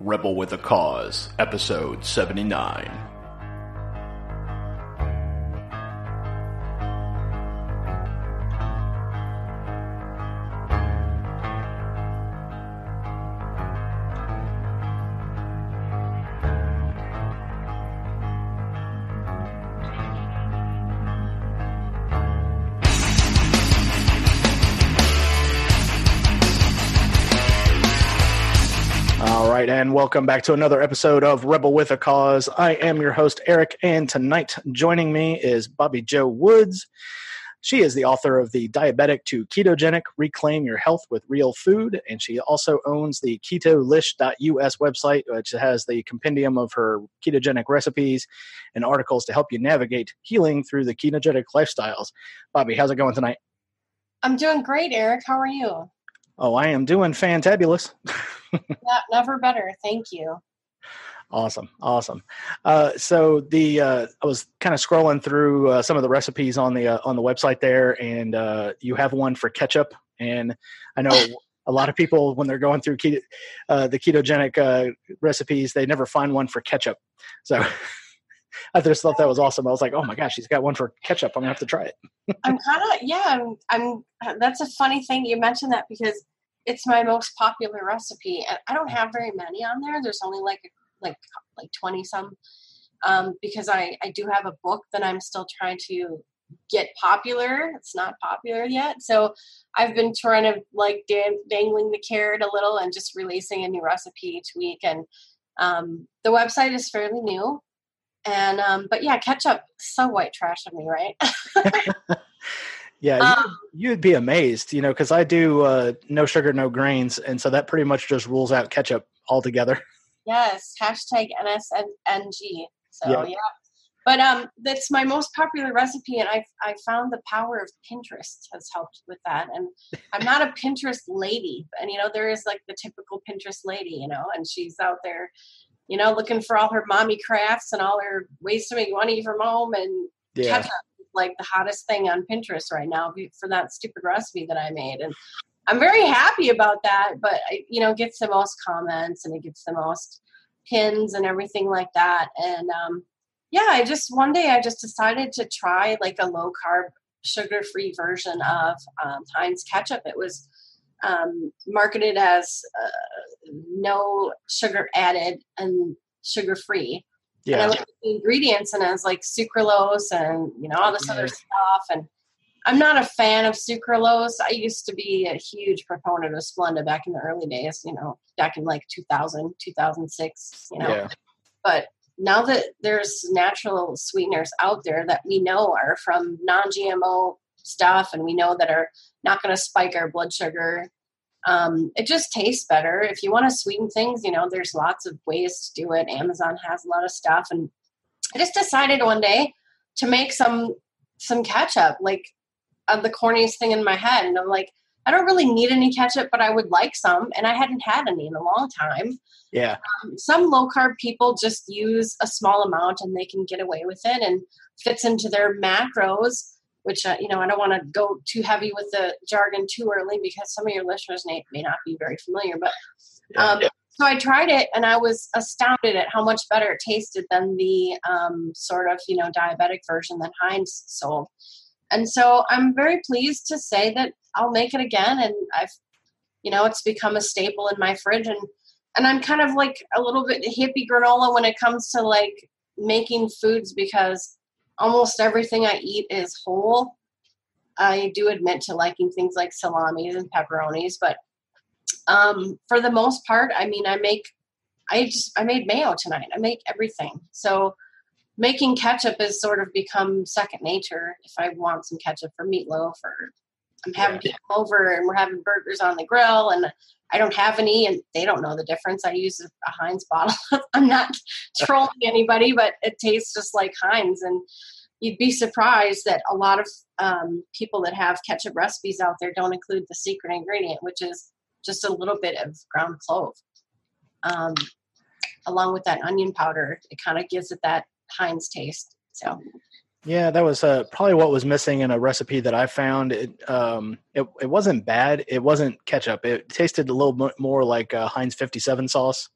Rebel with a Cause, Episode 79. Welcome back to another episode of Rebel with a Cause. I am your host, Eric, and tonight joining me is Bobby Joe Woods. She is the author of the Diabetic to Ketogenic Reclaim Your Health with Real Food, and she also owns the ketolish.us website, which has the compendium of her ketogenic recipes and articles to help you navigate healing through the ketogenic lifestyles. Bobby, how's it going tonight? I'm doing great, Eric. How are you? Oh, I am doing fantabulous. Not, never better. Thank you. Awesome, awesome. Uh, so the uh, I was kind of scrolling through uh, some of the recipes on the uh, on the website there, and uh, you have one for ketchup. And I know a lot of people when they're going through keto, uh, the ketogenic recipes, they never find one for ketchup. So I just thought that was awesome. I was like, oh my gosh, she's got one for ketchup. I'm gonna have to try it. I'm kind of yeah. I'm, I'm. That's a funny thing you mentioned that because it's my most popular recipe. and I don't have very many on there. There's only like like like 20 some um, because I I do have a book that I'm still trying to get popular. It's not popular yet, so I've been trying to like dang, dangling the carrot a little and just releasing a new recipe each week. And um, the website is fairly new, and um, but yeah, ketchup so white trash of me, right? Yeah, um, you, would be amazed, you know, because I do uh, no sugar, no grains, and so that pretty much just rules out ketchup altogether. Yes, hashtag NSNG. So yeah. yeah. but um, that's my most popular recipe, and I I found the power of Pinterest has helped with that. And I'm not a Pinterest lady, and you know there is like the typical Pinterest lady, you know, and she's out there, you know, looking for all her mommy crafts and all her ways to make money from home and yeah. ketchup like the hottest thing on Pinterest right now for that stupid recipe that I made. And I'm very happy about that, but you know, gets the most comments and it gets the most pins and everything like that. And um, yeah, I just one day I just decided to try like a low carb, sugar free version of um, Heinz ketchup. It was um, marketed as uh, no sugar added and sugar free. Yeah. And I looked at the ingredients and I was like sucralose and you know all this yeah. other mm-hmm. stuff and I'm not a fan of sucralose. I used to be a huge proponent of Splenda back in the early days, you know, back in like 2000, 2006, you know. Yeah. But now that there's natural sweeteners out there that we know are from non-GMO stuff and we know that are not going to spike our blood sugar um, it just tastes better. If you want to sweeten things, you know, there's lots of ways to do it. Amazon has a lot of stuff, and I just decided one day to make some some ketchup, like uh, the corniest thing in my head, and I'm like, I don't really need any ketchup, but I would like some, and I hadn't had any in a long time. Yeah. Um, some low carb people just use a small amount and they can get away with it and fits into their macros which uh, you know I don't want to go too heavy with the jargon too early because some of your listeners may, may not be very familiar. But um, yeah. so I tried it and I was astounded at how much better it tasted than the um, sort of you know diabetic version that Heinz sold. And so I'm very pleased to say that I'll make it again, and I've you know it's become a staple in my fridge and and I'm kind of like a little bit hippie granola when it comes to like making foods because almost everything I eat is whole. I do admit to liking things like salamis and pepperonis, but um, for the most part, I mean, I make, I just, I made mayo tonight. I make everything. So making ketchup has sort of become second nature. If I want some ketchup for meatloaf or I'm having yeah. people over and we're having burgers on the grill and I don't have any and they don't know the difference. I use a Heinz bottle. I'm not trolling anybody, but it tastes just like Heinz. And you'd be surprised that a lot of um, people that have ketchup recipes out there don't include the secret ingredient, which is just a little bit of ground clove. Um, along with that onion powder, it kind of gives it that Heinz taste. So yeah, that was uh, probably what was missing in a recipe that I found. It, um, it it wasn't bad. It wasn't ketchup. It tasted a little bit more like uh, Heinz 57 sauce.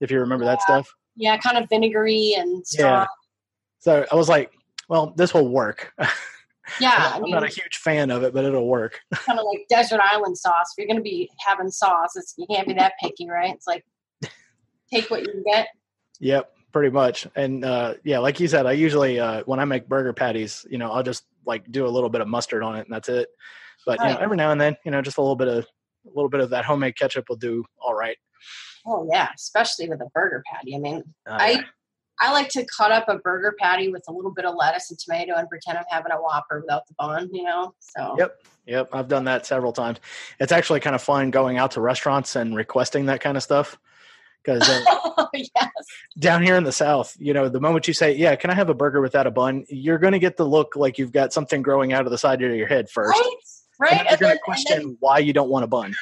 if you remember yeah. that stuff. Yeah, kind of vinegary and strong. Yeah. So I was like, well, this will work. Yeah, I'm, I mean, not a huge fan of it, but it'll work. kind of like desert island sauce. If you're going to be having sauce, it's, you can't be that picky, right? It's like take what you can get. Yep, pretty much. And uh, yeah, like you said, I usually uh, when I make burger patties, you know, I'll just like do a little bit of mustard on it, and that's it. But right. you know, every now and then, you know, just a little bit of a little bit of that homemade ketchup will do all right. Oh yeah, especially with a burger patty. I mean, oh, I I like to cut up a burger patty with a little bit of lettuce and tomato and pretend I'm having a Whopper without the bun, you know? So. Yep. Yep. I've done that several times. It's actually kind of fun going out to restaurants and requesting that kind of stuff. Because uh, yes. down here in the South, you know, the moment you say, yeah, can I have a burger without a bun? You're going to get the look like you've got something growing out of the side of your head first. Right. Right. And, going to question then, why you don't want a bun.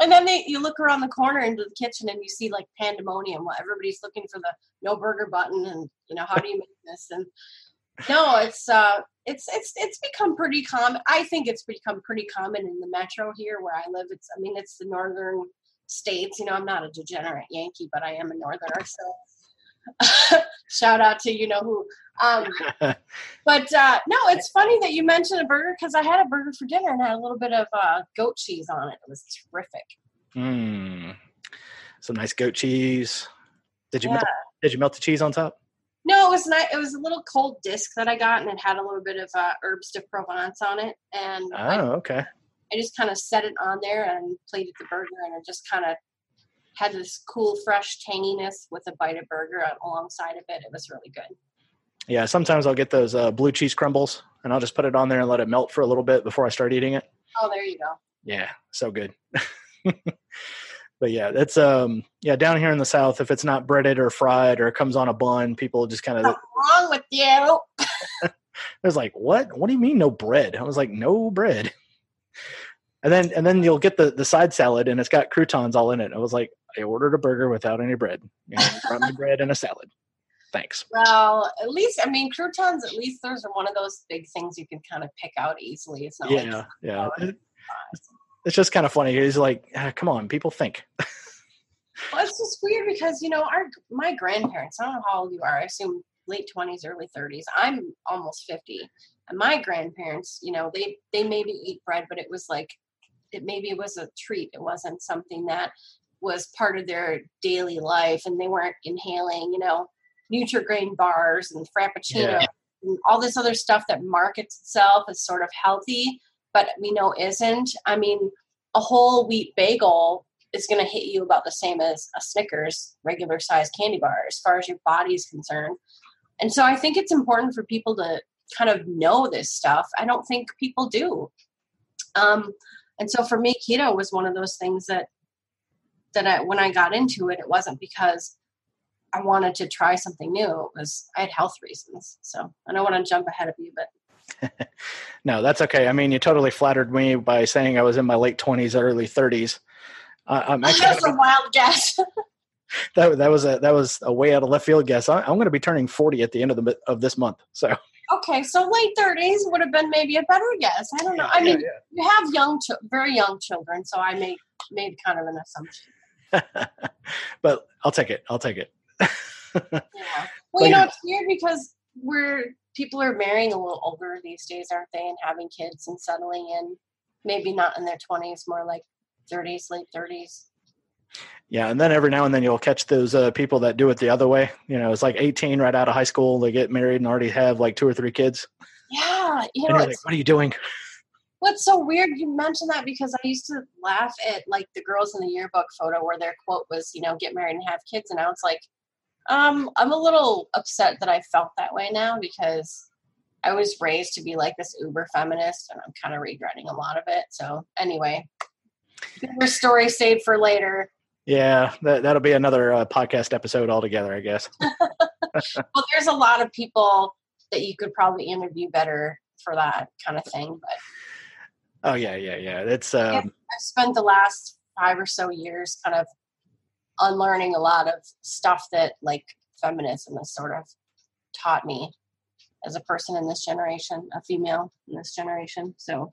And then they, you look around the corner into the kitchen and you see like pandemonium. Everybody's looking for the no burger button, and you know how do you make this? And no, it's uh, it's it's it's become pretty common. I think it's become pretty common in the metro here where I live. It's I mean it's the northern states. You know, I'm not a degenerate Yankee, but I am a northerner. So shout out to you know who. Um, but uh, no, it's funny that you mentioned a burger because I had a burger for dinner and had a little bit of uh, goat cheese on it. It was terrific. Mmm, some nice goat cheese. Did you yeah. melt, did you melt the cheese on top? No, it was nice. It was a little cold disc that I got, and it had a little bit of uh, herbes de Provence on it. And oh, I, okay. I just kind of set it on there and plated the burger, and it just kind of had this cool, fresh tanginess with a bite of burger alongside of it. It was really good. Yeah, sometimes I'll get those uh, blue cheese crumbles and I'll just put it on there and let it melt for a little bit before I start eating it. Oh, there you go. Yeah, so good. but yeah, it's um yeah down here in the south, if it's not breaded or fried or it comes on a bun, people just kind of what's wrong with you. I was like, what? What do you mean no bread? I was like, no bread. And then and then you'll get the the side salad and it's got croutons all in it. I was like, I ordered a burger without any bread. You know, brought me bread and a salad. Thanks. Well, at least I mean croutons. At least those are one of those big things you can kind of pick out easily. It's not yeah, like, yeah. Oh, it's just kind of funny. He's like, ah, come on, people think. well, it's just weird because you know our my grandparents. I don't know how old you are. I assume late twenties, early thirties. I'm almost fifty, and my grandparents, you know, they they maybe eat bread, but it was like it maybe it was a treat. It wasn't something that was part of their daily life, and they weren't inhaling, you know, Nutrigrain bars and Frappuccino yeah. and all this other stuff that markets itself as sort of healthy, but we know isn't. I mean, a whole wheat bagel is going to hit you about the same as a Snickers regular size candy bar as far as your body is concerned. And so I think it's important for people to kind of know this stuff. I don't think people do. Um, and so for me, keto was one of those things that that I, when I got into it, it wasn't because I wanted to try something new. It was I had health reasons. So I don't want to jump ahead of you, but no, that's okay. I mean, you totally flattered me by saying I was in my late twenties, early thirties. Uh, I'm actually that's a wild guess. that that was a that was a way out of left field guess. I, am going to be turning forty at the end of the of this month. So okay, so late thirties would have been maybe a better guess. I don't know. I mean, yeah. you have young, very young children, so I made made kind of an assumption. but I'll take it. I'll take it yeah. Well, you know, it's weird because we're people are marrying a little older these days, aren't they? And having kids and settling in, maybe not in their twenties, more like thirties, late thirties. Yeah, and then every now and then you'll catch those uh, people that do it the other way. You know, it's like 18 right out of high school, they get married and already have like two or three kids. Yeah, you know, like, what are you doing? What's so weird? You mentioned that because I used to laugh at like the girls in the yearbook photo where their quote was, you know, get married and have kids, and I was like, um, I'm a little upset that I felt that way now because I was raised to be like this uber feminist and I'm kind of regretting a lot of it. So anyway, your story saved for later. Yeah, that, that'll be another uh, podcast episode altogether, I guess. well, there's a lot of people that you could probably interview better for that kind of thing, but. Oh yeah, yeah, yeah. It's um, I've spent the last five or so years kind of unlearning a lot of stuff that like feminism has sort of taught me as a person in this generation, a female in this generation. So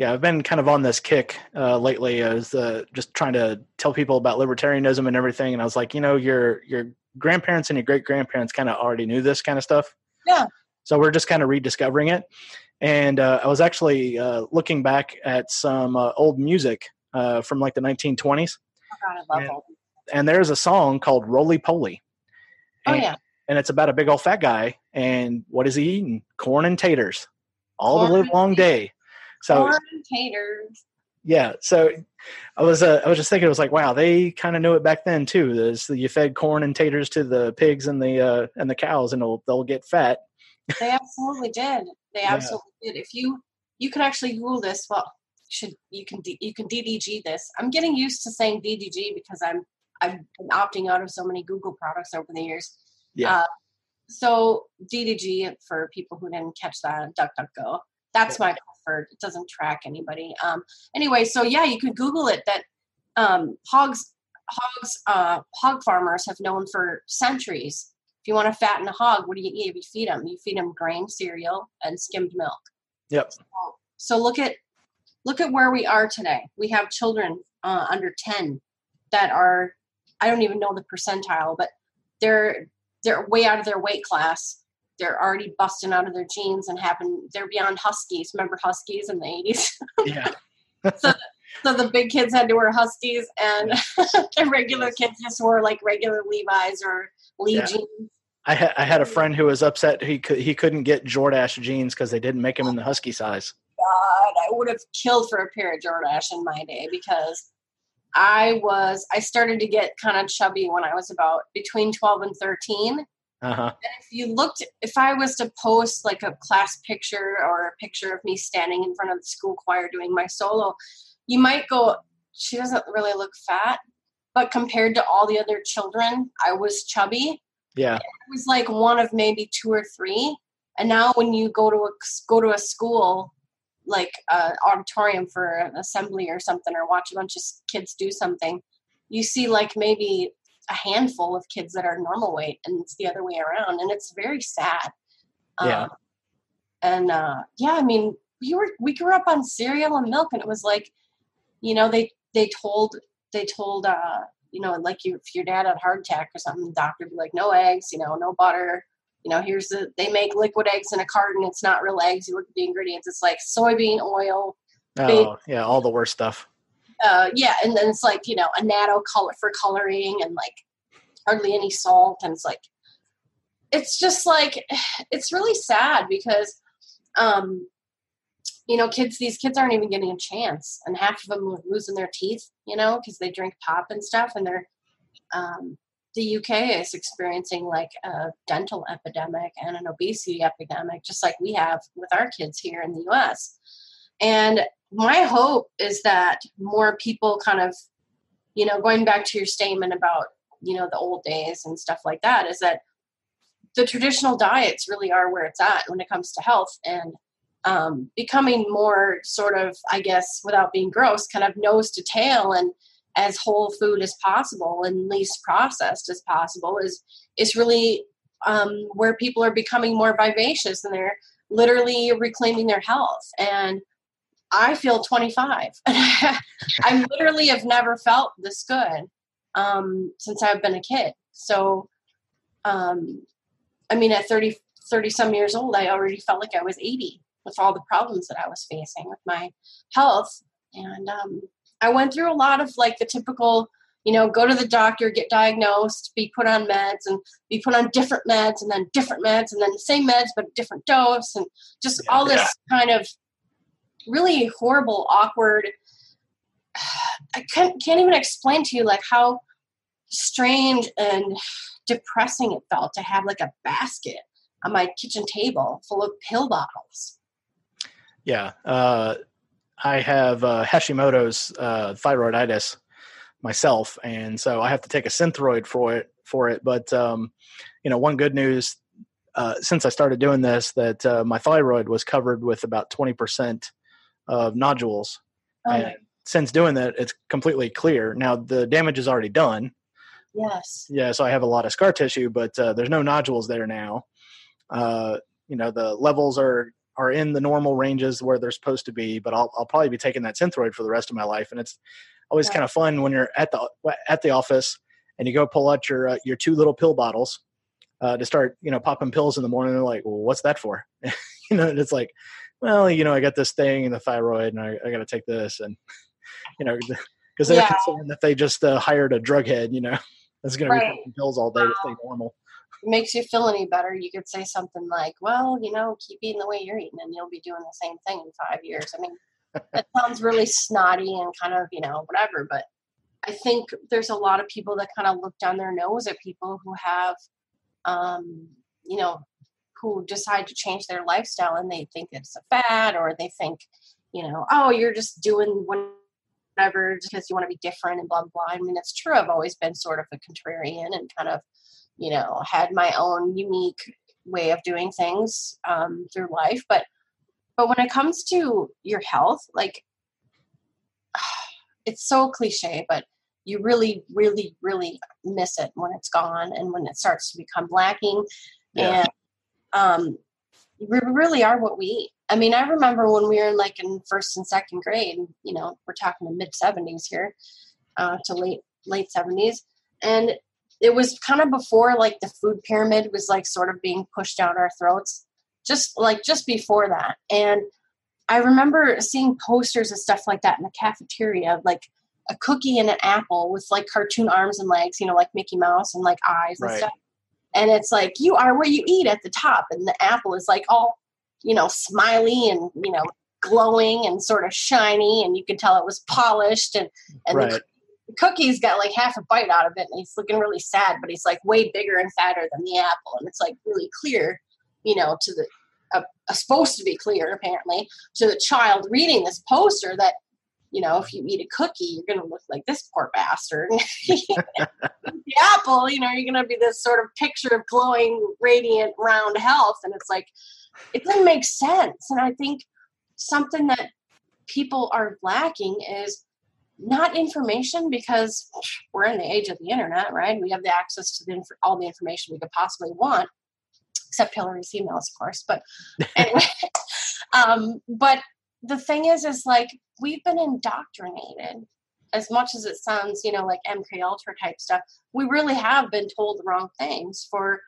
Yeah, I've been kind of on this kick uh, lately. I was uh, just trying to tell people about libertarianism and everything, and I was like, you know, your your grandparents and your great grandparents kind of already knew this kind of stuff. Yeah. So we're just kind of rediscovering it. And uh, I was actually uh, looking back at some uh, old music uh, from like the 1920s. Oh, God, And- old. And there's a song called Roly Poly. Oh And- yeah. And it's about a big old fat guy. And what is he eating? Corn and taters all the Corn live long day. So Corn and taters. yeah, so I was uh, I was just thinking it was like wow they kind of knew it back then too. There's, you fed corn and taters to the pigs and the uh, and the cows and they'll they'll get fat. They absolutely did. They Yeah. absolutely did. If you you can actually Google this, well, should you can you can DDG this. I'm getting used to saying DDG because I'm I've been opting out of so many Google products over the years. Yeah. Uh, so DDG for people who didn't catch that, DuckDuckGo. That's my preferred. It doesn't track anybody. Um, anyway, so yeah, you could Google it. That um, hogs, hogs, uh, hog farmers have known for centuries. If you want to fatten a hog, what do you eat? You feed them. You feed them grain, cereal, and skimmed milk. Yep. So look at look at where we are today. We have children uh, under ten that are I don't even know the percentile, but they're they're way out of their weight class. They're already busting out of their jeans and having they're beyond huskies. Remember huskies in the eighties? Yeah. so the big kids had to wear huskies, and the regular kids just wore like regular Levi's or Lee Yeah. jeans. I had I had a friend who was upset he could he couldn't get Jordache jeans because they didn't make them in the husky size. God, I would have killed for a pair of Jordache in my day because I was I started to get kind of chubby when I was about between 12 and 13. Uh huh. And if you looked if I was to post like a class picture or a picture of me standing in front of the school choir doing my solo, you might go she doesn't really look fat, but compared to all the other children, I was chubby. Yeah. I was like one of maybe two or three. And now when you go to a go to a school like an auditorium for an assembly or something or watch a bunch of kids do something, you see like maybe a handful of kids that are normal weight and it's the other way around and it's very sad. Yeah. Um, and uh yeah, I mean, we were we grew up on cereal and milk and it was like you know, they they told they told uh you know, like you, if your dad had heart attack or something, the doctor would be like, no eggs, you know, no butter. You know, here's the, they make liquid eggs in a carton. It's not real eggs. You look at the ingredients. It's like soybean oil. Oh yeah, all the worst stuff. Uh, yeah. And then it's like, you know, annatto color for coloring and like hardly any salt. And it's like, it's just like, it's really sad because, um, you know, kids, these kids aren't even getting a chance, and half of them are losing their teeth, you know, because they drink pop and stuff, and they're, um, the UK is experiencing like a dental epidemic and an obesity epidemic, just like we have with our kids here in the US. And my hope is that more people kind of, you know, going back to your statement about, you know, the old days and stuff like that, is that the traditional diets really are where it's at when it comes to health and um, becoming more sort of, I guess, without being gross, kind of nose to tail and as whole food as possible and least processed as possible is is really um, where people are becoming more vivacious and they're literally reclaiming their health. And I feel 25. I literally have never felt this good um, since I've been a kid. So, um, I mean, at 30, 30 some years old, I already felt like I was 80 with all the problems that I was facing with my health. And um, I went through a lot of like the typical, you know, go to the doctor, get diagnosed, be put on meds, and be put on different meds, and then different meds, and then the same meds but different dose, and just all this kind of really horrible, awkward. I can't, can't even explain to you like how strange and depressing it felt to have like a basket on my kitchen table full of pill bottles. Yeah. Uh, I have uh, Hashimoto's uh, thyroiditis myself, and so I have to take a Synthroid for it. For it, but um, you know, one good news uh, since I started doing this that uh, my thyroid was covered with about twenty percent of nodules, Oh, and since doing that, it's completely clear. Now the damage is already done. yes. Yeah, so I have a lot of scar tissue, but uh, there's no nodules there now. Uh, you know, the levels are are in the normal ranges where they're supposed to be, but I'll I'll probably be taking that synthroid for the rest of my life, and it's always yeah. kind of fun when you're at the at the office and you go pull out your uh, your two little pill bottles uh, to start you know popping pills in the morning. They're like, well, what's that for? you know, it's like, well, you know, I got this thing in the thyroid, and I, I got to take this, and you know, because they're yeah. concerned that they just uh, hired a drug head, you know, that's going right. to be taking pills all day to stay normal. Makes you feel any better? You could say something like, "Well, you know, keep eating the way you're eating, and you'll be doing the same thing in five years." I mean, that sounds really snotty and kind of, you know, whatever. But I think there's a lot of people that kind of look down their nose at people who have, um, you know, who decide to change their lifestyle and they think it's a fad or they think, you know, oh, you're just doing whatever because you want to be different and blah, blah, blah. I mean, it's true. I've always been sort of a contrarian and kind of, you know, had my own unique way of doing things um, through life. But, but when it comes to your health, like, it's so cliche, but you really, really, really miss it when it's gone and when it starts to become lacking. Yeah. And um, we really are what we eat. I mean, I remember when we were in like in first and second grade, you know, we're talking the mid 70s here uh, to late late 70s. And it was kind of before like the food pyramid was like sort of being pushed down our throats, just like just before that. And I remember seeing posters and stuff like that in the cafeteria, like a cookie and an apple with like cartoon arms and legs, you know, like Mickey Mouse and like eyes and right. stuff and it's like you are where you eat at the top and the apple is like all you know smiley and you know glowing and sort of shiny and you can tell it was polished and and right. the, the cookie's got like half a bite out of it and he's looking really sad but he's like way bigger and fatter than the apple and it's like really clear you know to the uh, uh, supposed to be clear apparently to the child reading this poster that you know, if you eat a cookie, you're going to look like this poor bastard. the apple, you know, you're going to be this sort of picture of glowing, radiant, round health. And it's like, it doesn't make sense. And I think something that people are lacking is not information because we're in the age of the internet, right? We have the access to the inf- all the information we could possibly want, except Hillary's emails, of course. But anyway, um, but the thing is, is like we've been indoctrinated as much as it sounds, you know, like MK Ultra type stuff. We really have been told the wrong things for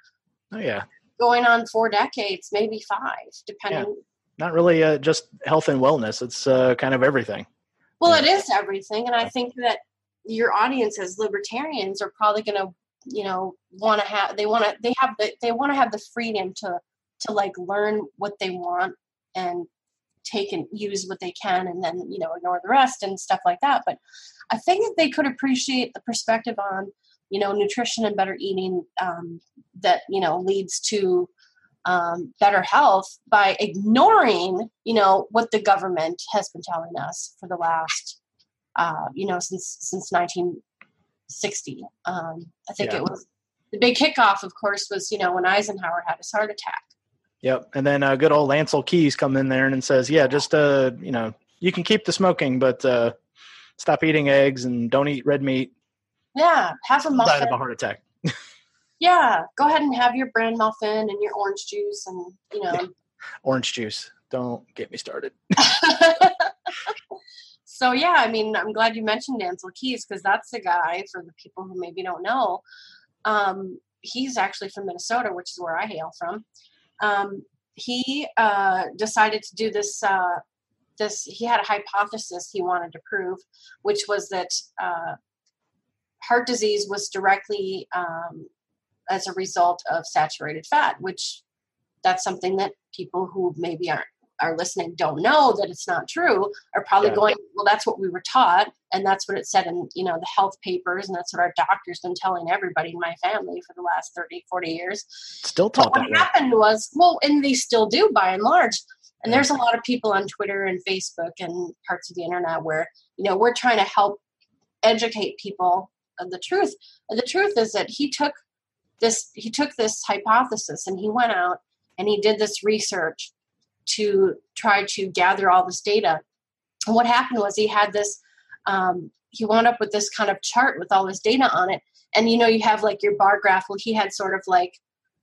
oh yeah going on four decades, maybe five, depending. Yeah. Not really uh, just health and wellness. It's uh, kind of everything. Well, yeah. it is everything, and I think that your audience as libertarians are probably going to, you know, want to have they want to they have the they want to have the freedom to to like learn what they want and take and use what they can and then you know ignore the rest and stuff like that. But i think that they could appreciate the perspective on you know nutrition and better eating um, that you know leads to um, better health by ignoring you know what the government has been telling us for the last uh, you know since since 1960 um, i think yeah. it was the big kickoff of course was you know when eisenhower had his heart attack Yep. And then uh, good old Ancel Keys come in there and says, yeah, just, uh, you know, you can keep the smoking, but uh, stop eating eggs and don't eat red meat. Yeah. Have a muffin. Die of a heart attack. yeah. Go ahead and have your bran muffin and your orange juice and, you know. orange juice. Don't get me started. so, yeah, I mean, I'm glad you mentioned Ancel Keys because that's the guy, for the people who maybe don't know, um, he's actually from Minnesota, which is where I hail from um, he uh, decided to do this. Uh, this he had a hypothesis he wanted to prove, which was that uh, heart disease was directly um, as a result of saturated fat, which that's something that people who maybe aren't are listening don't know that it's not true are probably yeah. going well that's what we were taught and that's what it said in you know the health papers and that's what our doctors been telling everybody in my family for the last 30 40 years. Still taught but what happened was well and they still do by and large and there's a lot of people on twitter and facebook and parts of the internet where you know we're trying to help educate people of the truth. And the truth is that he took this he took this hypothesis and he went out and he did this research to try to gather all this data. And what happened was he had this, um, he wound up with this kind of chart with all this data on it. And you know, you have like your bar graph. Well, he had sort of like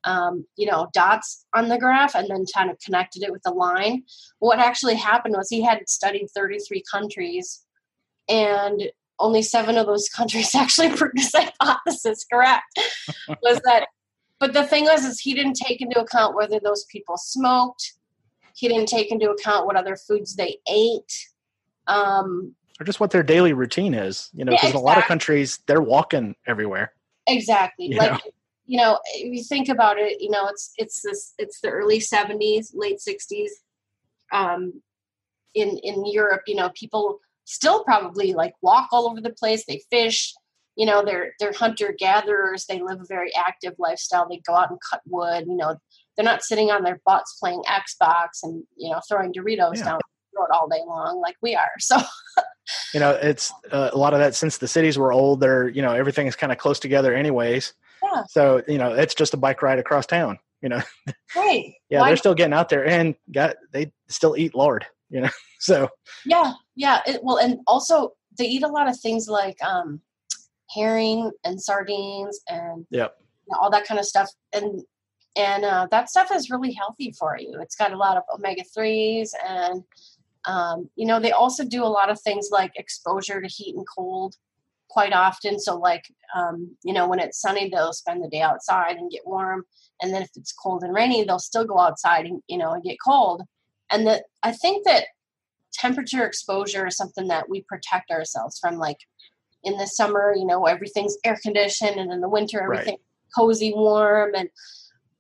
um, you know, dots on the graph and then kind of connected it with a line. What actually happened was he had studied 33 countries and only seven of those countries actually proved his hypothesis correct. was that, but the thing was, is he didn't take into account whether those people smoked. He didn't take into account what other foods they ate. Um, or just what their daily routine is, you know, because yeah, exactly. in a lot of countries they're walking everywhere. Exactly. You like know? you know, if you think about it, you know, it's it's this it's the early seventies, late sixties. Um in in Europe, you know, people still probably like walk all over the place. They fish, you know, they're they're hunter gatherers. They live a very active lifestyle. They go out and cut wood. You know, they're not sitting on their butts playing Xbox and you know throwing Doritos yeah. down the road all day long like we are. So, you know, it's uh, a lot of that since the cities were old. They're you know everything is kind of close together, anyways. Yeah. So you know, it's just a bike ride across town. You know. Right. yeah, Why? they're still getting out there and got they still eat lard. You know. So. Yeah, yeah. It, well, and also they eat a lot of things like um, herring and sardines and yep. You know, all that kind of stuff, and and uh, that stuff is really healthy for you. It's got a lot of omega threes, and um, you know they also do a lot of things like exposure to heat and cold quite often. So, like, um, you know, when it's sunny, they'll spend the day outside and get warm. And then if it's cold and rainy, they'll still go outside and, you know, and get cold. And that I think that temperature exposure is something that we protect ourselves from. Like in the summer, you know, everything's air conditioned, and in the winter, everything right. cozy, warm, and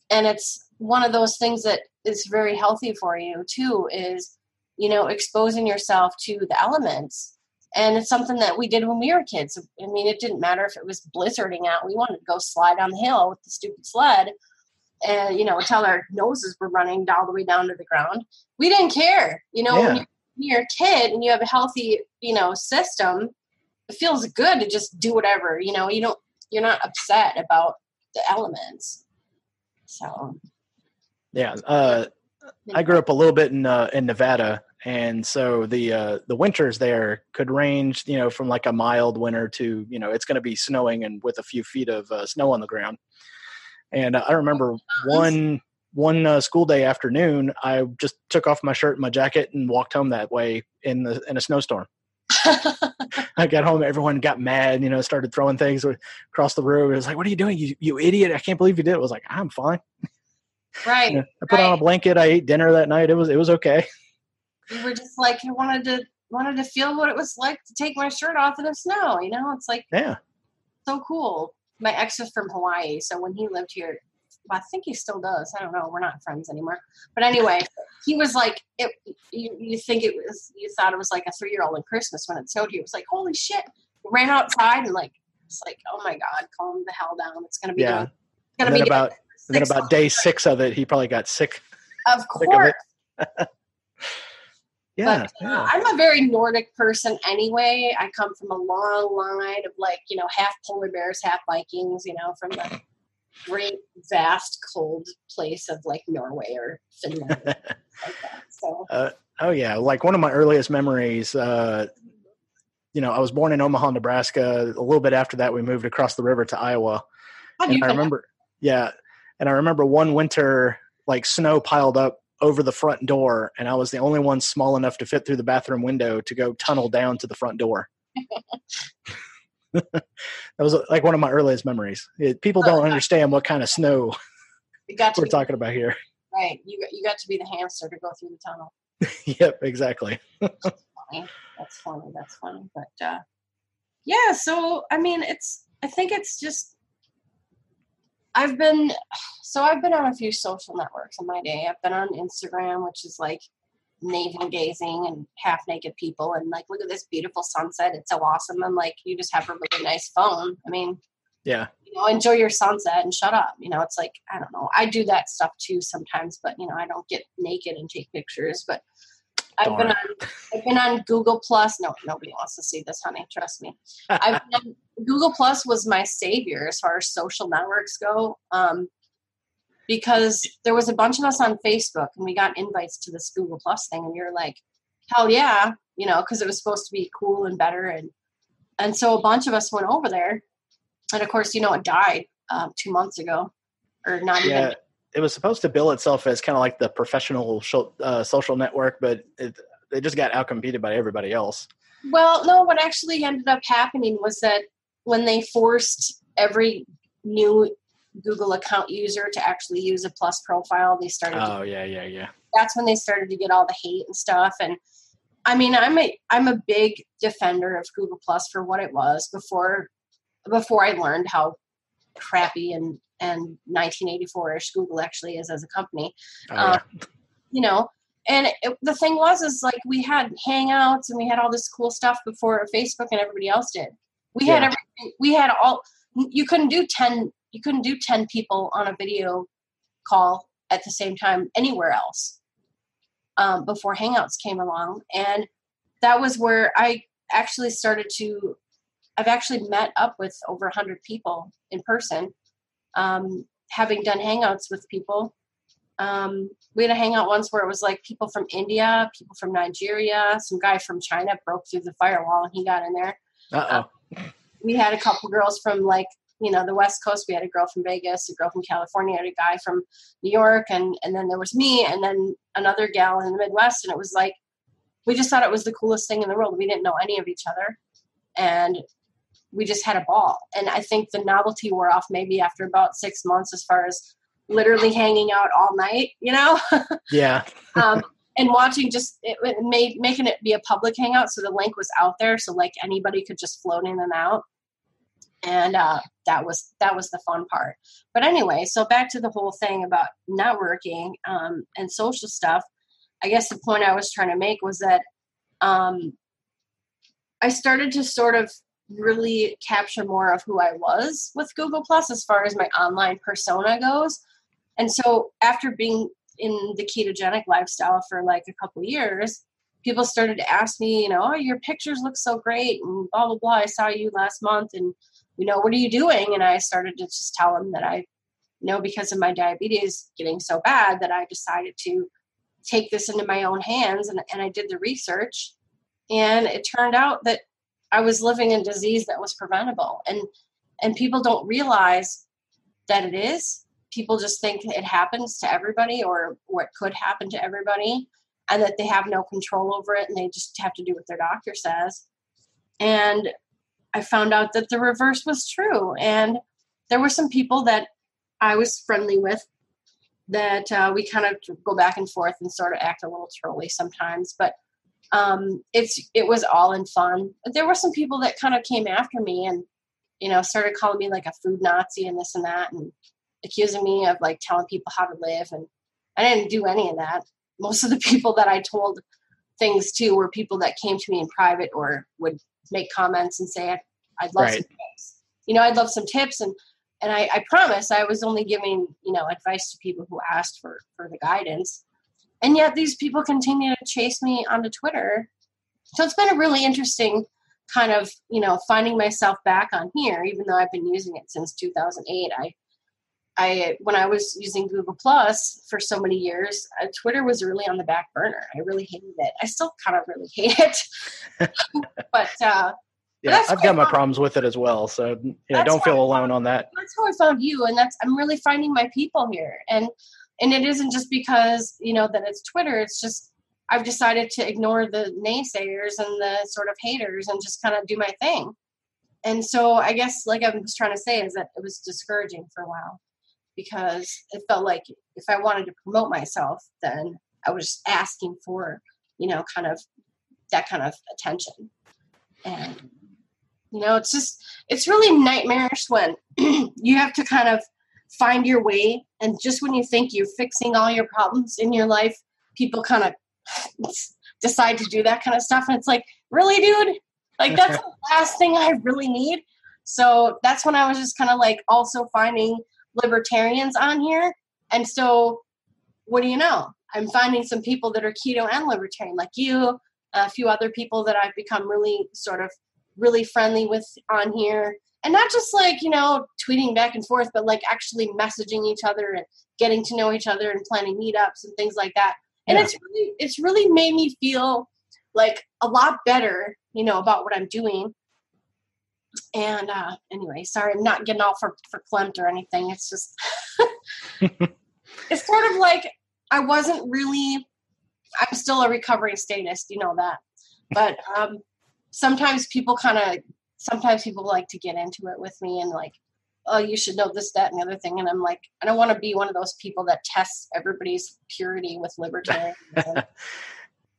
and it's one of those things that is very healthy for you too. Is you know exposing yourself to the elements and it's something that we did when we were kids. I mean, it didn't matter if it was blizzarding out. We wanted to go slide down the hill with the stupid sled and, you know, until our noses were running all the way down to the ground. We didn't care. You know, yeah. when, you're, a kid and you have a healthy, you know, system, it feels good to just do whatever. You know, you don't, you're not upset about the elements. So, yeah. Uh, I grew up a little bit in uh, in Nevada, and so the uh, the winters there could range, you know, from like a mild winter to you know it's going to be snowing and with a few feet of uh, snow on the ground. And I remember one one uh, school day afternoon, I just took off my shirt and my jacket and walked home that way in the in a snowstorm. I got home, everyone got mad, you know, started throwing things across the room. It was like, "What are you doing, you you idiot! I can't believe you did it." Was like, "I'm fine." Right. You know, I put right. on a blanket. I ate dinner that night. It was it was okay. We were just like I wanted to wanted to feel what it was like to take my shirt off in the snow. You know, it's like yeah, so cool. My ex is from Hawaii, so when he lived here, I think he still does. I don't know. We're not friends anymore. But anyway, he was like, it, you, you think it was, you thought it was like a three year old in Christmas when it snowed. It was like, holy shit. ran outside and like, it's like, oh my God, calm the hell down. It's going to be, yeah. Doing, to be about, and then about day six of it, he probably got sick. Of course. Of yeah, but, yeah. Uh, I'm a very Nordic person anyway. I come from a long line of like, you know, half polar bears, half Vikings, you know, from the great, vast, cold place of like Norway or Finland. like so. Uh, oh, yeah. Like one of my earliest memories, uh, you know, I was born in Omaha, Nebraska. A little bit after that, we moved across the river to Iowa. and I remember, yeah. And I remember one winter, like snow piled up over the front door, and I was the only one small enough to fit through the bathroom window to go tunnel down to the front door. that was like one of my earliest memories. It, people don't understand what kind of snow we're be, talking about here. Right, you you got to be the hamster to go through the tunnel. yep, exactly. That's funny. That's funny. That's funny. But uh, yeah, so I mean, it's I think it's just I've been so I've been on a few social networks in my day. I've been on Instagram, which is like navel gazing and half naked people and like look at this beautiful sunset. It's so awesome. I'm like, you just have a really nice phone. I mean, yeah. You know, enjoy your sunset and shut up. You know, it's like, I don't know. I do that stuff too sometimes, but you know, I don't get naked and take pictures. But I've been on I've been on Google Plus. No, nobody wants to see this, honey. Trust me. I've been, Google Plus was my savior as far as social networks go. Um, because there was a bunch of us on Facebook and we got invites to this Google Plus thing, and you're like, hell yeah, you know, because it was supposed to be cool and better, and and so a bunch of us went over there, and of course, you know, it died um, two months ago, or not yeah, even. It was supposed to bill itself as kind of like the professional uh, social network, but it, they just got outcompeted by everybody else. Well, no, what actually ended up happening was that when they forced every new Google account user to actually use a plus profile, they started. Oh to, yeah, yeah, yeah. That's when they started to get all the hate and stuff. And I mean, I'm a I'm a big defender of Google Plus for what it was before before I learned how crappy and and 1984ish Google actually is as a company. Oh, yeah. um, you know, and it, the thing was is like we had hangouts and we had all this cool stuff before facebook and everybody else did we yeah. had everything we had all you couldn't do 10 you couldn't do 10 people on a video call at the same time anywhere else um, before hangouts came along and that was where i actually started to i've actually met up with over 100 people in person um, having done hangouts with people um, we had a hangout once where it was like people from India, people from Nigeria, some guy from China broke through the firewall and he got in there. Uh oh. we had a couple girls from like you know the West Coast. We had a girl from Vegas, a girl from California, and a guy from New York, and and then there was me, and then another gal in the Midwest, and it was like we just thought it was the coolest thing in the world. We didn't know any of each other, and we just had a ball. And I think the novelty wore off maybe after about six months, as far as literally hanging out all night, you know? Yeah. um, and watching just it, it made making it be a public hangout so the link was out there so like anybody could just float in and out and uh, that was that was the fun part. But anyway so back to the whole thing about networking um, and social stuff. I guess the point i was trying to make was that um, i started to sort of really capture more of who i was with google plus as far as my online persona goes. And so after being in the ketogenic lifestyle for like a couple years, people started to ask me, you know, oh, your pictures look so great and blah, blah, blah. I saw you last month and, you know, what are you doing? And I started to just tell them that I, you know, because of my diabetes getting so bad that I decided to take this into my own hands. And, and I did the research and it turned out that I was living in disease that was preventable. And, and people don't realize that it is people just think it happens to everybody or what could happen to everybody and that they have no control over it and they just have to do what their doctor says. And I found out that the reverse was true. And there were some people that I was friendly with that uh, we kind of go back and forth and sort of act a little trolly sometimes. But um, it's it was all in fun. There were some people that kind of came after me and you know started calling me like a food Nazi and this and that and accusing me of like telling people how to live and I didn't do any of that. Most of the people that I told things to were people that came to me in private or would make comments and say I'd love right. some tips. You know, I'd love some tips and and I, I promise I was only giving, you know, advice to people who asked for for the guidance. And yet these people continue to chase me onto Twitter. So it's been a really interesting kind of, you know, finding myself back on here, even though I've been using it since 2008. I I when I was using Google Plus for so many years, uh, Twitter was really on the back burner. I really hated it. I still kind of really hate it, but uh, yeah, I've got my problems with it as well. So you know, don't feel alone on that. That's how I found you, and that's I'm really finding my people here, and and it isn't just because you know that it's Twitter. It's just I've decided to ignore the naysayers and the sort of haters and just kind of do my thing. And so I guess like I was trying to say is that it was discouraging for a while because it felt like if I wanted to promote myself, then I was asking for, you know, kind of that kind of attention. And, you know, it's just, it's really nightmarish when you have to kind of find your way. And just when you think you're fixing all your problems in your life, people kind of decide to do that kind of stuff. And it's like, really, dude? Like, that's the last thing I really need. So that's when I was just kind of like also finding libertarians on here. And so, what do you know? I'm finding some people that are keto and libertarian, like you, a few other people that I've become really sort of really friendly with on here. And not just like, you know, tweeting back and forth, but like actually messaging each other and getting to know each other and planning meetups and things like that. And yeah. it's really it's really made me feel like a lot better, you know, about what I'm doing and uh, anyway, sorry, I'm not getting all for for Klimt or anything. It's just it's sort of like I wasn't really. I'm still a recovering statist, you know that. But um, sometimes people kind of, sometimes people like to get into it with me and like, oh, you should know this, that, and the other thing. And I'm like, I don't want to be one of those people that tests everybody's purity with libertarianism.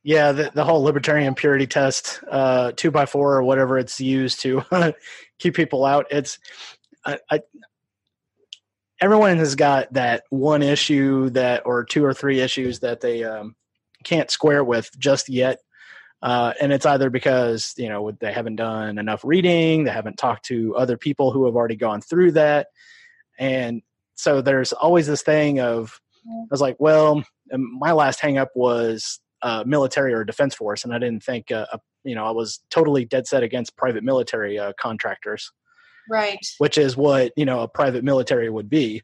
Yeah, the, the whole libertarian purity test, uh, two by four or whatever it's used to keep people out. It's, I, I, everyone has got that one issue that, or two or three issues that they um, can't square with just yet. Uh, and it's either because you know they haven't done enough reading, they haven't talked to other people who have already gone through that, and so there's always this thing of I was like, well, my last hangup was uh, military or defense force, and I didn't think uh, you know I was totally dead set against private military uh, contractors, right? Which is what you know a private military would be,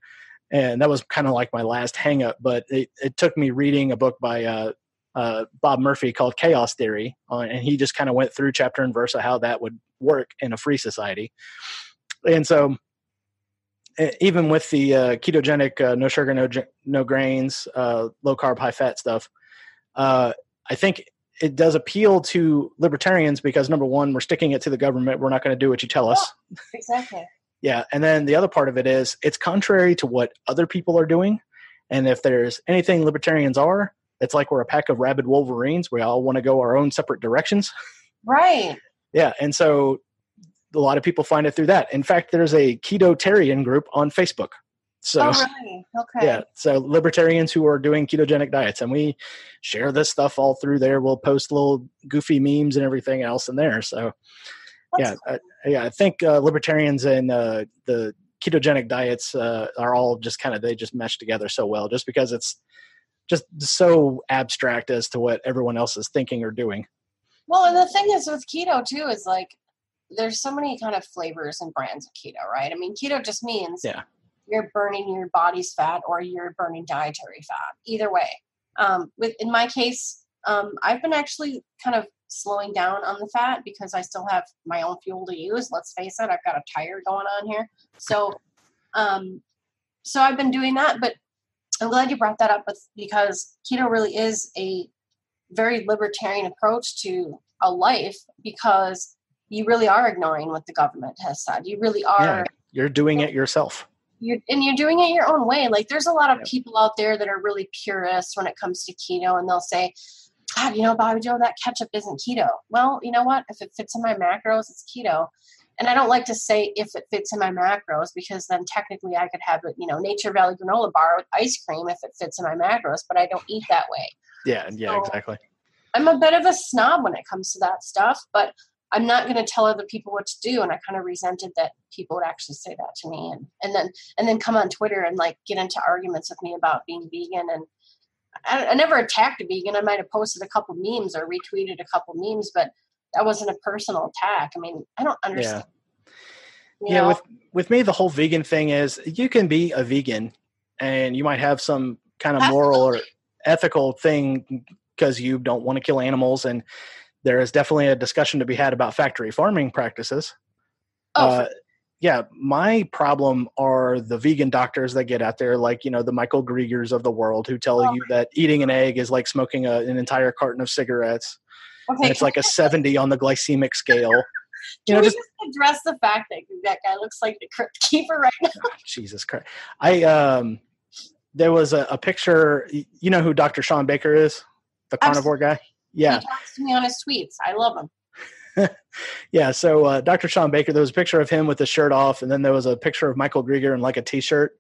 and that was kind of like my last hangup. But it, it took me reading a book by uh, uh, Bob Murphy called Chaos Theory, uh, and he just kind of went through chapter and verse of how that would work in a free society. And so, even with the uh, ketogenic, uh, no sugar, no no grains, uh, low carb, high fat stuff, uh, I think it does appeal to libertarians because number one, we're sticking it to the government. We're not going to do what you tell us. Yeah, exactly. yeah, and then the other part of it is it's contrary to what other people are doing, and if there's anything libertarians are, it's like we're a pack of rabid wolverines. We all want to go our own separate directions. Right. Yeah, and so a lot of people find it through that. In fact, there's a ketotarian group on Facebook. So, oh, really? Okay. Yeah. So libertarians who are doing ketogenic diets, and we share this stuff all through there. We'll post little goofy memes and everything else in there. So, That's yeah, I, yeah. I think uh, libertarians and uh, the ketogenic diets uh, are all just kind of they just mesh together so well, just because it's just so abstract as to what everyone else is thinking or doing. Well, and the thing is with keto too is like there's so many kind of flavors and brands of keto, right? I mean, keto just means yeah. You're burning your body's fat or you're burning dietary fat. Either way. Um, with in my case, um, I've been actually kind of slowing down on the fat because I still have my own fuel to use. Let's face it, I've got a tire going on here. So, um, so I've been doing that, but I'm glad you brought that up with, because keto really is a very libertarian approach to a life because you really are ignoring what the government has said. You really are. Yeah, you're doing it yourself. You're, and you're doing it your own way. Like there's a lot of yeah. people out there that are really purists when it comes to keto, and they'll say, "God, you know, Bobby Joe, that ketchup isn't keto." Well, you know what? If it fits in my macros, it's keto and I don't like to say if it fits in my macros because then technically I could have a you know Nature Valley granola bar with ice cream if it fits in my macros, but I don't eat that way. Yeah, yeah, so exactly. I'm a bit of a snob when it comes to that stuff, but I'm not going to tell other people what to do. And I kind of resented that people would actually say that to me, and and then and then come on Twitter and like get into arguments with me about being vegan. And I, I never attacked a vegan. I might have posted a couple memes or retweeted a couple memes, but that wasn't a personal attack. I mean, I don't understand. Yeah. yeah, with with me, the whole vegan thing is you can be a vegan, and you might have some kind of moral or ethical thing because you don't want to kill animals, and there is definitely a discussion to be had about factory farming practices. Oh, uh, yeah, my problem are the vegan doctors that get out there, like you know the Michael Gregers of the world, who tell oh. you that eating an egg is like smoking a, an entire carton of cigarettes. Okay. And it's like a 70 on the glycemic scale. You know, just, just, address the fact that that guy looks like the crypt keeper right now? Oh, Jesus Christ! I um, there was a, a, picture. You know who Dr. Shawn Baker is, the carnivore guy. Yeah, he talks to me on his tweets. I love him. yeah, so uh, Dr. Shawn Baker, there was a picture of him with the shirt off, and then there was a picture of Michael Greger in like a T-shirt.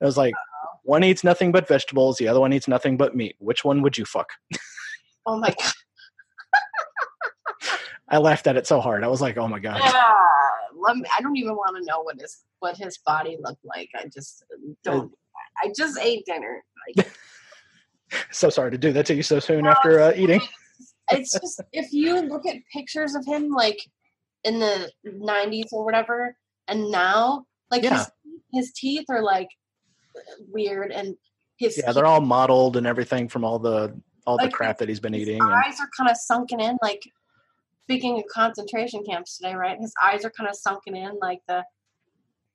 It was like Uh-oh. one eats nothing but vegetables, the other one eats nothing but meat. Which one would you fuck? oh my god! I laughed at it so hard. I was like, "Oh my god!" Yeah, let me, I don't even want to know what his what his body looked like. I just don't. I just ate dinner. Like, so sorry to do that to you so soon after uh, eating. It's just if you look at pictures of him like in the '90s or whatever, and now like yeah. his, his teeth are like weird and his yeah they're all modeled and everything from all the all like the crap that he's been eating. Eyes and, are kind of sunken in like speaking of concentration camps today, right? His eyes are kind of sunken in, like the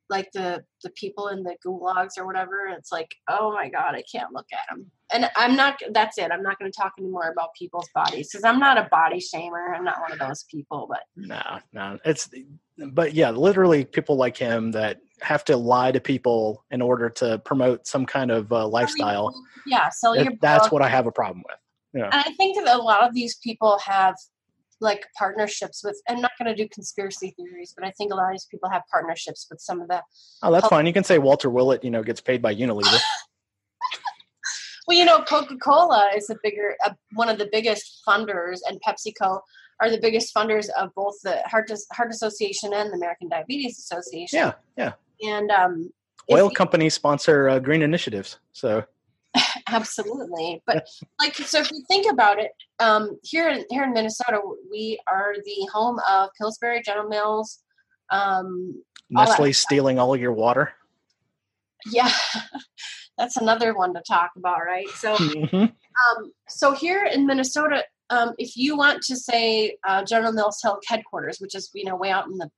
like the the people in the gulags or whatever it's like oh my god i can't look at them and i'm not that's it i'm not going to talk anymore about people's bodies because i'm not a body shamer i'm not one of those people but no no it's but yeah literally people like him that have to lie to people in order to promote some kind of uh, lifestyle. yeah sell your that's what i have a problem with yeah. and i think that a lot of these people have like partnerships with i'm not going to do conspiracy theories but i think a lot of these people have partnerships with some of the oh that's fine. You can say walter willett you know gets paid by unilever. Well you know coca-cola is a bigger uh, one of the biggest funders and pepsico are the biggest funders of both the heart, heart association and the american diabetes association. Yeah yeah. And um oil companies sponsor uh, green initiatives so absolutely but like so if you think about it um, here in here in minnesota we are the home of pillsbury general mills um, nestle stealing all your water? Yeah that's another one to talk about right? So mm-hmm. um, so here in minnesota um, if you want to say uh, general mills headquarters which is you know way out in the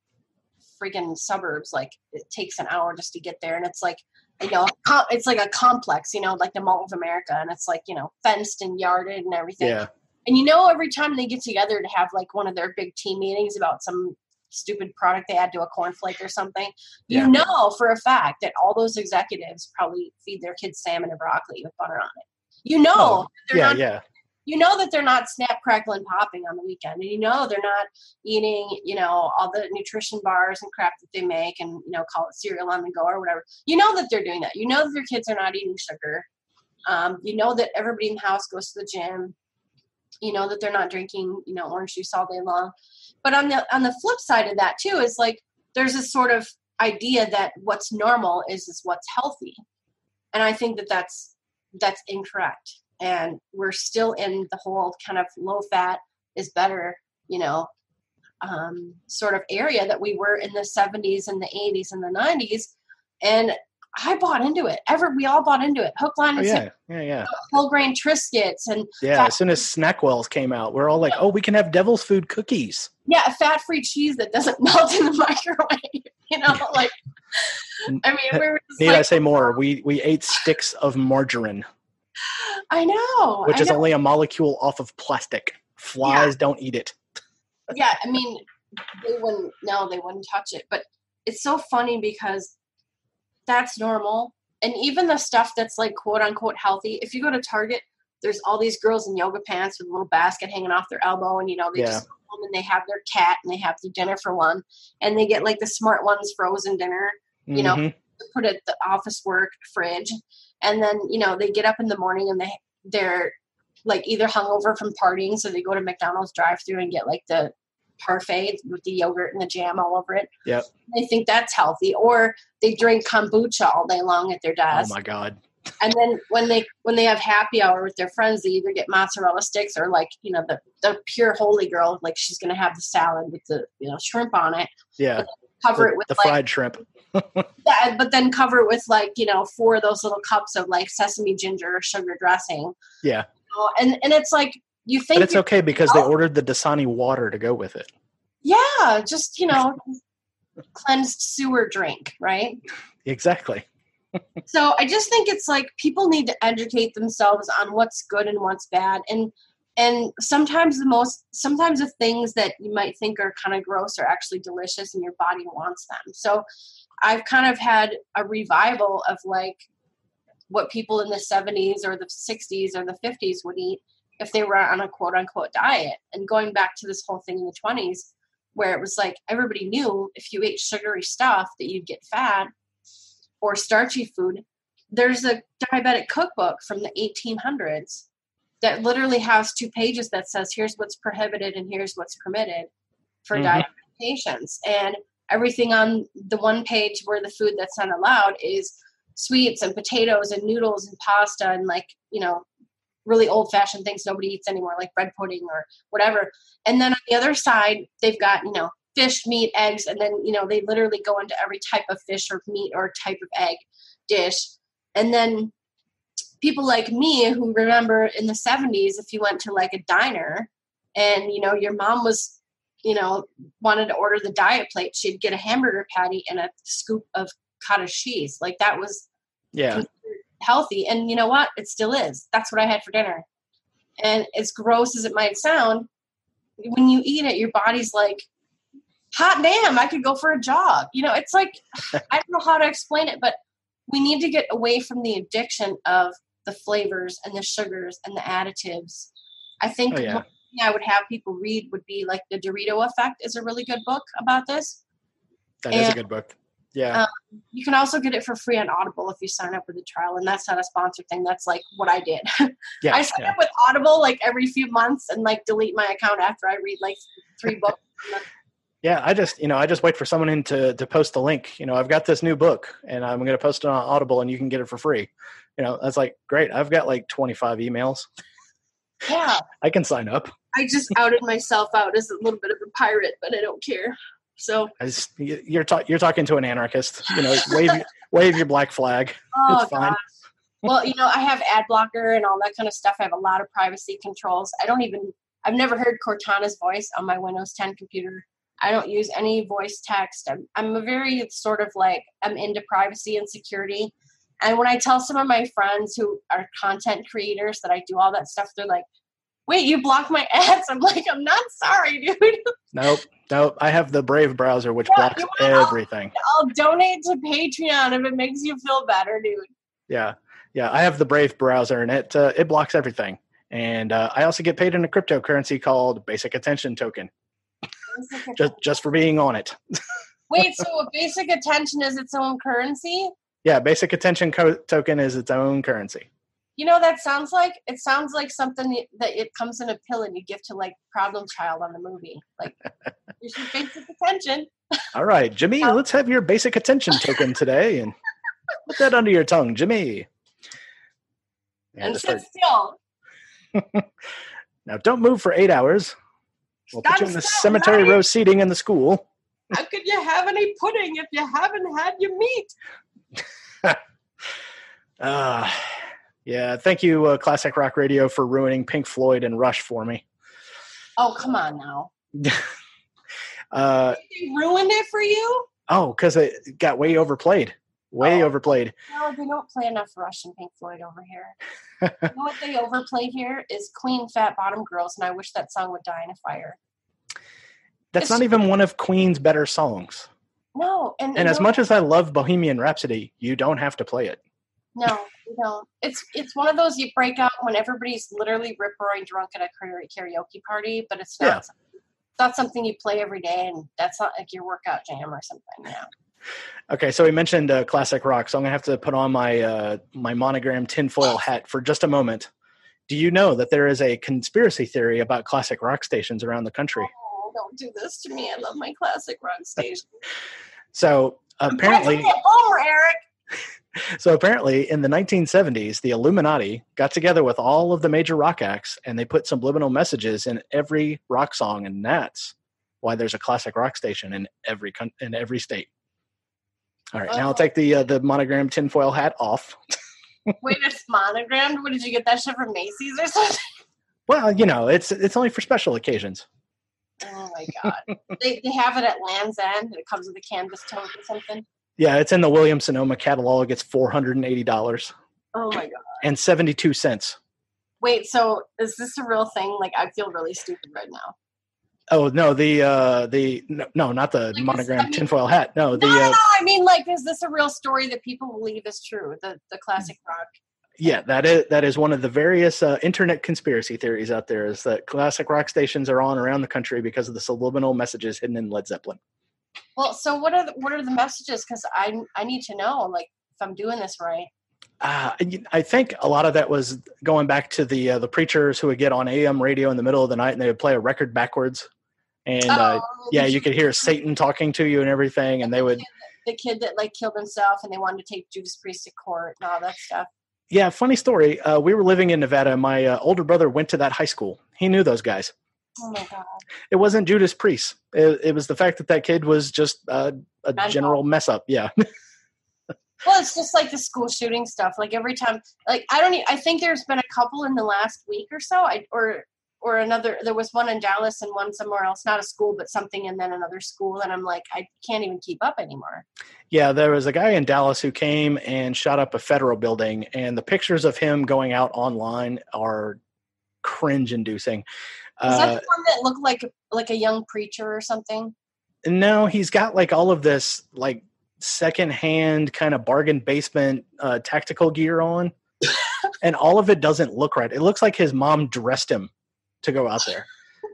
freaking suburbs like it takes an hour just to get there and it's like you know, it's like a complex, you know, like the Mall of America, and it's like you know, fenced and yarded and everything. Yeah. And you know, every time they get together to have like one of their big team meetings about some stupid product they add to a cornflake or something, yeah. you know for a fact that all those executives probably feed their kids salmon and broccoli with butter on it. You know, oh, yeah, not, yeah you know that they're not snap crackle and popping on the weekend and you know they're not eating you know all the nutrition bars and crap that they make and you know call it cereal on the go or whatever. You know that they're doing that. You know that their kids are not eating sugar. Um, you know that everybody in the house goes to the gym. You know that they're not drinking you know orange juice all day long. But on the on the flip side of that too is like there's this sort of idea that what's normal is is what's healthy. And i think that that's that's incorrect and we're still in the whole kind of low fat is better you know um, sort of area that we were in the 70s and the 80s and the 90s and I bought into it. Ever we all bought into it. Hook, line, and oh, yeah, yeah, yeah. Whole grain Triscuits and yeah. Fat- as soon as Snackwells came out, we're all like, "Oh, we can have Devil's Food cookies." Yeah, a fat-free cheese that doesn't melt in the microwave. You know, like I mean, we were. Need like, I say more? We we ate sticks of margarine. I know. Which I is know. only a molecule off of plastic. Flies yeah. don't eat it. yeah, I mean, they wouldn't. No, they wouldn't touch it. But it's so funny because that's normal. And even the stuff that's like quote unquote healthy. If you go to Target, there's all these girls in yoga pants with a little basket hanging off their elbow, and you know they yeah. just home and they have their cat and they have their dinner for one, and they get like the smart ones frozen dinner. You mm-hmm. know, put it the office work fridge and then you know they get up in the morning and they they're like either hungover from partying so they go to mcdonald's drive through and get like the parfait with the yogurt and the jam all over it. Yep. They think that's healthy or they drink kombucha all day long at their oh desk. oh my god. And then when they when they have happy hour with their friends they either get mozzarella sticks or like you know the the pure holy girl like she's gonna have the salad with the you know shrimp on it. Yeah cover the, it with the like, fried shrimp yeah, but then cover it with like you know four of those little cups of like sesame ginger or sugar dressing. Yeah, you know, and and it's like you think, but it's okay because they ordered the Dasani water to go with it. Yeah, just you know, cleansed sewer drink, right? Exactly. so I just think it's like people need to educate themselves on what's good and what's bad, and and sometimes the most sometimes the things that you might think are kind of gross are actually delicious, and your body wants them. So I've kind of had a revival of like what people in the 70s or the 60s or the 50s would eat if they were on a quote unquote diet. And going back to this whole thing in the 20s, where it was like everybody knew if you ate sugary stuff that you'd get fat or starchy food. There's a diabetic cookbook from the 1800s that literally has two pages that says here's what's prohibited and here's what's permitted for mm-hmm. diabetic patients. And everything on the one page where the food that's not allowed is sweets and potatoes and noodles and pasta and like you know really old fashioned things nobody eats anymore like bread pudding or whatever and then on the other side they've got you know fish meat eggs and then you know they literally go into every type of fish or meat or type of egg dish and then people like me who remember in the 70s if you went to like a diner and you know your mom was you know, wanted to order the diet plate, she'd get a hamburger patty and a scoop of cottage cheese. Like that was yeah healthy. And you know what? It still is. That's what I had for dinner. And as gross as it might sound, when you eat it, your body's like, hot damn, I could go for a jog. You know, it's like, I don't know how to explain it, but we need to get away from the addiction of the flavors and the sugars and the additives. I think oh, yeah. I would have people read would be like the Dorito Effect is a really good book about this. That and, is a good book. Yeah. Um, you can also get it for free on Audible if you sign up with a trial, and that's not a sponsored thing. That's like what I did. Yeah, I sign yeah. up with Audible like every few months and like delete my account after I read like three books. Yeah, I just you know I just wait for someone in to to post the link. You know, I've got this new book, and I'm going to post it on Audible, and you can get it for free. You know, that's like great. I've got like 25 emails. Yeah, I can sign up. I just outed myself out as a little bit of a pirate, but I don't care. So As you're ta- you're talking to an anarchist. You know, wave wave your black flag. Oh, it's fine. Gosh. Well, you know, I have ad blocker and all that kind of stuff. I have a lot of privacy controls. I don't even I've never heard Cortana's voice on my Windows 10 computer. I don't use any voice text. I'm, I'm a very sort of like I'm into privacy and security. And when I tell some of my friends who are content creators that I do all that stuff, they're like, wait, you blocked my ads. I'm like, I'm not sorry, dude. Nope. Nope. I have the Brave browser, which yeah, blocks everything. I'll, I'll donate to Patreon if it makes you feel better, dude. Yeah. Yeah. I have the Brave browser and it, uh, it blocks everything. And uh, I also get paid in a cryptocurrency called Basic Attention Token. Just, just for being on it. Wait, so basic attention is its own currency? Yeah, basic attention co- token is its own currency. You know that sounds like it sounds like something that it comes in a pill and you give to like problem child on the movie. Like you should basic attention. All right jimmy um, let's have your basic attention token today and put that under your tongue jimmy. And, and sit still. Now don't move for eight hours we'll put you in the cemetery row seating in the school how could you have any pudding if you haven't had your meat uh, yeah, thank you, uh, Classic Rock Radio, for ruining Pink Floyd and Rush for me. Oh, come on now. uh, they ruined it for you? Oh, because it got way overplayed. Way oh. overplayed. No, they don't play enough Rush and Pink Floyd over here. you know what they overplay here is Queen Fat Bottom Girls, and I wish that song would die in a fire. That's it's, not even one of Queen's better songs. No, and, and as much as I love Bohemian Rhapsody, you don't have to play it. No, you don't. It's it's one of those you break out when everybody's literally rip roaring drunk at a karaoke party, but it's not. Yeah. It's not something you play every day, and that's not like your workout jam or something. Yeah. Okay, so we mentioned uh, classic rock, so I'm gonna have to put on my uh, my monogram tinfoil hat for just a moment. Do you know that there is a conspiracy theory about classic rock stations around the country? Oh, don't do this to me! I love my classic rock station. so apparently, Homer, Eric so apparently in the 1970s the illuminati got together with all of the major rock acts and they put subliminal messages in every rock song and that's why there's a classic rock station in every in every state all right oh. now i'll oh. take the uh, the monogram tinfoil hat off wait it's monogrammed what did you get that shit from macy's or something well you know it's it's only for special occasions oh my god they, they have it at land's end it comes with a canvas tote or something yeah, it's in the Williams Sonoma catalog. It's four hundred and eighty dollars. Oh my god! And seventy two cents. Wait, so is this a real thing? Like, I feel really stupid right now. Oh no, the uh the no, not the like monogram this, tinfoil hat. No, the no, uh, no, I mean like is this a real story that people believe is true? The the classic rock. Yeah, that is that is one of the various uh, internet conspiracy theories out there. Is that classic rock stations are on around the country because of the subliminal messages hidden in Led Zeppelin. Well, so what are the, what are the messages? Because I I need to know like if I'm doing this right. Uh, I think a lot of that was going back to the uh, the preachers who would get on AM radio in the middle of the night and they would play a record backwards, and uh, oh, yeah, you could hear Satan talking to you and everything, and they would the kid that like killed himself and they wanted to take Judas Priest to court and all that stuff. Yeah, funny story. Uh, we were living in Nevada. My uh, older brother went to that high school. He knew those guys. Oh my god! It wasn't Judas Priest. It, it was the fact that that kid was just uh, a Mental. general mess up. Yeah. well, it's just like the school shooting stuff. Like every time, like I don't. I think there's been a couple in the last week or so. I or or another there was one in dallas and one somewhere else not a school but something and then another school and i'm like i can't even keep up anymore. Yeah there was a guy in dallas who came and shot up a federal building and the pictures of him going out online are cringe inducing. Is that the one that looked like like a young preacher or something? No he's got like all of this like secondhand kind of bargain basement uh, tactical gear on and all of it doesn't look right. It looks like his mom dressed him to go out there.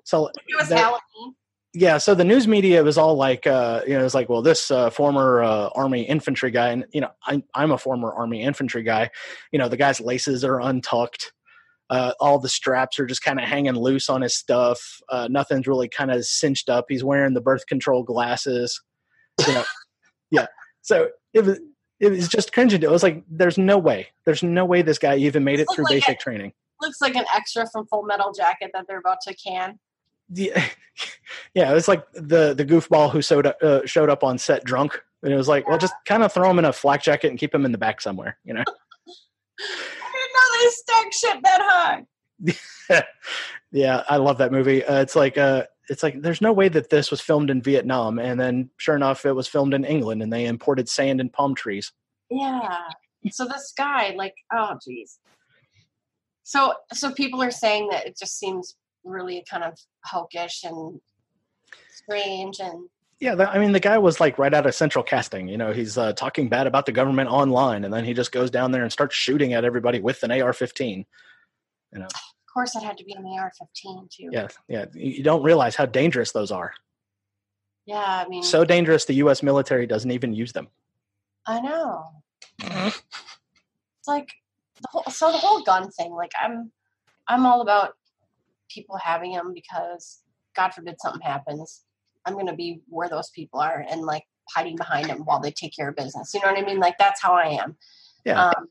So it was that, Halloween. Yeah, so the news media was all like, uh, you know, it's like, well, this uh, former uh, Army infantry guy, and you know, I'm I'm a former Army infantry guy. You know, the guy's laces are untucked. Uh, all the straps are just kind of hanging loose on his stuff. Uh, nothing's really kind of cinched up. He's wearing the birth control glasses. You know, yeah. So it was it was just cringing. It was like, there's no way, there's no way this guy even made it through like basic training looks like an extra from Full Metal Jacket that they're about to can. Yeah, yeah, it was like the the goofball who showed up, uh, showed up on set drunk, and it was like, yeah. well, just kind of throw him in a flak jacket and keep him in the back somewhere, you know. I didn't know they stack shit that high. yeah, I love that movie. Uh, it's like uh, it's like there's no way that this was filmed in Vietnam, and then sure enough, it was filmed in England, and they imported sand and palm trees. Yeah. So this guy, like, oh, geez, so so people are saying that it just seems really kind of hawkish and strange and yeah i mean the guy was like right out of central casting you know he's uh, talking bad about the government online and then he just goes down there and starts shooting at everybody with an ar-15 you know. Of course it had to be an ar-15 too. Yeah yeah you don't realize how dangerous those are. Yeah i mean so dangerous the us military doesn't even use them. I know. It's like the whole, so the whole gun thing, like I'm, I'm all about people having them because God forbid something happens, I'm gonna be where those people are and like hiding behind them while they take care of business. You know what I mean? Like that's how I am. Yeah. Um,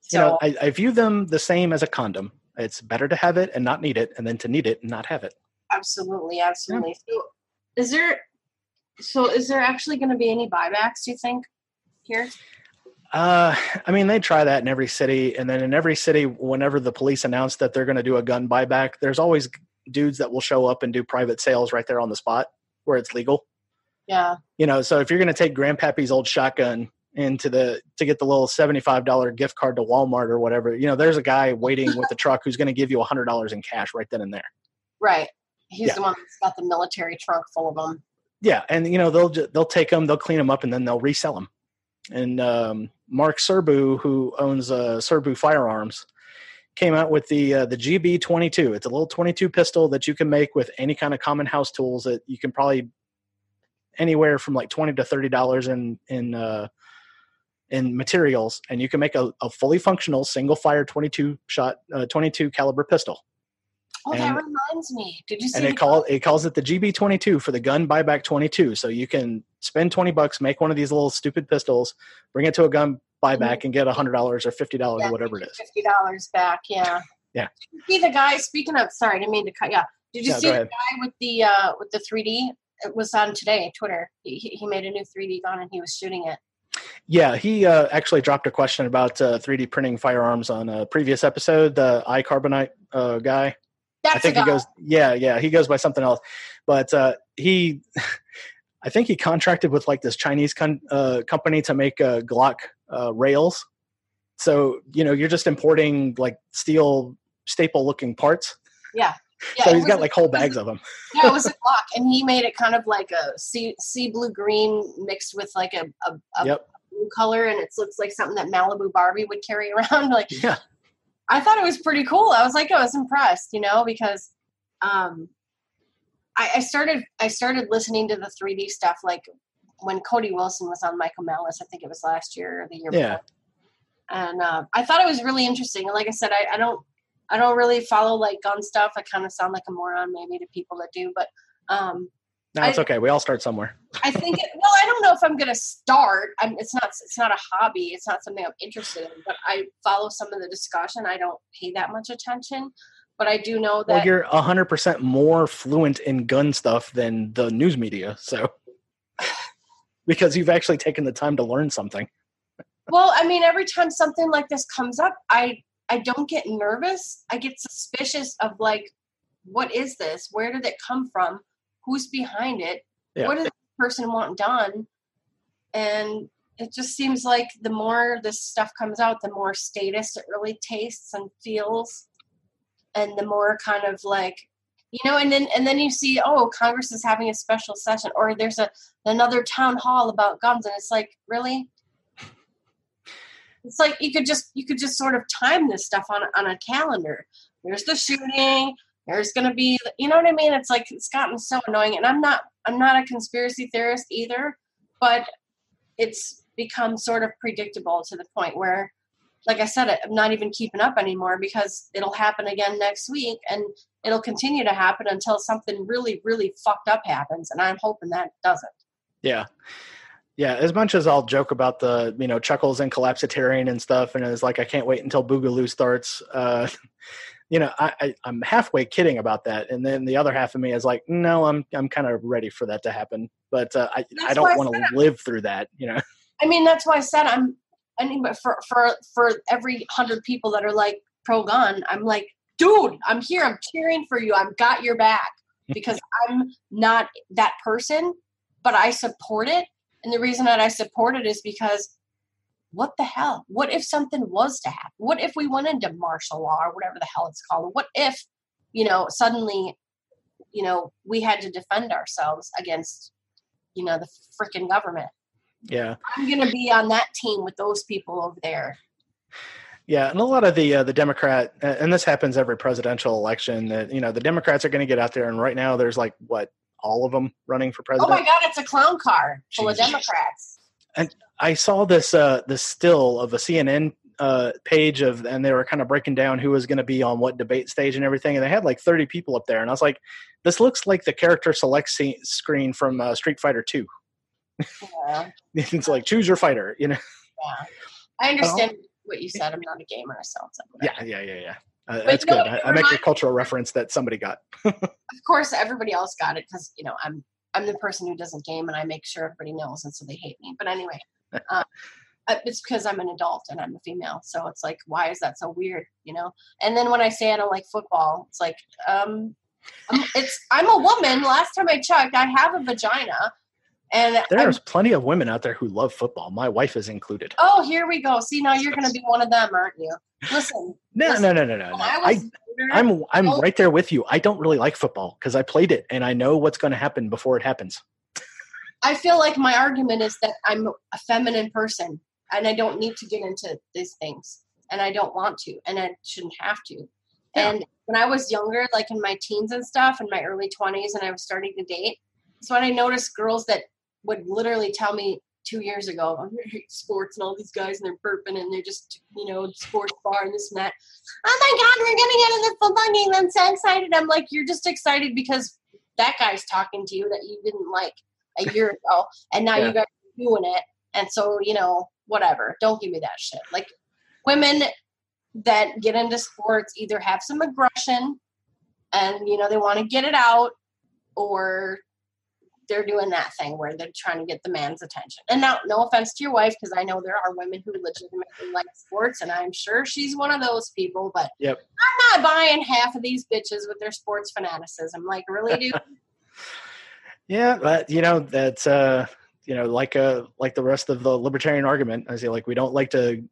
so, you know, I, I view them the same as a condom. It's better to have it and not need it, and then to need it and not have it. Absolutely, absolutely. Yeah. So, is there? So, is there actually going to be any buybacks? Do you think here? Uh, I mean, they try that in every city, and then in every city, whenever the police announce that they're going to do a gun buyback, there's always dudes that will show up and do private sales right there on the spot where it's legal. Yeah. You know, so if you're going to take Grandpappy's old shotgun into the to get the little seventy-five dollar gift card to Walmart or whatever, you know, there's a guy waiting with the truck who's going to give you a hundred dollars in cash right then and there. Right. He's yeah. the one that's got the military trunk full of them. Yeah, and you know they'll they'll take them, they'll clean them up, and then they'll resell them. And um, Mark Serbu, who owns uh, Serbu Firearms, came out with the uh, the GB twenty two. It's a little twenty two pistol that you can make with any kind of common house tools that you can probably anywhere from like twenty to thirty dollars in in uh, in materials, and you can make a, a fully functional single fire twenty two shot uh, twenty two caliber pistol. Oh, and, that reminds me. Did you see? And it call it calls it the GB twenty two for the gun buyback twenty two. So you can spend twenty bucks, make one of these little stupid pistols, bring it to a gun buyback, mm-hmm. and get a hundred dollars or fifty dollars yeah, or whatever it is. Fifty dollars back, yeah. yeah. see the guy. Speaking of, sorry, I didn't mean to cut. Yeah. Did you yeah, see the guy with the uh with the three D? It was on today, Twitter. He he made a new three D gun and he was shooting it. Yeah, he uh, actually dropped a question about uh, 3D printing firearms on a previous episode. The iCarbonite uh, guy. That's I think he goes. Yeah, yeah, he goes by something else, but uh, he, I think he contracted with like this Chinese con- uh, company to make uh, Glock uh, rails. So you know, you're just importing like steel staple looking parts. Yeah. Yeah, so he's got like whole bags of them. yeah, it was a Glock, and he made it kind of like a sea sea blue green mixed with like a, a, a yep. blue color, and it looks like something that Malibu Barbie would carry around. Like, yeah, I thought it was pretty cool. I was like, I was impressed, you know, because um, I, I started I started listening to the 3D stuff like when Cody Wilson was on Michael Malice. I think it was last year or the year yeah. before. And uh, I thought it was really interesting. And like I said, I, I don't I don't really follow like gun stuff. I kind of sound like a moron maybe to people that do, but um, no, it's I, okay. We all start somewhere. I think. It, well, I don't know if I'm going to start. I'm, it's not. It's not a hobby. It's not something I'm interested in. But I follow some of the discussion. I don't pay that much attention, but I do know that well, you're hundred percent more fluent in gun stuff than the news media. So, because you've actually taken the time to learn something. well, I mean, every time something like this comes up, I I don't get nervous. I get suspicious of like what is this? Where did it come from? Who's behind it? Yeah. What does the person want done? And it just seems like the more this stuff comes out, the more status it really tastes and feels, and the more kind of like you know and then and then you see oh congress is having a special session or there's a another town hall about guns and it's like really it's like you could just you could just sort of time this stuff on on a calendar there's the shooting there's going to be you know what i mean it's like it's gotten so annoying and i'm not i'm not a conspiracy theorist either but it's become sort of predictable to the point where like i said i'm not even keeping up anymore because it'll happen again next week and it'll continue to happen until something really really fucked up happens and i'm hoping that doesn't Yeah. Yeah, as much as I'll joke about the, you know, chuckles and collapsitarian and stuff, and it's like I can't wait until Boogaloo starts. Uh, you know, I, I, I'm halfway kidding about that, and then the other half of me is like, no, I'm I'm kind of ready for that to happen, but uh, I I don't want to live through that. You know, I mean, that's why I said I'm. I mean, but for for for every hundred people that are like pro gun, I'm like, dude, I'm here. I'm cheering for you. I've got your back because I'm not that person, but I support it. And the reason that I support it is because what the hell? What if something was to happen? What if we went into martial law or whatever the hell it's called? What if, you know, suddenly, you know, we had to defend ourselves against, you know, the freaking government? yeah. I'm going to be on that team with those people over there. Yeah, and a lot of the uh, the Democrat, and this happens every presidential election. That you know the Democrats are going to get out there, and right now there's like what all of them running for president. Oh my God, it's a clown car full of. Democrats. I saw this uh this still of a CNN uh page of, and they were kind of breaking down who was going to be on what debate stage and everything, and they had like 30 people up there, and I was like, this looks like the character select se- screen from uh, Street Fighter 2. Yeah, it's like choose your fighter, you know? yeah. I understand what you said. I'm not a gamer, so it's like Yeah, yeah, yeah, yeah. Uh, that's know good. I, I make a cultural reference that somebody got. of course everybody else got it because you know I'm I'm the person who doesn't game and I make sure everybody knows and so they hate me. But anyway, uh, uh, it's because I'm an adult and I'm a female, so it's like why is that so weird, you know? And then when I say I don't like football, it's like um, I'm, it's I'm a woman. Last time I checked, I have a vagina, and I'm There's plenty of women out there who love football. My wife is included. Oh, here we go. See, now you're going to be one of them, aren't you? Listen, No, listen, no, no, no, no. no. I I, was younger, I'm I'm Oh. right there with you. I don't really like football because I played it and I know what's going to happen before it happens. I feel like my argument is that I'm a feminine person and I don't need to get into these things and I don't want to and I shouldn't have to. Yeah. And when I was younger, like in my teens and stuff, in my early 20s, and I was starting to date, it's when I noticed girls that would literally tell me two years ago, oh, I hate sports and all these guys and they're burping and they're just, you know, sports bar and this and that. Oh my God, we're going to get in the football game. I'm so excited. I'm like, you're just excited because that guy's talking to you that you didn't like a year ago. And now Yeah. you guys are doing it. And so, you know, whatever. Don't give me that shit. Like women that get into sports either have some aggression and, you know, they want to get it out or they're doing that thing where they're trying to get the man's attention. And now, no offense to your wife, because I know there are women who legitimately like sports, and I'm sure she's one of those people. But Yep. I'm not buying half of these bitches with their sports fanaticism. Like, really, dude? Yeah, but you know that's uh you know like uh like the rest of the libertarian argument. I say like we don't like to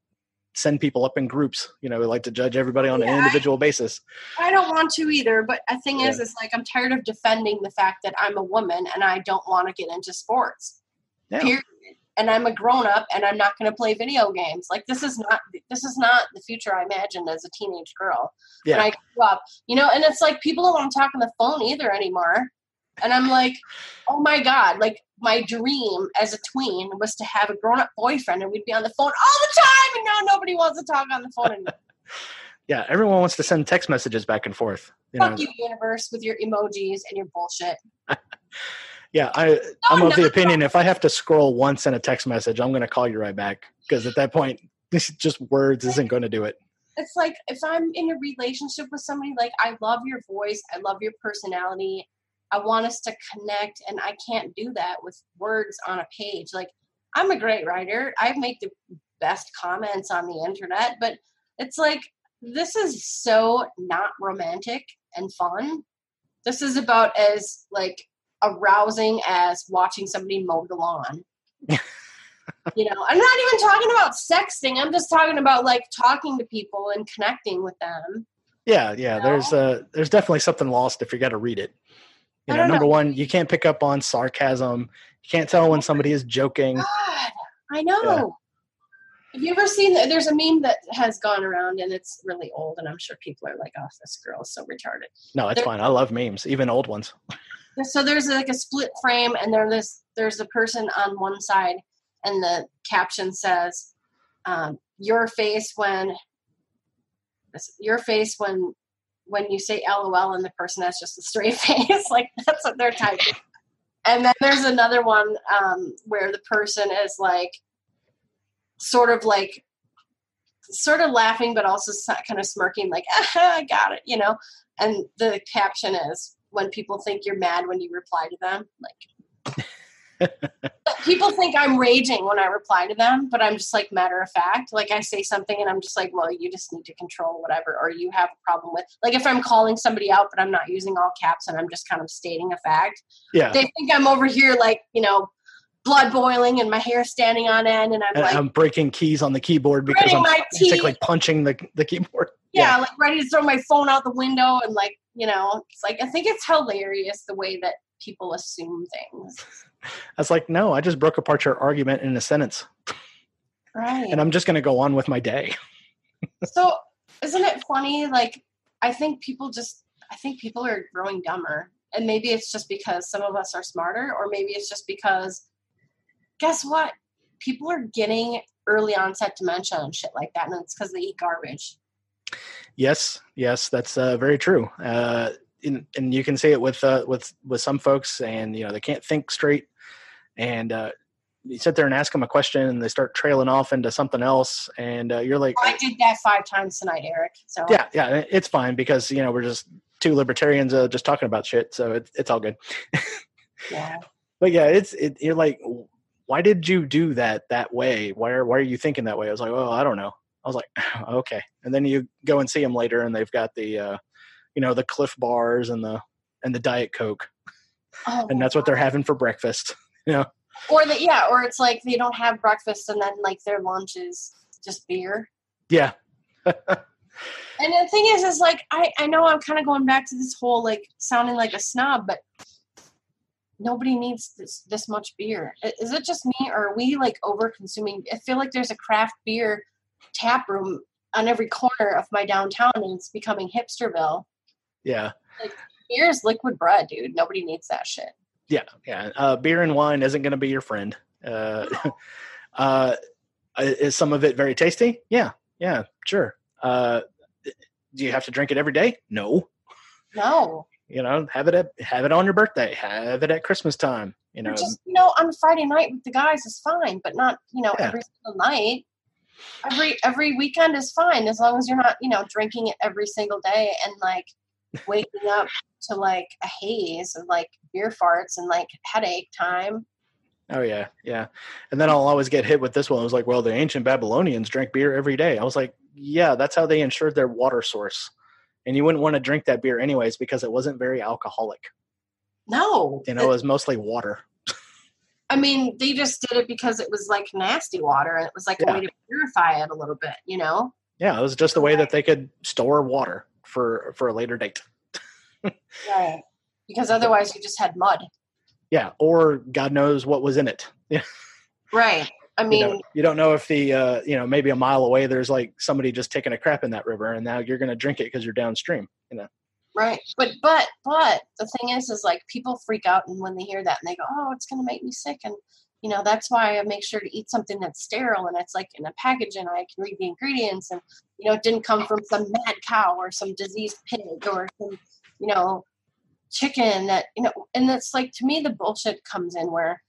send people up in groups. You know, we like to judge everybody on Yeah, an I- individual basis. I don't want to either. But the thing is, Yeah. is like I'm tired of defending the fact that I'm a woman and I don't want to get into sports. Yeah. Period. And I'm a grown up and I'm not going to play video games. Like this is not this is not the future I imagined as a teenage girl. Yeah. When I grew up, you know, and it's like people don't want to talk on the phone either anymore. And I'm like, oh my god! Like my dream as a tween was to have a grown up boyfriend and we'd be on the phone all the time. And now nobody wants to talk on the phone anymore. Yeah, everyone wants to send text messages back and forth. You know, Fuck you, universe, with your emojis and your bullshit. yeah, I I'm No, of the opinion if I have to scroll once in a text message, I'm going to call you right back because at that point, just words isn't going to do it. it's like if I'm in a relationship with somebody, like I love your voice, I love your personality, I want us to connect, and I can't do that with words on a page. Like I'm a great writer, I make the best comments on the internet, but it's like this is so not romantic and fun This is about as like arousing as watching somebody mow the lawn. you know, I'm not even talking about sexting. I'm just talking about like talking to people and connecting with them. Yeah, yeah. You know? There's uh there's definitely something lost if you got to read it. You know, number know. one, you can't pick up on sarcasm. You can't tell when somebody is joking. God, I know. Yeah. Have you ever seen that? There's a meme that has gone around and it's really old, and I'm sure people are like, oh, this girl is so retarded. No, it's there, fine. I love memes, even old ones. so there's like a split frame, and there's this there's a person on one side, and the caption says, um, "Your face when your face when when you say LOL and the person has just a straight face, like that's what they're typing." and then there's another one um, where the person is like sort of like sort of laughing but also kind of smirking like ah, i got it you know and the caption is when people think you're mad when you reply to them like people think I'm raging when I reply to them, but I'm just like matter of fact. Like I say something and I'm just like, well, you just need to control whatever, or you have a problem with. Like if I'm calling somebody out, but I'm not using all caps and I'm just kind of stating a fact. Yeah. They think I'm over here like, you know, blood boiling and my hair standing on end and I'm and like I'm breaking keys on the keyboard because I'm basically punching the, the keyboard. Yeah, yeah, like ready to throw my phone out the window and like, you know, it's like I think it's hilarious the way that people assume things. I was like, no, I just broke apart your argument in a sentence. Right. And I'm just going to go on with my day. so, isn't it funny? Like, I think people just, I think people are growing dumber. And maybe it's just because some of us are smarter, or maybe it's just because, guess what? People are getting early onset dementia and shit like that. And it's because they eat garbage. Yes, yes, that's uh, very true. Uh, in, and you can see it with uh, with with some folks, and you know they can't think straight and uh, you sit there and ask them a question and they start trailing off into something else and uh, you're like i did that five times tonight eric so. Yeah yeah it's fine because you know we're just two libertarians uh, just talking about shit so it's, it's all good. Yeah. But yeah it's it, you're like why did you do that that way? Why are, why are you thinking that way? I was like oh i don't know. I was like okay. And then you go and see them later and they've got the uh, you know the cliff bars and the and the diet coke. Oh, and that's what they're having for breakfast yeah. Or that yeah, or it's like they don't have breakfast and then like their lunch is just beer. Yeah. and the thing is, is like I I know I'm kind of going back to this whole like sounding like a snob, but nobody needs this this much beer. Is it just me, or are we like over consuming? I feel like there's a craft beer tap room on every corner of my downtown, and it's becoming hipsterville. Yeah, like beer is liquid bread, dude. Nobody needs that shit. Yeah, yeah. Uh, beer and wine isn't going to be your friend. Uh, uh, is some of it very tasty? Yeah, yeah, sure. Uh, do you have to drink it every day? No. No. You know, have it at have it on your birthday. Have it at Christmas time. You know, just you know, on Friday night with the guys is fine, but not you know yeah. every single night. Every every weekend is fine as long as you're not you know drinking it every single day and like waking up to like a haze and like beer farts and like headache time. Oh yeah, yeah. And then I'll always get hit with this one. I was like, well, the ancient Babylonians drank beer every day. I was like, yeah, that's how they ensured their water source. And you wouldn't want to drink that beer anyways because it wasn't very alcoholic. No. You know, it was mostly water. I mean, they just did it because it was like nasty water and it was like yeah. a way to purify it a little bit, you know? Yeah, it was just a way that they could store water for for a later date. right. Because otherwise you just had mud. Yeah, or God knows what was in it. Yeah. Right. I mean, you, know, you don't know if the uh, you know maybe a mile away there's like somebody just taking a crap in that river, and now you're going to drink it because you're downstream. You know. Right, but but but the thing is, is like people freak out, and when they hear that, and they go, "Oh, it's going to make me sick," and you know that's why I make sure to eat something that's sterile and it's like in a package, and I can read the ingredients, and you know it didn't come from some mad cow or some diseased pig or some you know chicken that you know and it's like to me the bullshit comes in where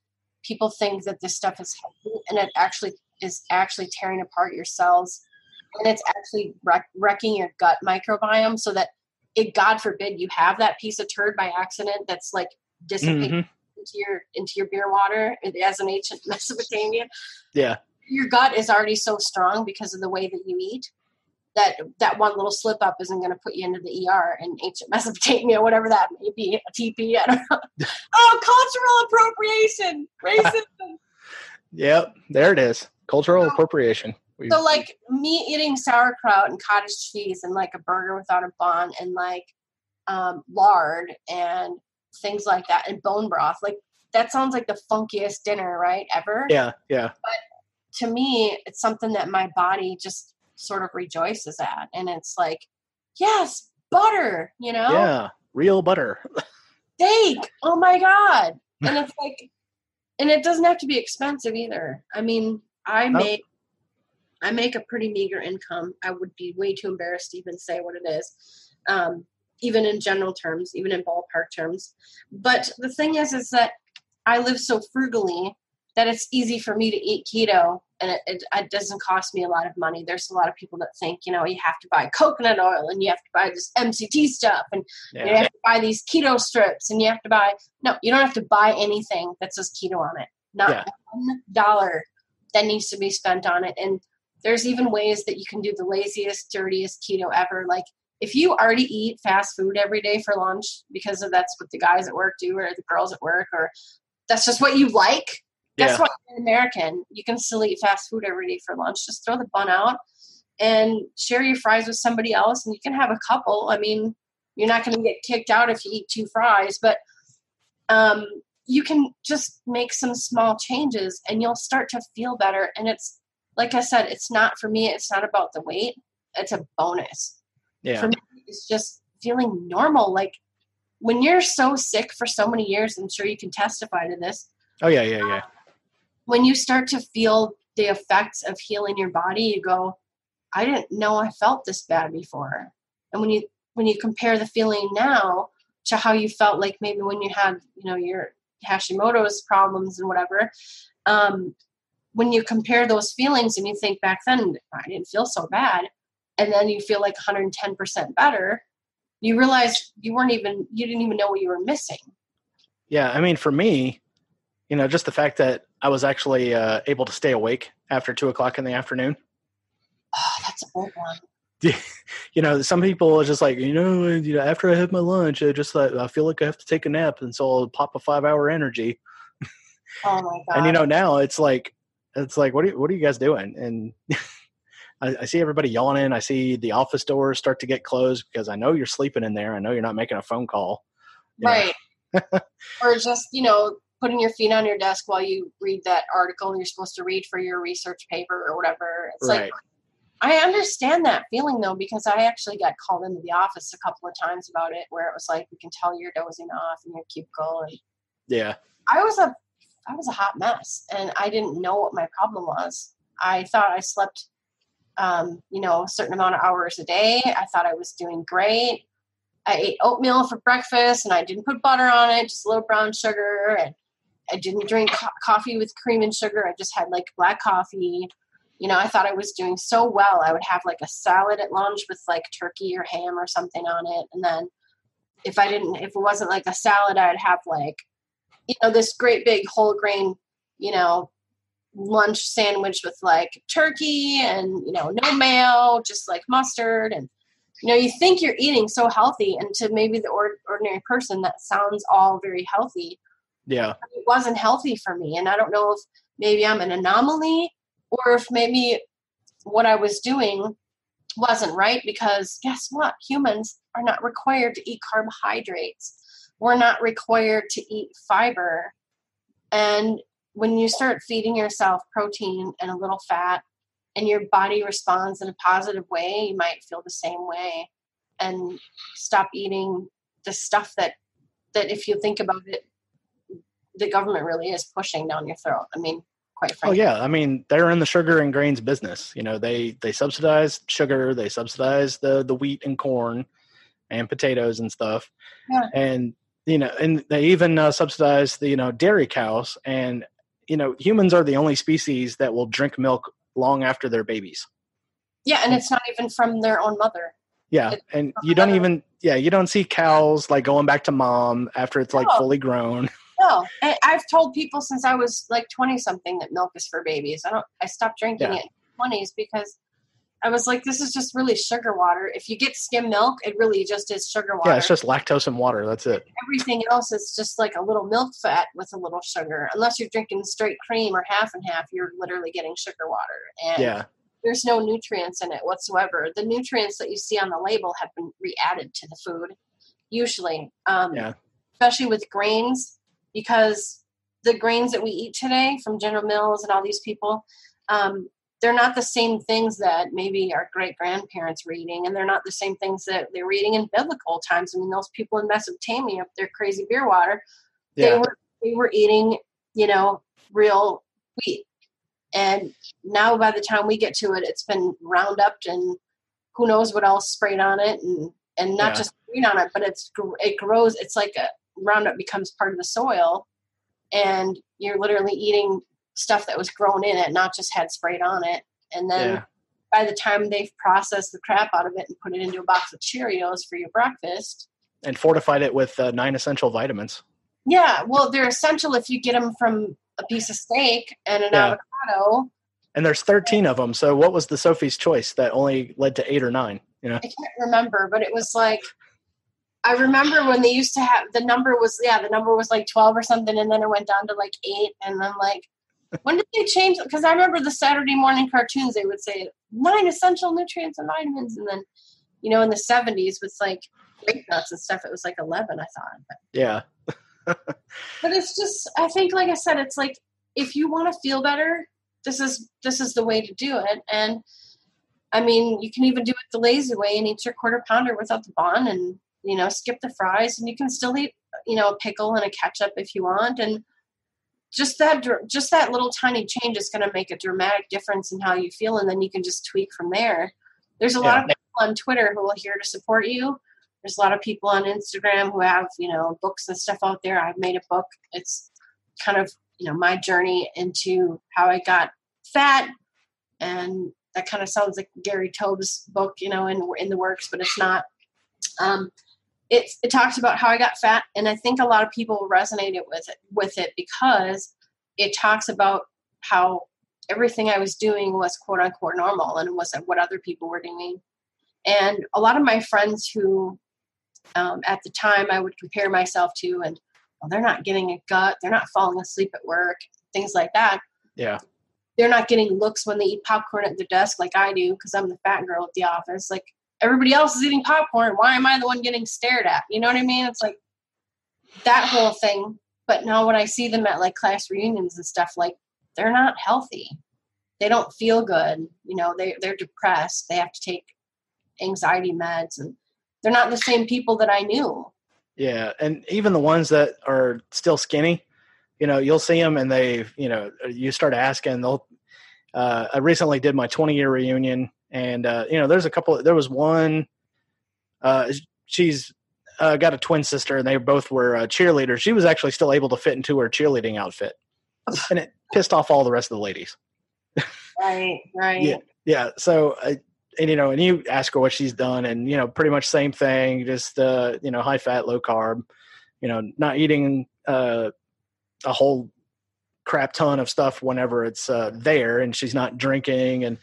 people think that this stuff is healthy and it actually is actually tearing apart your cells and it's actually wreck, wrecking your gut microbiome so that it god forbid you have that piece of turd by accident that's like dissipating mm-hmm. Into your into your beer water as an ancient mesopotamian yeah your gut is already so strong because of the way that you eat that that one little slip up isn't going to put you into the ER in ancient Mesopotamia, whatever that may be, a TP. I don't know. oh, cultural appropriation, racism. yep, there it is. Cultural appropriation. We, so, like me eating sauerkraut and cottage cheese and like a burger without a bun and like um, lard and things like that and bone broth, like that sounds like the funkiest dinner, right? Ever. Yeah, yeah. But to me, it's something that my body just sort of rejoices at. And it's like, yes, butter, you know? Yeah, real butter. Steak. Oh my God. And it's like, and it doesn't have to be expensive either. I mean, I make I make a pretty meager income. I would be way too embarrassed to even say what it is, um, even in general terms, even in ballpark terms. But the thing is, is that I live so frugally that it's easy for me to eat keto and it, it, it, doesn't cost me a lot of money. There's a lot of people that think, you know, you have to buy coconut oil and you have to buy this MCT stuff and yeah. you have to buy these keto strips and you have to buy, no, you don't have to buy anything that says keto on it. Not yeah. one dollar that needs to be spent on it. And there's even ways that you can do the laziest, dirtiest keto ever. Like if you already eat fast food every day for lunch because of that's what the guys at work do or the girls at work or that's just what you like Guess yeah. what? You're American. You can still eat fast food every day for lunch. Just throw the bun out and share your fries with somebody else, and you can have a couple. I mean, you're not going to get kicked out if you eat two fries, but um, you can just make some small changes, and you'll start to feel better. And it's like I said, it's not for me. It's not about the weight. It's a bonus. Yeah. For me, it's just feeling normal. Like when you're so sick for so many years, I'm sure you can testify to this. Oh yeah, yeah, yeah when you start to feel the effects of healing your body, you go, I didn't know I felt this bad before. And when you when you compare the feeling now to how you felt like maybe when you had, you know, your Hashimoto's problems and whatever, um, when you compare those feelings and you think back then, I didn't feel so bad, and then you feel like 110% better, you realize you weren't even, you didn't even know what you were missing. Yeah. I mean, for me, you know, just the fact that I was actually uh, able to stay awake after two o'clock in the afternoon. Oh, that's a big one. you know, some people are just like, you know, you know, after I have my lunch, I just like I feel like I have to take a nap, and so I'll pop a five-hour energy. Oh my god! and you know, now it's like, it's like, what are you, what are you guys doing? And I, I see everybody yawning. I see the office doors start to get closed because I know you're sleeping in there. I know you're not making a phone call. Right. or just you know putting your feet on your desk while you read that article you're supposed to read for your research paper or whatever. It's right. like I understand that feeling though because I actually got called into the office a couple of times about it where it was like we can tell you're dozing off in your cubicle and yeah. I was a I was a hot mess and I didn't know what my problem was. I thought I slept um, you know, a certain amount of hours a day. I thought I was doing great. I ate oatmeal for breakfast and I didn't put butter on it, just a little brown sugar and I didn't drink co- coffee with cream and sugar. I just had like black coffee. You know, I thought I was doing so well. I would have like a salad at lunch with like turkey or ham or something on it. And then if I didn't, if it wasn't like a salad, I'd have like, you know, this great big whole grain, you know, lunch sandwich with like turkey and, you know, no mayo, just like mustard. And, you know, you think you're eating so healthy. And to maybe the ordinary person, that sounds all very healthy yeah it wasn't healthy for me and i don't know if maybe i'm an anomaly or if maybe what i was doing wasn't right because guess what humans are not required to eat carbohydrates we're not required to eat fiber and when you start feeding yourself protein and a little fat and your body responds in a positive way you might feel the same way and stop eating the stuff that that if you think about it the government really is pushing down your throat. I mean, quite oh, frankly. Oh yeah, I mean they're in the sugar and grains business. You know, they they subsidize sugar, they subsidize the the wheat and corn and potatoes and stuff. Yeah. And you know, and they even uh, subsidize the you know dairy cows. And you know, humans are the only species that will drink milk long after their babies. Yeah, and it's not even from their own mother. Yeah, it's and you don't even yeah you don't see cows like going back to mom after it's like fully grown. No, I've told people since I was like twenty something that milk is for babies. I don't. I stopped drinking yeah. it in twenties because I was like, this is just really sugar water. If you get skim milk, it really just is sugar water. Yeah, it's just lactose and water. That's it. Everything else is just like a little milk fat with a little sugar. Unless you're drinking straight cream or half and half, you're literally getting sugar water. And Yeah. there's no nutrients in it whatsoever. The nutrients that you see on the label have been re-added to the food, usually, um, Yeah. especially with grains, because the grains that we eat today from General Mills and all these people, um, they're not the same things that maybe our great grandparents were eating, and they're not the same things that they were eating in biblical times. I mean, those people in Mesopotamia, their crazy beer water, they were they were eating, you know, real wheat. And now by the time we get to it, it's been Roundup and who knows what else sprayed on it and and not Yeah. just green on it, but it's it grows. It's like a Roundup becomes part of the soil, and you're literally eating stuff that was grown in it, not just had sprayed on it. And then Yeah. by the time they've processed the crap out of it and put it into a box of Cheerios for your breakfast, And fortified it with uh, nine essential vitamins. yeah, well, they're essential if you get them from a piece of steak and an Yeah. avocado. And there's 13 of them. So what was the Sophie's choice that only led to eight or nine? You know? I can't remember, but it was like I remember when they used to have the number was yeah the number was like twelve or something, and then it went down to like eight, and I'm like, when did they change? Because I remember the Saturday morning cartoons they would say nine essential nutrients and vitamins, and then you know in the '70s with like grape nuts and stuff, it was like eleven. I thought, but, Yeah. but it's just I think like I said, it's like if you want to feel better, this is this is the way to do it, and I mean, you can even do it the lazy way and eat your quarter pounder without the bun and, you know, skip the fries and you can still eat, you know, a pickle and a ketchup if you want. And just that, just that little tiny change is going to make a dramatic difference in how you feel. And then you can just tweak from there. There's a lot of people on Twitter who are here to support you. There's a lot of people on Instagram who have, you know, books and stuff out there. I've made a book. It's kind of, you know, my journey into how I got fat and that kind of sounds like Gary Taubes' book, you know, in in the works, but it's not. Um, it it talks about how I got fat, and I think a lot of people resonated with it with it because it talks about how everything I was doing was quote unquote normal and it wasn't what other people were doing. And a lot of my friends who, um, at the time, I would compare myself to, and well, they're not getting a gut, they're not falling asleep at work, things like that Yeah. they're not getting looks when they eat popcorn at their desk like I do because I'm the fat girl at the office. Like everybody else is eating popcorn. Why am I the one getting stared at? You know what I mean? It's like that whole thing. But now when I see them at like class reunions and stuff, like they're not healthy. They don't feel good. You know, they they're depressed. They have to take anxiety meds and they're not the same people that I knew. Yeah, and even the ones that are still skinny, you know, you'll see them and they, you know, you start asking. They'll. Uh, I recently did my 20 year reunion, and uh, you know, there's a couple. There was one. Uh, she's uh, got a twin sister, and they both were uh, cheerleaders. She was actually still able to fit into her cheerleading outfit, and it pissed off all the rest of the ladies. Right, right. Yeah. Yeah. So, uh, and you know, and you ask her what she's done, and you know, pretty much same thing. Just uh, you know, high fat, low carb. You know, not eating uh, a whole crap ton of stuff whenever it's uh, there, and she's not drinking and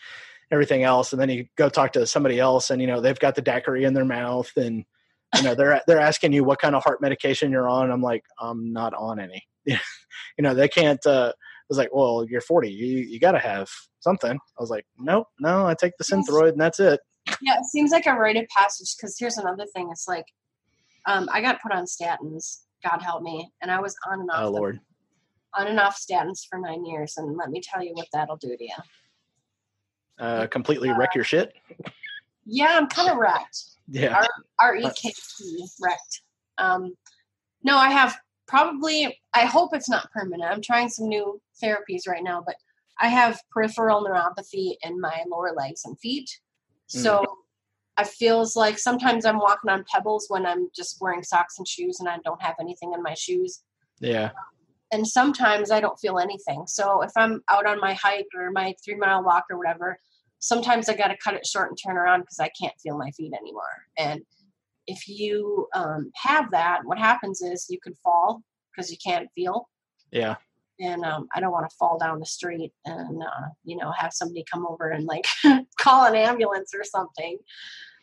everything else. And then you go talk to somebody else, and you know, they've got the daiquiri in their mouth, and you know, they're they're asking you what kind of heart medication you're on. I'm like, I'm not on any. you know, they can't. Uh, I was like, well, you're 40. You you got to have something. I was like, nope, no, I take the Synthroid and that's it. Yeah, it seems like a rite of passage because here's another thing. It's like um, I got put on statins, God help me, and I was on and off Oh them- Lord, on and off statins for nine years, and let me tell you what that'll do to you. Uh, completely wreck your shit. Yeah, I'm kind of wrecked. Yeah, R E K T wrecked. Um, no, I have probably. I hope it's not permanent. I'm trying some new therapies right now, but I have peripheral neuropathy in my lower legs and feet. So I feels like sometimes I'm walking on pebbles when I'm just wearing socks and shoes and I don't have anything in my shoes. yeah, And sometimes I don't feel anything. So if I'm out on my hike or my three mile walk or whatever, sometimes I got to cut it short and turn around because I can't feel my feet anymore. And if you um, have that, what happens is you could fall because you can't feel. yeah, and um, I don't want to fall down the street and uh, you know have somebody come over and like call an ambulance or something.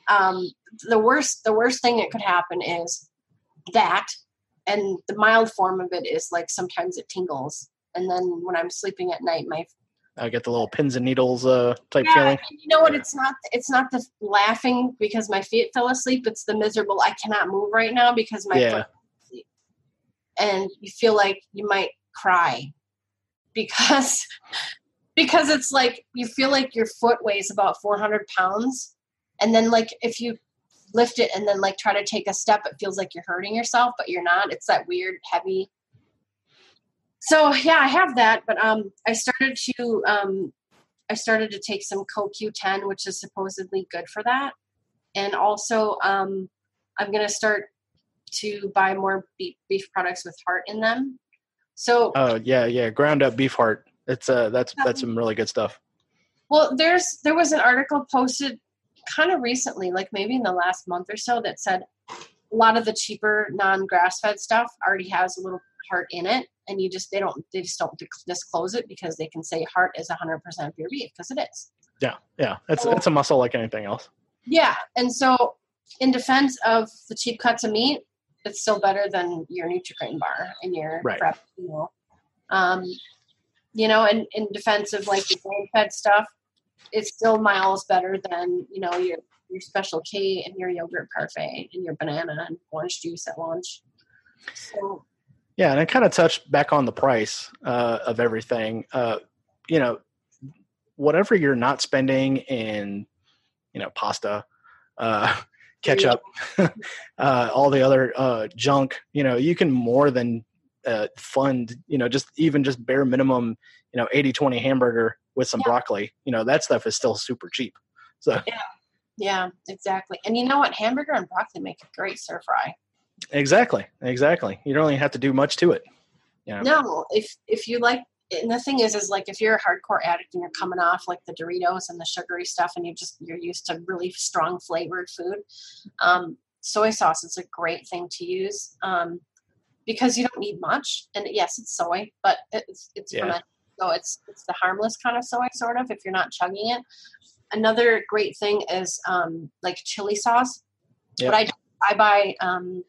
Um, the worst the worst thing that could happen is that, and the mild form of it is like sometimes it tingles, and then when I'm sleeping at night, my I get the little pins and needles uh, type yeah, feeling. You know what? It's not. It's not the laughing because my feet fell asleep. It's the miserable. I cannot move right now because my Yeah. foot. And you feel like you might cry because because it's like you feel like your foot weighs about 400 pounds, and then like if you lift it and then like try to take a step, it feels like you're hurting yourself, but you're not. It's that weird heavy so yeah i have that but um i started to um i started to take some coq10 which is supposedly good for that and also um i'm going to start to buy more beef, beef products with heart in them so Oh yeah, yeah. Ground up beef heart. It's uh that's that's some really good stuff. well there's there was an article posted kind of recently like maybe in the last month or so that said a lot of the cheaper non-grass fed stuff already has a little heart in it and you just they don't they just don't disclose it because they can say heart is 100% pure beef because it is Yeah, yeah. It's Oh. it's a muscle like anything else. yeah and so in defense of the cheap cuts of meat it's still better than your Nutri-Grain bar and your Right. prep meal. Um, you know, and in defense of like the grain-fed stuff, it's still miles better than you know your your special K and your yogurt parfait and your banana and orange juice at lunch. So Yeah, and I kind of touched back on the price uh, of everything. Uh, you know, whatever you're not spending in, you know, pasta, uh, ketchup, uh, all the other uh, junk, you know, you can more than uh, fund, you know, just even just bare minimum, you know, 80 20 hamburger with some Yeah. broccoli. You know, that stuff is still super cheap. So, yeah, yeah, exactly. And you know what? Hamburger and broccoli make a great stir fry. exactly, exactly. You don't really have to do much to it. Know? No, if if you like, and the thing is, is like if you're a hardcore addict and you're coming off like the Doritos and the sugary stuff, and you just you're used to really strong flavored food, um, soy sauce is a great thing to use um, because you don't need much. And yes, it's soy, but it's it's Yeah. fermented, so it's it's the harmless kind of soy, sort of. If you're not chugging it, another great thing is um, like chili sauce. Yep. But I I buy um,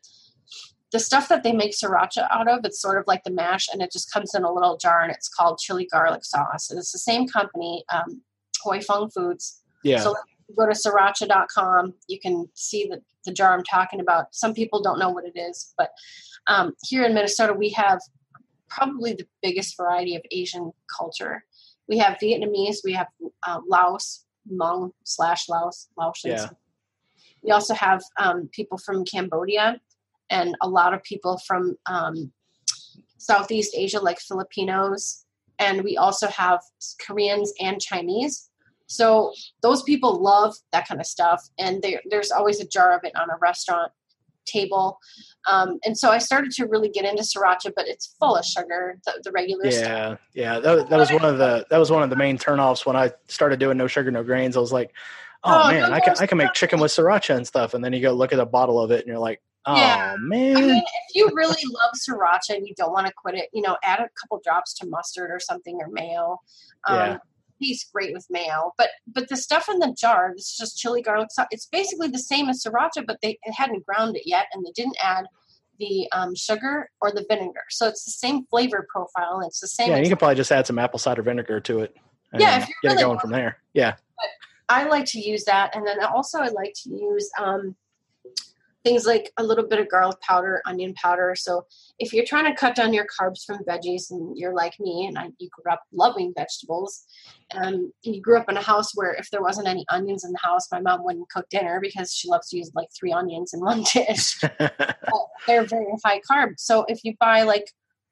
the stuff that they make sriracha out of. It's sort of like the mash, and it just comes in a little jar, and it's called chili garlic sauce. And it's the same company, um, Huy Fong Foods. Yeah. So go to sriracha.com, you can see the, the jar I'm talking about. Some people don't know what it is, but um, here in Minnesota, we have probably the biggest variety of Asian culture. We have Vietnamese, we have uh, Laos, Hmong slash Laos, Laotians. Yeah. We also have um, people from Cambodia and a lot of people from um, Southeast Asia, like Filipinos. And we also have Koreans and Chinese. So those people love that kind of stuff. And there, there's always a jar of it on a restaurant table. Um, and so I started to really get into sriracha, but it's full of sugar, the, the regular stuff. Yeah, yeah. That, that was one of the that was one of the main turnoffs when I started doing no sugar, no grains. I was like, oh, Oh, man, no I can I can make chicken with sriracha and stuff. And then you go look at a bottle of it, and you're like, oh Yeah. man, I mean, if you really love sriracha and you don't want to quit it, you know, add a couple drops to mustard or something or mayo. Um, Yeah. Tastes great with mayo, but but the stuff in the jar, this is just chili garlic sauce. It's basically the same as sriracha, but they hadn't ground it yet, and they didn't add the um, sugar or the vinegar. So it's the same flavor profile. And it's the same. yeah. You can probably just add some apple cider vinegar to it. And Yeah, if you're get really it going from there. Yeah, I like to use that, and then also I like to use um, things like a little bit of garlic powder, onion powder. So if you're trying to cut down your carbs from veggies, and you're like me, and I, you grew up loving vegetables, um, and you grew up in a house where if there wasn't any onions in the house, my mom wouldn't cook dinner because she loves to use like three onions in one dish. They're very high carb. So if you buy like,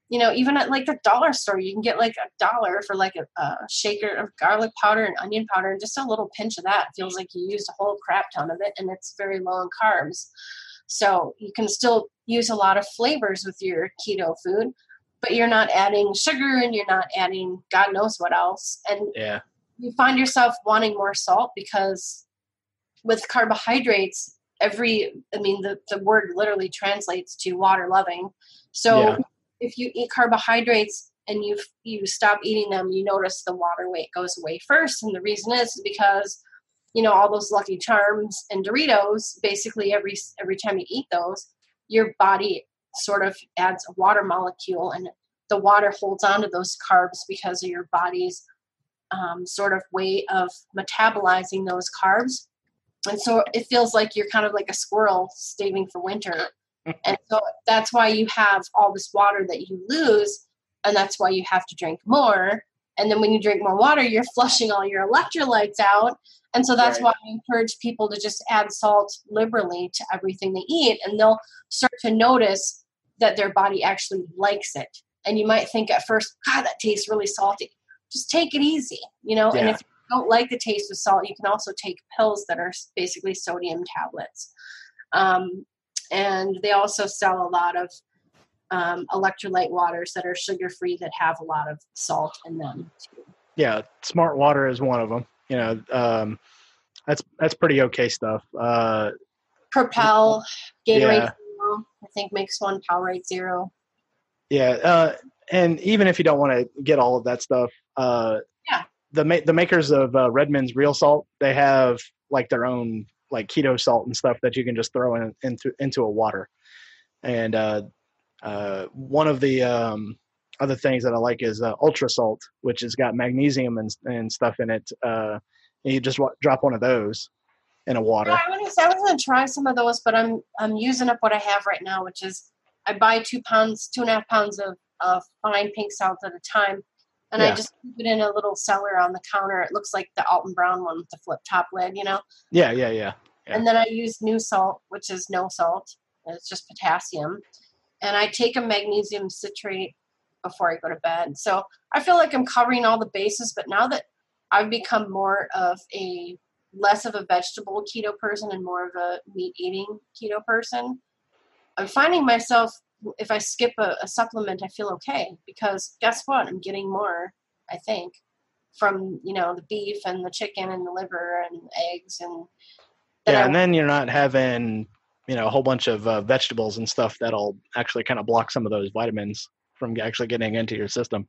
you know, even at like the dollar store, you can get like a dollar for like a, a shaker of garlic powder and onion powder, and just a little pinch of that feels like you used a whole crap ton of it, and it's very low in carbs. So you can still use a lot of flavors with your keto food, but you're not adding sugar and you're not adding God knows what else. And yeah, you find yourself wanting more salt because with carbohydrates every i mean the, the word literally translates to water loving so Yeah. If you eat carbohydrates and you you stop eating them, you notice the water weight goes away first, and the reason is because you know all those Lucky Charms and Doritos. Basically, every every time you eat those, your body sort of adds a water molecule, and the water holds onto those carbs because of your body's um, sort of way of metabolizing those carbs. And so it feels like you're kind of like a squirrel staving for winter. And so that's why you have all this water that you lose, and that's why you have to drink more. And then when you drink more water, you're flushing all your electrolytes out. And so that's right. why I encourage people to just add salt liberally to everything they eat, and they'll start to notice that their body actually likes it. And you might think at first, God, that tastes really salty. Just take it easy, you know. Yeah. And if you don't like the taste of salt, you can also take pills that are basically sodium tablets. Um, and they also sell a lot of um, electrolyte waters that are sugar free that have a lot of salt in them too. Yeah, smart water is one of them. You know, um, that's that's pretty okay stuff. Uh, Propel, Gatorade yeah. Zero, I think makes one Powerade Zero. Yeah, uh, and even if you don't want to get all of that stuff, uh, yeah, the ma- the makers of uh, Redmond's Real Salt, they have like their own like keto salt and stuff that you can just throw in, into into a water. And uh, uh, one of the um, other things that I like is uh, ultra salt, which has got magnesium and, and stuff in it. Uh, and you just w- drop one of those in a water. Yeah, I was, to try some of those, but I'm I'm using up what I have right now, which is I buy two pounds, two and a half pounds of, of fine pink salt at a time, and yeah. I just keep it in a little cellar on the counter. It looks like the Alton Brown one with the flip top lid, you know. Yeah, yeah, yeah. yeah. And then I use NuSalt, which is no salt. It's just potassium, and I take a magnesium citrate before I go to bed. So I feel like I'm covering all the bases. But now that I've become more of a less of a vegetable keto person and more of a meat eating keto person, I'm finding myself if I skip a, a, supplement, I feel okay because guess what? I'm getting more, I think, from you know the beef and the chicken and the liver and eggs and yeah, I, and then you're not having you know a whole bunch of uh, vegetables and stuff that'll actually kind of block some of those vitamins from actually getting into your system.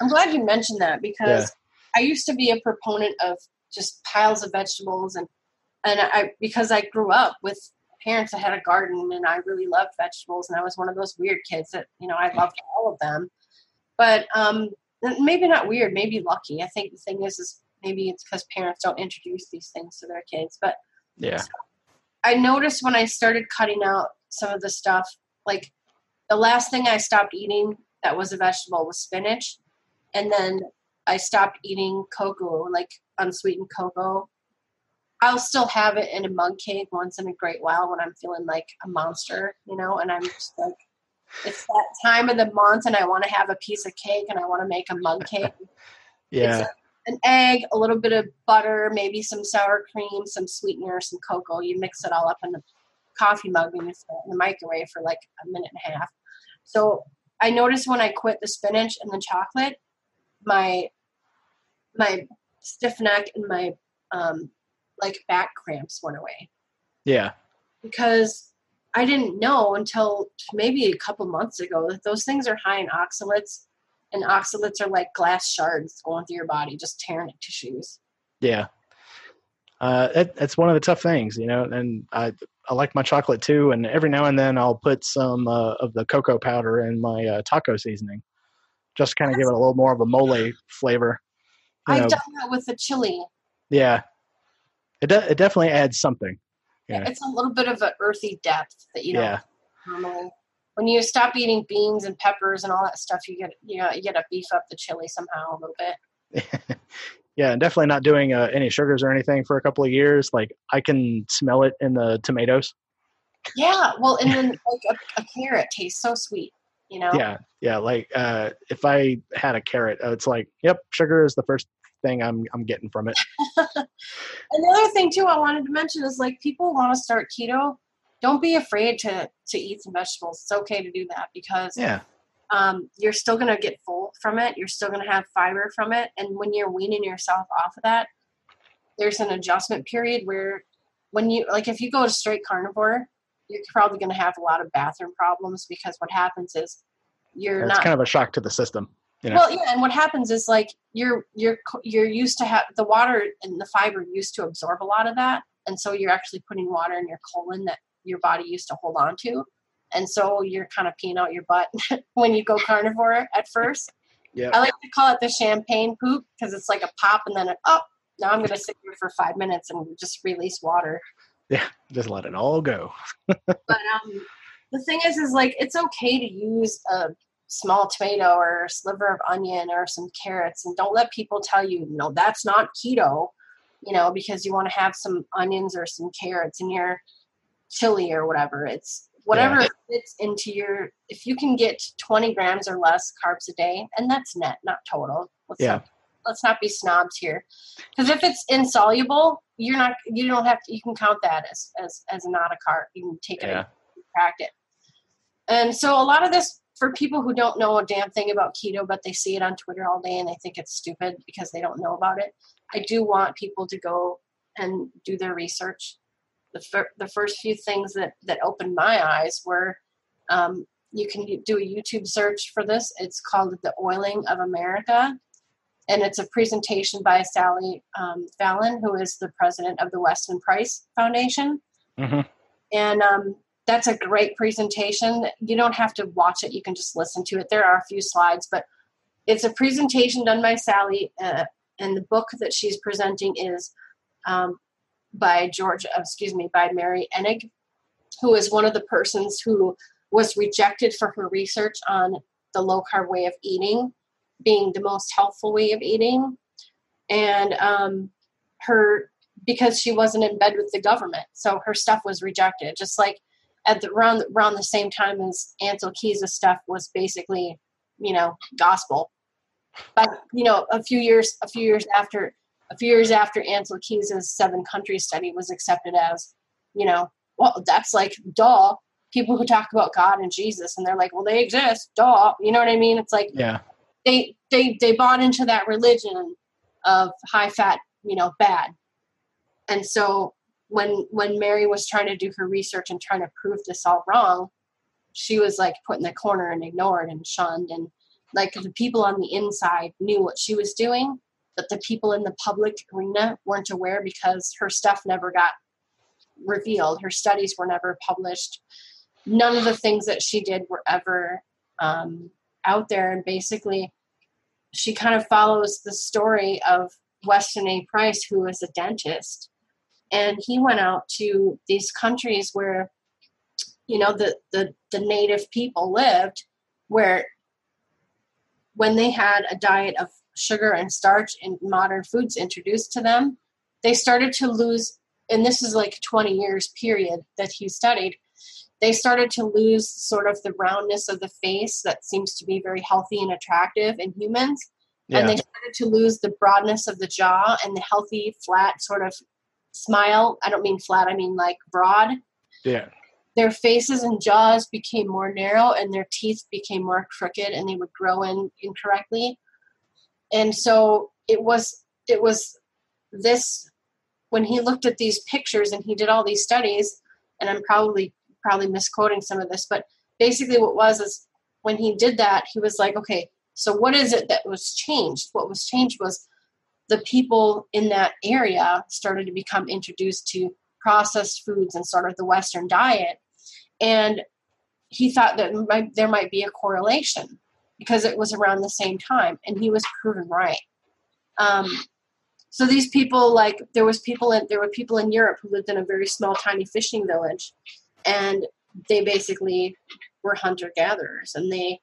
I'm glad you mentioned that because yeah. I used to be a proponent of just piles of vegetables and and I because I grew up with parents that had a garden and I really loved vegetables and I was one of those weird kids that, you know, I loved all of them. But um maybe not weird, maybe lucky. I think the thing is is maybe it's because parents don't introduce these things to their kids. But yeah. So I noticed when I started cutting out some of the stuff, like the last thing I stopped eating that was a vegetable was spinach. And then I stopped eating cocoa, like unsweetened cocoa. I'll still have it in a mug cake once in a great while when I'm feeling like a monster, you know, and I'm just like, it's that time of the month and I want to have a piece of cake and I want to make a mug cake. yeah. an egg, a little bit of butter, maybe some sour cream, some sweetener, some cocoa. You mix it all up in the coffee mug and you throw it in the microwave for like a minute and a half. So I noticed when I quit the spinach and the chocolate, my my stiff neck and my um, like back cramps went away. Yeah. Because I didn't know until maybe a couple months ago that those things are high in oxalates, and oxalates are like glass shards going through your body, just tearing at tissues. Yeah. Uh, it, it's one of the tough things, you know, and I, I like my chocolate too. And every now and then I'll put some uh, of the cocoa powder in my uh, taco seasoning, just kind of give it a little more of a mole flavor. I've know. done that with the chili. Yeah, it de- it definitely adds something. Yeah. It's a little bit of an earthy depth that you know. Yeah. Normally, when you stop eating beans and peppers and all that stuff, you get you know you get to beef up the chili somehow a little bit. yeah, and definitely not doing uh, any sugars or anything for a couple of years. Like I can smell it in the tomatoes. Yeah, well, and then like a, a carrot tastes so sweet. You know? Yeah, yeah. Like uh, if I had a carrot, uh, it's like, yep, sugar is the first thing I'm I'm getting from it. Another thing too I wanted to mention is like people want to start keto. Don't be afraid to to eat some vegetables. It's okay to do that because yeah. Um, you're still going to get full from it. You're still going to have fiber from it. And when you're weaning yourself off of that, there's an adjustment period where when you like if you go to straight carnivore, you're probably going to have a lot of bathroom problems because what happens is you're it's not kind of a shock to the system You know? Well, yeah, and what happens is like you're you're you're used to have the water and the fiber used to absorb a lot of that, and so you're actually putting water in your colon that your body used to hold on to, and so you're kind of peeing out your butt when you go carnivore at first. Yeah. I like to call it the champagne poop because it's like a pop and then up. oh, now I'm going to sit here for five minutes and just release water. Yeah, just let it all go. but um, the thing is, is like it's okay to use a small tomato or a sliver of onion or some carrots, and don't let people tell you, no, that's not keto. You know, because you want to have some onions or some carrots in your chili or whatever. It's whatever Yeah. fits into your. If you can get 20 grams or less carbs a day, and that's net, not total. Let's Yeah. not, let's not be snobs here, because if it's insoluble, you're not. You don't have to. You can count that as as as not a carb. You can take it Yeah. and crack it. And so a lot of this for people who don't know a damn thing about keto, but they see it on Twitter all day and they think it's stupid because they don't know about it. I do want people to go and do their research. The, fir- the first few things that, that opened my eyes were um, you can do a YouTube search for this. It's called The Oiling of America. And it's a presentation by Sally um, Fallon, who is the president of the Weston Price Foundation hmm and um, that's a great presentation. You don't have to watch it. You can just listen to it. There are a few slides but it's a presentation done by sally uh, and the book that she's presenting is um, by george uh, excuse me by mary enig who is one of the persons who was rejected for her research on the low carb way of eating being the most healthful way of eating. And um, her because she wasn't in bed with the government. So her stuff was rejected, just like at the around around the same time as Ancel Keys' stuff was basically, you know, gospel. But you know, a few years a few years after a few years after Ancel Keys' seven country study was accepted as, you know, well, that's like duh. People who talk about God and Jesus and they're like, well, they exist, duh. You know what I mean? It's like Yeah. they they they bought into that religion of high fat, you know, bad. And so when when Mary was trying to do her research and trying to prove this all wrong, she was like put in the corner and ignored and shunned and like the people on the inside knew what she was doing, but the people in the public arena weren't aware because her stuff never got revealed. Her studies were never published. None of the things that she did were ever um, out there. And basically, she kind of follows the story of Weston A. Price, who was a dentist. And he went out to these countries where, you know, the, the, the native people lived, where when they had a diet of sugar and starch and modern foods introduced to them, they started to lose, and this is like 20 years period that he studied, they started to lose sort of the roundness of the face that seems to be very healthy and attractive in humans. And they started to lose the broadness of the jaw and the healthy, flat sort of smile. I don't mean flat, I mean like broad. Yeah. Their faces and jaws became more narrow and their teeth became more crooked and they would grow in incorrectly. And so it was it was this when he looked at these pictures and he did all these studies, and I'm probably probably misquoting some of this, but basically what was is when he did that, he was like, okay, so what is it that was changed? What was changed was the people in that area started to become introduced to processed foods and sort of the Western diet. And he thought that might, there might be a correlation because it was around the same time, and he was proven right. Um, so these people, like there was people in there were people in Europe who lived in a very small, tiny fishing village, and they basically were hunter gatherers, and they,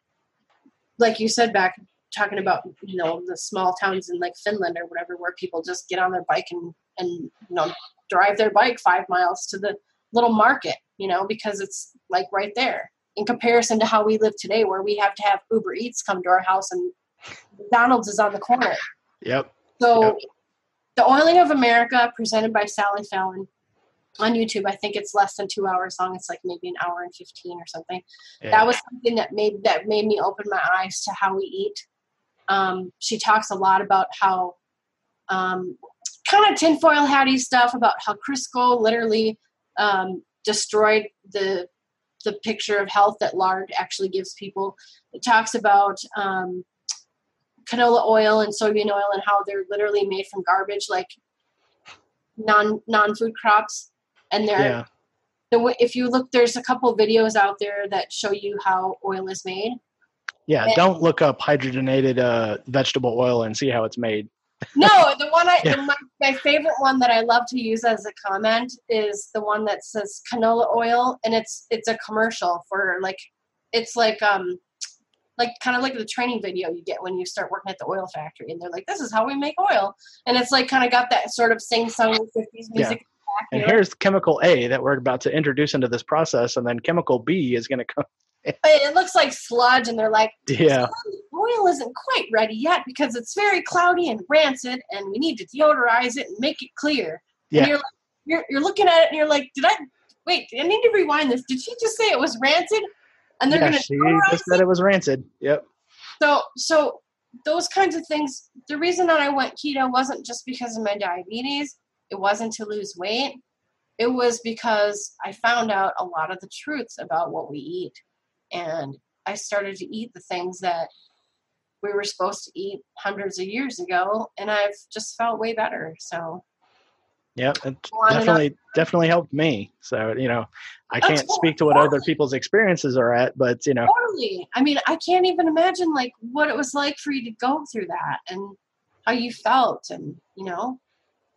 like you said back talking about you know the small towns in like Finland or whatever, where people just get on their bike and and you know drive their bike five miles to the little market, you know, because it's like right there. In comparison to how we live today, where we have to have Uber Eats come to our house and McDonald's is on the corner. Yep. So, Yep. The Oiling of America, presented by Sally Fallon on YouTube. I think it's less than two hours long. It's like maybe an hour and fifteen or something. Yeah. That was something that made that made me open my eyes to how we eat. Um, she talks a lot about how um, kind of tinfoil hatty stuff about how Crisco literally um, destroyed the the picture of health that lard actually gives people. It talks about um, canola oil and soybean oil and how they're literally made from garbage, like non non food crops, and they're Yeah. the if you look, there's a couple videos out there that show you how oil is made. Yeah. And- Don't look up hydrogenated uh, vegetable oil and see how it's made. No, the one I Yeah. the, my, my favorite one that I love to use as a comment is the one that says canola oil, and it's it's a commercial for like it's like um like kind of like the training video you get when you start working at the oil factory, and they're like, "This is how we make oil," and it's like kind of got that sort of sing song fifties Yeah. music. back, And here's chemical A that we're about to introduce into this process, and then chemical B is going to come. But it looks like sludge, and they're like, Yeah. oil isn't quite ready yet because it's very cloudy and rancid, and we need to deodorize it and make it clear. Yeah. And you're, like, you're you're looking at it, and you're like, did I wait? I need to rewind this. Did she just say it was rancid? And they're yeah, going to she just said it? it was rancid. Yep. So so those kinds of things. The reason that I went keto wasn't just because of my diabetes. It wasn't to lose weight. It was because I found out a lot of the truths about what we eat, and I started to eat the things that we were supposed to eat hundreds of years ago, and I've just felt way better. So yeah, It On and on. definitely definitely helped me. So you know, I can't speak to what other people's experiences are at, but you know, totally. I mean, I can't even imagine like what it was like for you to go through that and how you felt, and you know,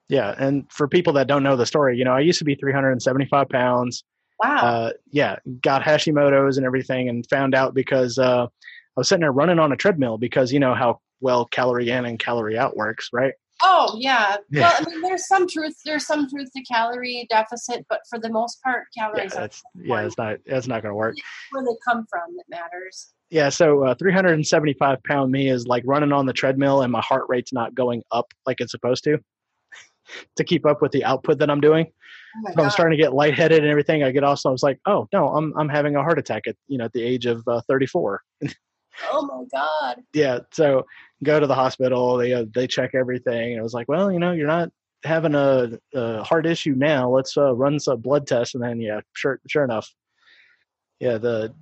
yeah. And for people that don't know the story, you know, I used to be 375 pounds. Wow. uh, yeah, got Hashimoto's and everything, and found out because uh, I was sitting there running on a treadmill because you know how well calorie in and calorie out works, right? Oh yeah. Yeah. Well, I mean, there's some truth. There's some truth to calorie deficit, but for the most part, calories are that's yeah, it's not it's not going to work. where they come from that matters. Yeah, so uh, 375 pound me is like running on the treadmill, and my heart rate's not going up like it's supposed to to keep up with the output that I'm doing. Oh So I'm starting to get lightheaded and everything. I get also I was like, oh no, I'm I'm having a heart attack at you know at the age of uh, 34. Oh my god. yeah so go to the hospital they uh, they check everything and it was like well you know you're not having a, a heart issue now let's uh, run some blood tests and then yeah sure sure enough yeah the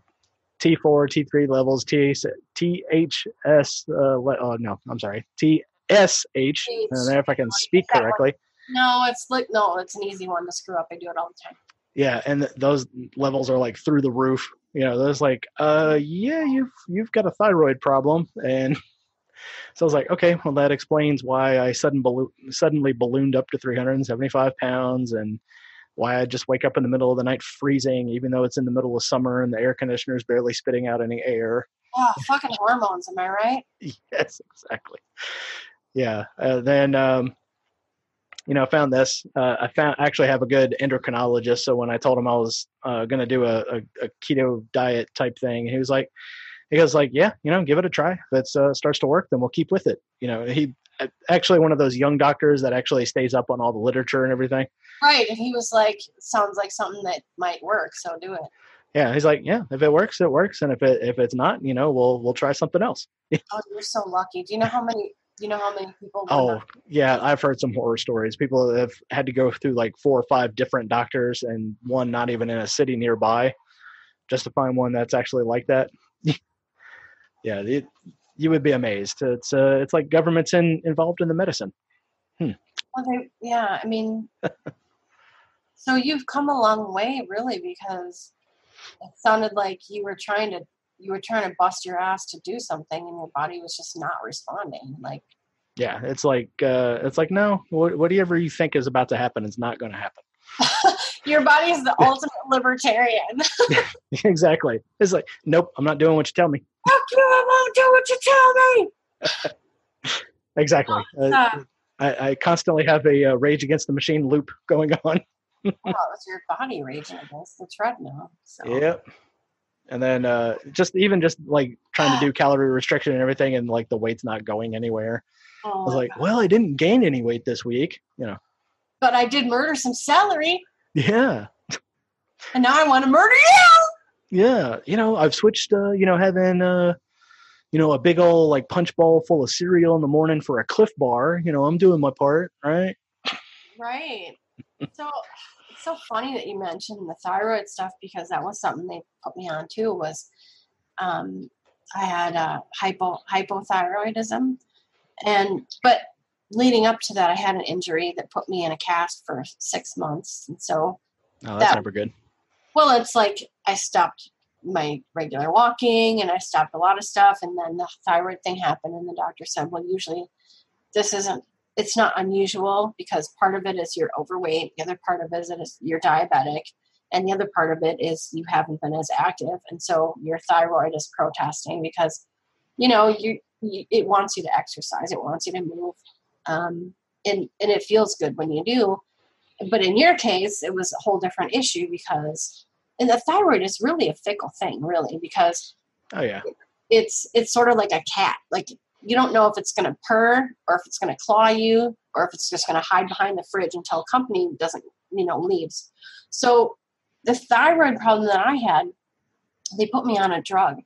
t4 t3 levels TH, ths uh, le- oh no i'm sorry tsh I don't know if i can speak correctly No, it's like no, it's an easy one to screw up. I do it all the time. yeah and th- those levels are like through the roof you know those like uh yeah you've you've got a thyroid problem and so i was like okay well that explains why i sudden ballo- suddenly ballooned up to 375 pounds and why i just wake up in the middle of the night freezing even though it's in the middle of summer and the air conditioner is barely spitting out any air Oh, fucking hormones. Am I right? yes exactly yeah uh, then um you know i found this uh, i found I actually have a good endocrinologist so when i told him i was uh, going to do a, a, a keto diet type thing he was like he goes like yeah you know give it a try if it uh, starts to work then we'll keep with it you know he uh, actually one of those young doctors that actually stays up on all the literature and everything Right. And he was like, sounds like something that might work, so do it. yeah he's like yeah if it works it works and if it if it's not you know we'll we'll try something else Oh, you're so lucky. Do you know how many? You know how many people? Oh, yeah, I've heard some horror stories. People have had to go through like four or five different doctors, and one not even in a city nearby, just to find one that's actually like that. yeah, it, you would be amazed. It's uh, it's like government's in, involved in the medicine. Well, they, yeah, I mean, so you've come a long way, really, because it sounded like you were trying to you were trying to bust your ass to do something, and your body was just not responding. Like, Yeah, it's like uh, it's like no, what, whatever you think is about to happen is not going to happen. your body is the ultimate libertarian. exactly. It's like nope, I'm not doing what you tell me. Fuck you! I won't do what you tell me. Exactly. Uh, Uh, I, I constantly have a uh, rage against the machine loop going on. well, it's your body raging against the treadmill. So. Yep. And then uh, just even just like trying to do calorie restriction and everything, and like the weight's not going anywhere. I Oh was like, God. well, I didn't gain any weight this week. You know. but I did murder some celery, Yeah. and now I want to murder you. Yeah. You know, I've switched. Uh, you know, having uh, you know, a big old like punch bowl full of cereal in the morning for a Clif Bar. You know, I'm doing my part, right? Right. So it's so funny that you mentioned the thyroid stuff because that was something they put me on too. Was um, I had uh, hypo hypothyroidism, and but leading up to that, I had an injury that put me in a cast for six months, and so oh, that's that, never good. Well, it's like I stopped my regular walking and I stopped a lot of stuff, and then the thyroid thing happened, and the doctor said, "Well, usually this isn't." It's not unusual because part of it is you're overweight, the other part of it is you're diabetic, and the other part of it is you haven't been as active and so your thyroid is protesting because you know you, you it wants you to exercise it wants you to move um, and and it feels good when you do but in your case it was a whole different issue because and the thyroid is really a fickle thing really because oh yeah. it's it's sort of like a cat like you don't know if it's going to purr or if it's going to claw you or if it's just going to hide behind the fridge until company doesn't you know leaves so the thyroid problem that I had, they put me on a drug,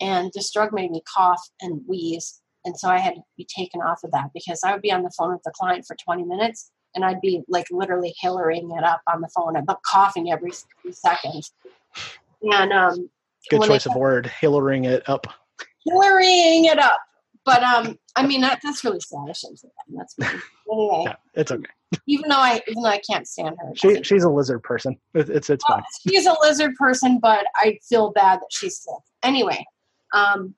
and this drug made me cough and wheeze. And so I had to be taken off of that because I would be on the phone with the client for 20 minutes and I'd be like literally hillarying it up on the phone. I'd coughing every few seconds. And um, good choice of word, hillarying it up. Hillarying it up. But um, I mean that, that's really sad. I shouldn't say that. That's me. Anyway, it's okay even though I even though I can't stand her. She she's a lizard person. It's it's well, fine. She's a lizard person, but I feel bad that she's sick. Anyway, um,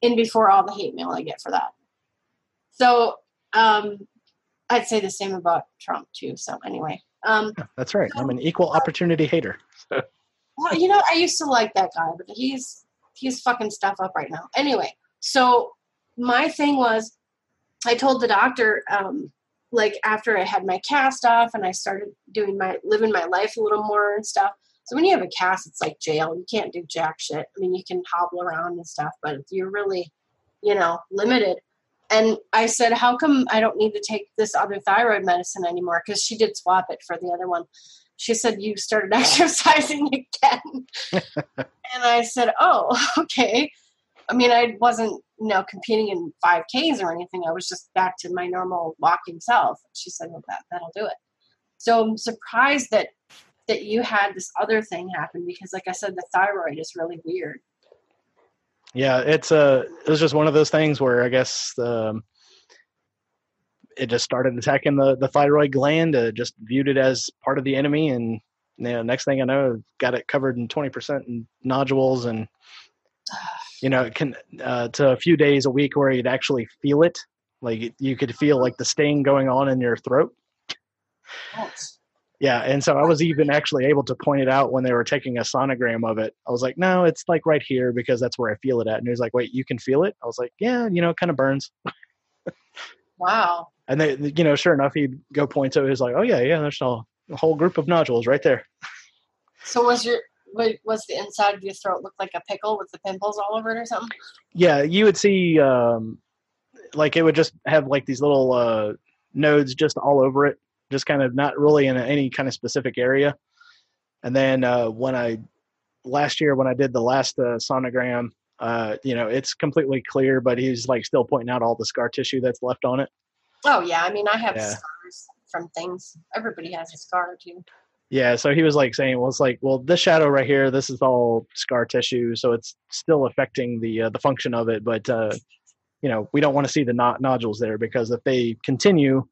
in before all the hate mail I get for that. So um, I'd say the same about Trump too. So anyway, um, yeah, that's right. So, I'm an equal opportunity hater. So. Well, you know, I used to like that guy, but he's he's fucking stuff up right now. Anyway, so my thing was, I told the doctor um, like after I had my cast off and I started doing my living my life a little more and stuff. So when you have a cast, it's like jail. You can't do jack shit. I mean, you can hobble around and stuff, but you're really, you know, limited. And I said, how come I don't need to take this other thyroid medicine anymore? Because she did swap it for the other one. She said, you started exercising again. and I said, oh, okay. I mean, I wasn't, you know, competing in 5Ks or anything. I was just back to my normal walking self. She said, well, that, that'll do it. So I'm surprised that that you had this other thing happen because like I said, the thyroid is really weird. Yeah, it's a, it was just one of those things where I guess the, um, it just started attacking the, the thyroid gland, uh, just viewed it as part of the enemy. And you know, next thing I know, got it covered in 20% in nodules and you know, it can uh, to a few days a week where you'd actually feel it, like you could feel like the sting going on in your throat. Yeah, and so I was even actually able to point it out when they were taking a sonogram of it. I was like, "No, it's like right here because that's where I feel it at." And he was like, "Wait, you can feel it?" I was like, "Yeah, you know, it kind of burns." wow. And they, you know, sure enough, he'd go point to it. He's like, "Oh yeah, yeah, there's a whole group of nodules right there." So was your was the inside of your throat look like a pickle with the pimples all over it or something? Yeah, you would see um, like it would just have like these little uh, nodes just all over it, just kind of not really in any kind of specific area. And then uh, when I last year when I did the last uh, sonogram, uh, you know, it's completely clear, but he's like still pointing out all the scar tissue that's left on it. Oh yeah, I mean, I have yeah. scars from things. Everybody has a scar too. Yeah, so he was like saying, well, it's like, well, this shadow right here, this is all scar tissue, so it's still affecting the uh, the function of it, but uh, you know, we don't want to see the no- nodules there because if they continue,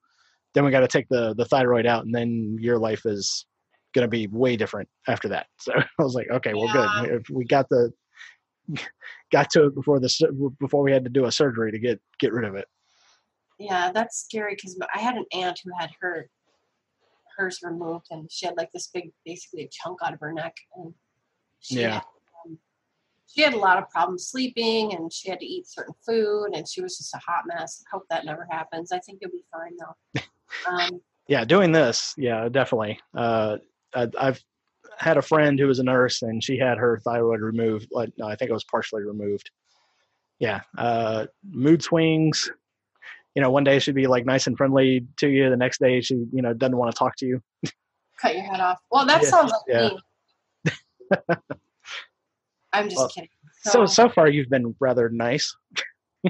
then we got to take the the thyroid out, and then your life is going to be way different after that. So I was like, okay, well, yeah. good. If we got the got to it before the before we had to do a surgery to get get rid of it. Yeah, that's scary because I had an aunt who had her hers removed, and she had like this big, basically a chunk out of her neck, and she yeah. Had, um, she had a lot of problems sleeping, and she had to eat certain food, and she was just a hot mess. Hope that never happens. I think you'll be fine though. Um, yeah, doing this, yeah, definitely. Uh, I, I've had a friend who was a nurse, and she had her thyroid removed. Like, no, I think it was partially removed. Yeah, uh, mood swings, you know, one day she'd be like nice and friendly to you. The next day she, you know, doesn't want to talk to you. Cut your head off. Well, that yeah, sounds like yeah. me. I'm just well, kidding. So, so, so far you've been rather nice.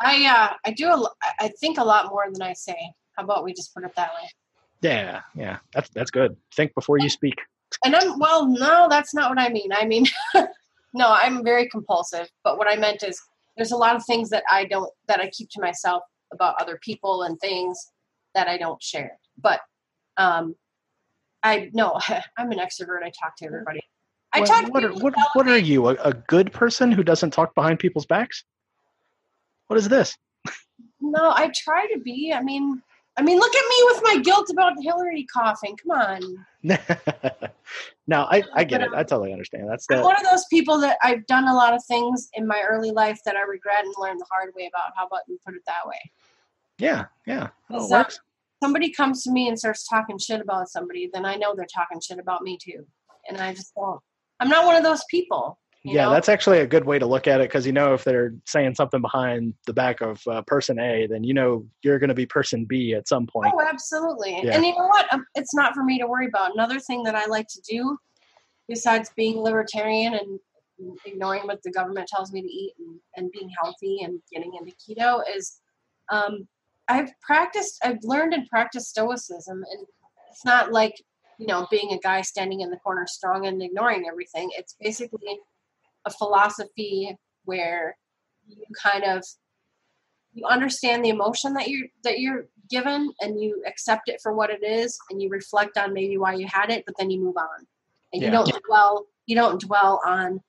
I uh I do a, I think a lot more than I say. How about we just put it that way? Yeah, yeah. That's that's good. Think before you speak. And I'm well, no, that's not what I mean. I mean No, I'm very compulsive. But what I meant is there's a lot of things that I don't that I keep to myself about other people and things that I don't share. But um I no, I'm an extrovert. I talk to everybody. I what, talk what, are, what, what are you? A, a good person who doesn't talk behind people's backs? What is this? No, I try to be. I mean, I mean, look at me with my guilt about Hillary coughing. Come on. no, I, I get it. I totally understand. That's the, I'm one of those people that I've done a lot of things in my early life that I regret and learned the hard way about. How about we put it that way? Yeah, yeah. Oh, so, works. Somebody comes to me and starts talking shit about somebody, then I know they're talking shit about me too, and I just don't. I'm not one of those people yeah, know? that's actually a good way to look at it because you know if they're saying something behind the back of uh, person A, then you know you're going to be person B at some point. Oh, absolutely. Yeah. And you know what? Um, it's not for me to worry about. Another thing that I like to do, besides being libertarian and ignoring what the government tells me to eat and, and being healthy and getting into keto, is um, I've practiced, I've learned and practiced stoicism. And it's not like, you know, being a guy standing in the corner strong and ignoring everything. It's basically a philosophy where you kind of you understand the emotion that you're that you're given and you accept it for what it is and you reflect on maybe why you had it but then you move on and yeah. you don't dwell you don't dwell on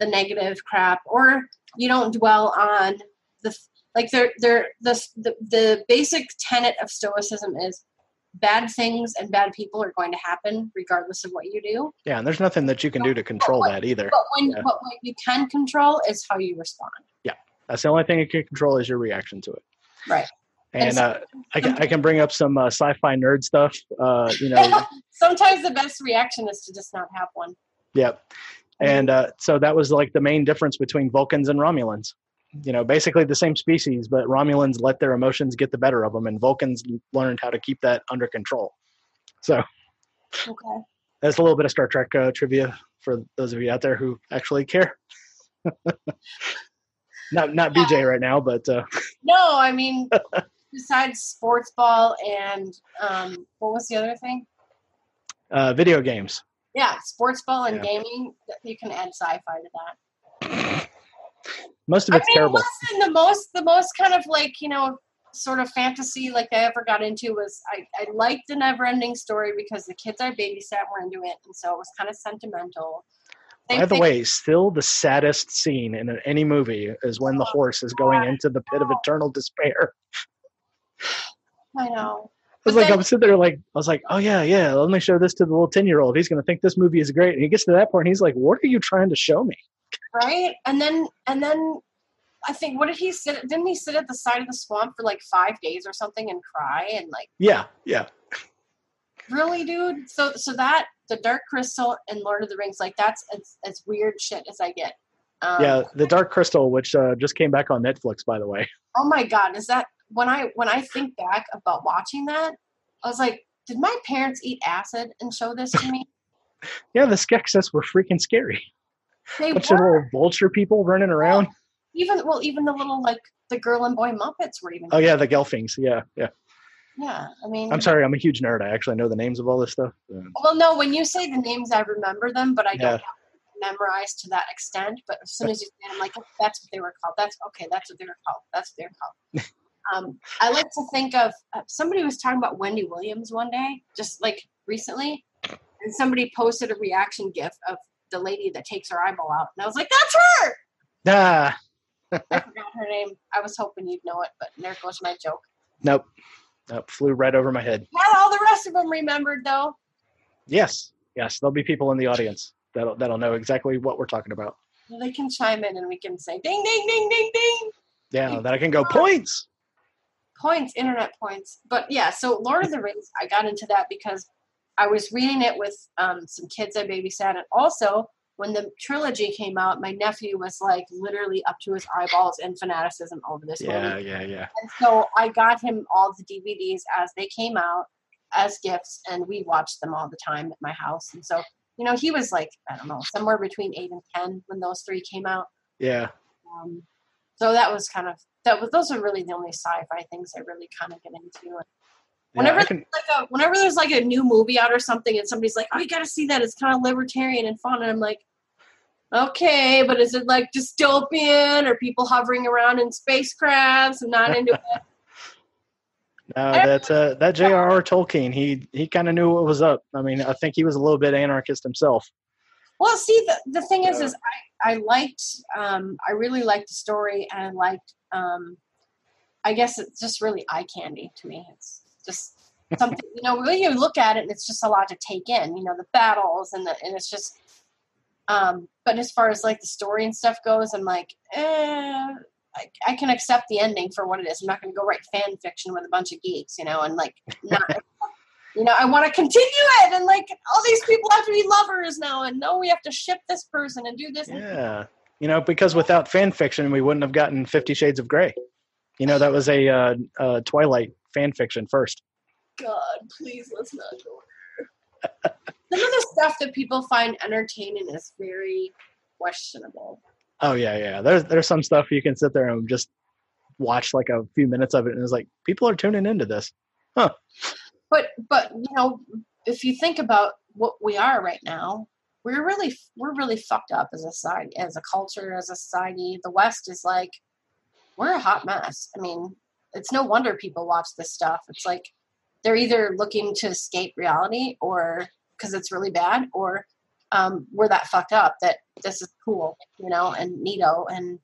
the negative crap or you don't dwell on the like they're, they're the, the the basic tenet of stoicism is bad things and bad people are going to happen regardless of what you do. Yeah, and there's nothing that you can do to control what, that either. But when yeah. what, what you can control is how you respond. Yeah, that's the only thing you can control is your reaction to it. Right. And, and uh, I can I can bring up some uh, sci-fi nerd stuff. Uh, you know, sometimes the best reaction is to just not have one. Yep. And uh, so that was like the main difference between Vulcans and Romulans you know, basically the same species, but Romulans let their emotions get the better of them, and Vulcans learned how to keep that under control. So, okay, that's a little bit of Star Trek uh, trivia for those of you out there who actually care. not not yeah. BJ right now, but uh, no, I mean, besides sports ball and um, what was the other thing? Uh, video games. Yeah, sports ball and yeah. gaming. You can add sci-fi to that. Most of it's I mean, terrible. Listen, the most, the most kind of like you know, sort of fantasy like I ever got into was I, I liked the Never Ending Story because the kids I babysat were into it, and so it was kind of sentimental. Same By the way, still the saddest scene in any movie is when the horse is going into the pit of eternal despair. I know. I was but like, then, I'm sitting there like, I was like, oh yeah, yeah. Let me show this to the little ten year old. He's going to think this movie is great. And he gets to that point, and he's like, what are you trying to show me? Right? And then and then I think what did he sit? Didn't he sit at the side of the swamp for like five days or something and cry and like? Yeah, yeah. Really, dude. So so that the Dark Crystal and Lord of the Rings, like that's as, as weird shit as I get. Um, yeah, the Dark Crystal, which uh, just came back on Netflix, by the way. Oh my god, is that when I when I think back about watching that, I was like, did my parents eat acid and show this to me? yeah, the Skeksis were freaking scary. They bunch were. of little vulture people running around. Even well, even the little like the girl and boy Muppets were even. Oh yeah, the Gelflings. Yeah, yeah. Yeah, I mean. I'm sorry, I'm a huge nerd. I actually know the names of all this stuff. Well, no, when you say the names, I remember them, but I don't yeah. memorize to that extent. But as soon as you say, I'm like, oh, that's what they were called. That's okay. That's what they were called. That's what they're called. um, I like to think of uh, somebody was talking about Wendy Williams one day, just like recently, and somebody posted a reaction gif of the lady that takes her eyeball out. And I was like, that's her. Ah. I forgot her name. I was hoping you'd know it, but there goes my joke. Nope. Nope. Flew right over my head. Not all the rest of them remembered though. Yes. Yes. There'll be people in the audience that'll that'll know exactly what we're talking about. Well, they can chime in and we can say ding ding ding ding ding. Yeah, then I can go points. Points, internet points. But yeah, so Lord of the Rings, I got into that because I was reading it with um, some kids I babysat, and also when the trilogy came out, my nephew was like literally up to his eyeballs in fanaticism over this yeah, movie. Yeah, yeah, yeah. And so I got him all the DVDs as they came out as gifts, and we watched them all the time at my house. And so, you know, he was like, I don't know, somewhere between eight and 10 when those three came out. Yeah. Um, so that was kind of, that was, those are really the only sci fi things I really kind of get into. Whenever yeah, can, like a, whenever there's like a new movie out or something, and somebody's like, "Oh, you got to see that! It's kind of libertarian and fun," and I'm like, okay, but is it like dystopian or people hovering around in spacecrafts? I'm not into it. No, that's uh, that J.R.R. Tolkien. He he kind of knew what was up. I mean, I think he was a little bit anarchist himself. Well, see, the, the thing is, is I, I liked, um, I really liked the story, and I liked, um, I guess it's just really eye candy to me. It's just something, you know, when you look at it, and it's just a lot to take in. You know, the battles and the, and it's just. Um, but as far as like the story and stuff goes, I'm like, eh, I, I can accept the ending for what it is. I'm not going to go write fan fiction with a bunch of geeks, you know, and like not you know, I want to continue it, and like all these people have to be lovers now, and no, we have to ship this person and do this. Yeah, you know, because without fan fiction, we wouldn't have gotten Fifty Shades of Grey. You know, that was a uh, uh, Twilight fan fiction first. God, please let's not go there. Some of the stuff that people find entertaining is very questionable. Oh yeah, yeah. There's there's some stuff you can sit there and just watch like a few minutes of it, and it's like people are tuning into this, huh? but but you know if you think about what we are right now we're really we're really fucked up as a society as a culture as a society the west is like we're a hot mess i mean it's no wonder people watch this stuff it's like they're either looking to escape reality or because it's really bad or um, we're that fucked up that this is cool you know and neato and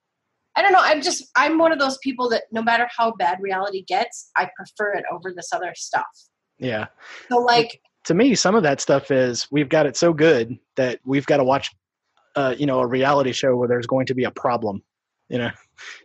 i don't know i'm just i'm one of those people that no matter how bad reality gets i prefer it over this other stuff yeah. So like to me, some of that stuff is we've got it so good that we've got to watch, uh, you know, a reality show where there's going to be a problem. You know.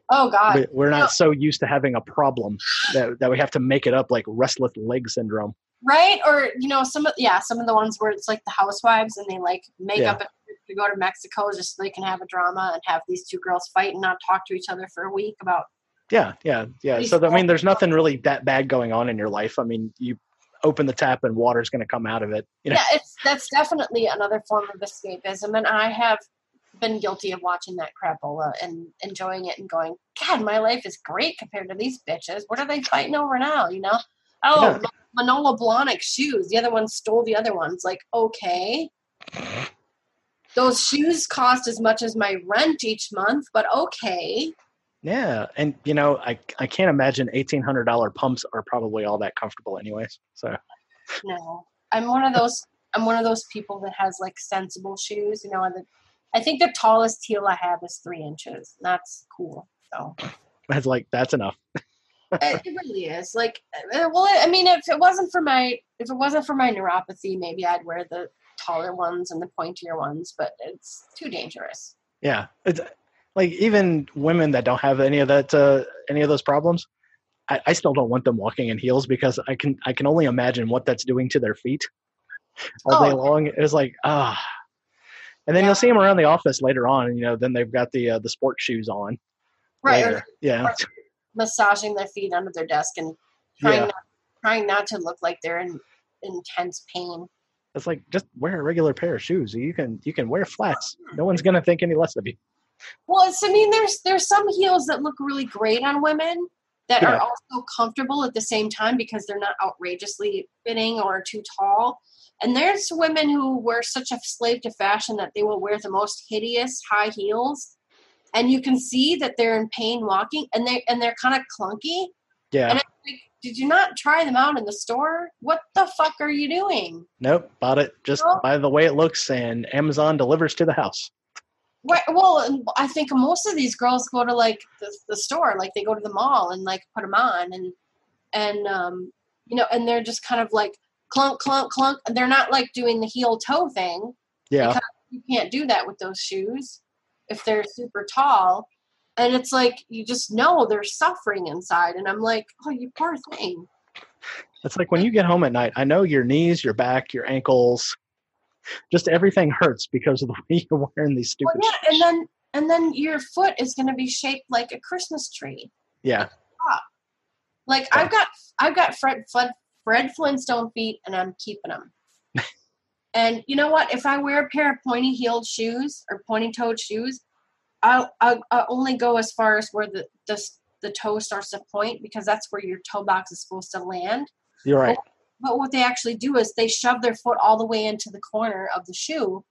Oh God. We're not so used to having a problem that that we have to make it up like restless leg syndrome. Right, or you know, some of yeah, some of the ones where it's like the housewives and they like make yeah. up a to go to Mexico just so they can have a drama and have these two girls fight and not talk to each other for a week about yeah yeah yeah so i mean there's nothing really that bad going on in your life i mean you open the tap and water's going to come out of it. You know? Yeah, it's that's definitely another form of escapism, and I have been guilty of watching that crapola and enjoying it and going, God, my life is great compared to these bitches. What are they fighting over now? You know? Oh, yeah. Manolo Blahnik shoes. The other one stole the other ones. Like, okay. Those shoes cost as much as my rent each month, but okay. Yeah, and you know, I I can't imagine eighteen hundred dollar pumps are probably all that comfortable, anyways. So. No, I'm one of those. I'm one of those people that has like sensible shoes. You know, and the, I think the tallest heel I have is three inches. That's cool. So. That's like that's enough. it, really is. Like, uh, well, I mean, if it wasn't for my if it wasn't for my neuropathy, maybe I'd wear the taller ones and the pointier ones. But it's too dangerous. Yeah, it's like even women that don't have any of that uh, any of those problems I, I, still don't want them walking in heels because i can i can only imagine what that's doing to their feet all oh. day long it's like ah and then yeah. you'll see them around the office later on and you know then they've got the uh, the sports shoes on right or, yeah. or massaging their feet under their desk and trying, yeah. not, trying not to look like they're in intense pain. It's like just wear a regular pair of shoes. You can you can wear flats. No one's gonna think any less of you. Well, it's, I mean, there's there's some heels that look really great on women that yeah. are also comfortable at the same time because they're not outrageously fitting or too tall. And there's women who wear such a slave to fashion that they will wear the most hideous high heels, and you can see that they're in pain walking, and they and they're kind of clunky. Yeah. And like, did you not try them out in the store? What the fuck are you doing? Nope, bought it just by the way it looks, and Amazon delivers to the house. Well, I think most of these girls go to like the, the store, like they go to the mall and like put them on, and and um, you know, and they're just kind of like clunk, clunk, clunk. They're not like doing the heel toe thing. Yeah. you can't do that with those shoes if they're super tall. And it's like you just know they're suffering inside, and I'm like, oh, you poor thing. It's like when you get home at night. I know your knees, your back, your ankles, just everything hurts because of the way you're wearing these stupid. Well, yeah, and then and then your foot is going to be shaped like a Christmas tree. Yeah. Like yeah. I've got I've got Fred, Fred Fred Flintstone feet, and I'm keeping them. and you know what? If I wear a pair of pointy heeled shoes or pointy toed shoes, I'll, I'll, I'll only go as far as where the, the the toe starts to point because that's where your toe box is supposed to land. You're right. But what they actually do is they shove their foot all the way into the corner of the shoe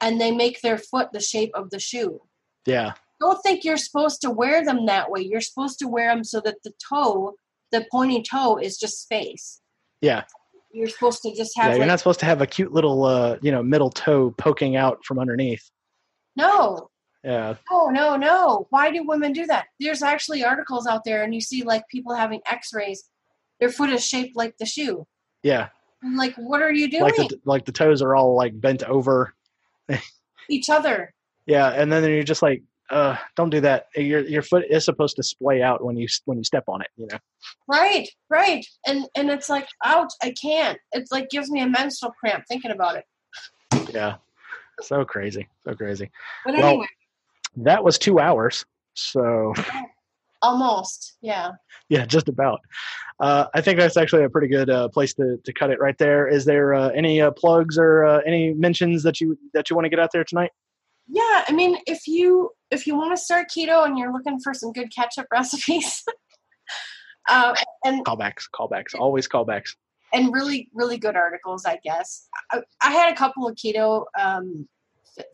and they make their foot the shape of the shoe. Yeah. Don't think you're supposed to wear them that way. You're supposed to wear them so that the toe, the pointy toe, is just space. Yeah. You're supposed to just have. Yeah, like, you're not supposed to have a cute little, uh, you know, middle toe poking out from underneath. no, Yeah. no, no, no. Why do women do that? There's actually articles out there, and you see like people having X-rays. Their foot is shaped like the shoe. Yeah. I'm like, what are you doing? Like the like the toes are all like bent over. Each other. Yeah, and then you're just like, uh, don't do that. Your your foot is supposed to splay out when you when you step on it. You know. Right, right. And and it's like, ouch, I can't. It's like gives me a menstrual cramp thinking about it. Yeah. So crazy. So crazy. But Well- anyway, That was two hours. So almost. Yeah. yeah, just about. Uh, I think that's actually a pretty good uh, place to, to cut it right there. Is there uh, any uh, plugs or uh, any mentions that you that you want to get out there tonight? Yeah, I mean, if you if you want to start keto and you're looking for some good ketchup recipes, uh, and Callbacks, callbacks, always callbacks. and really really good articles, I guess. I, I had a couple of keto um,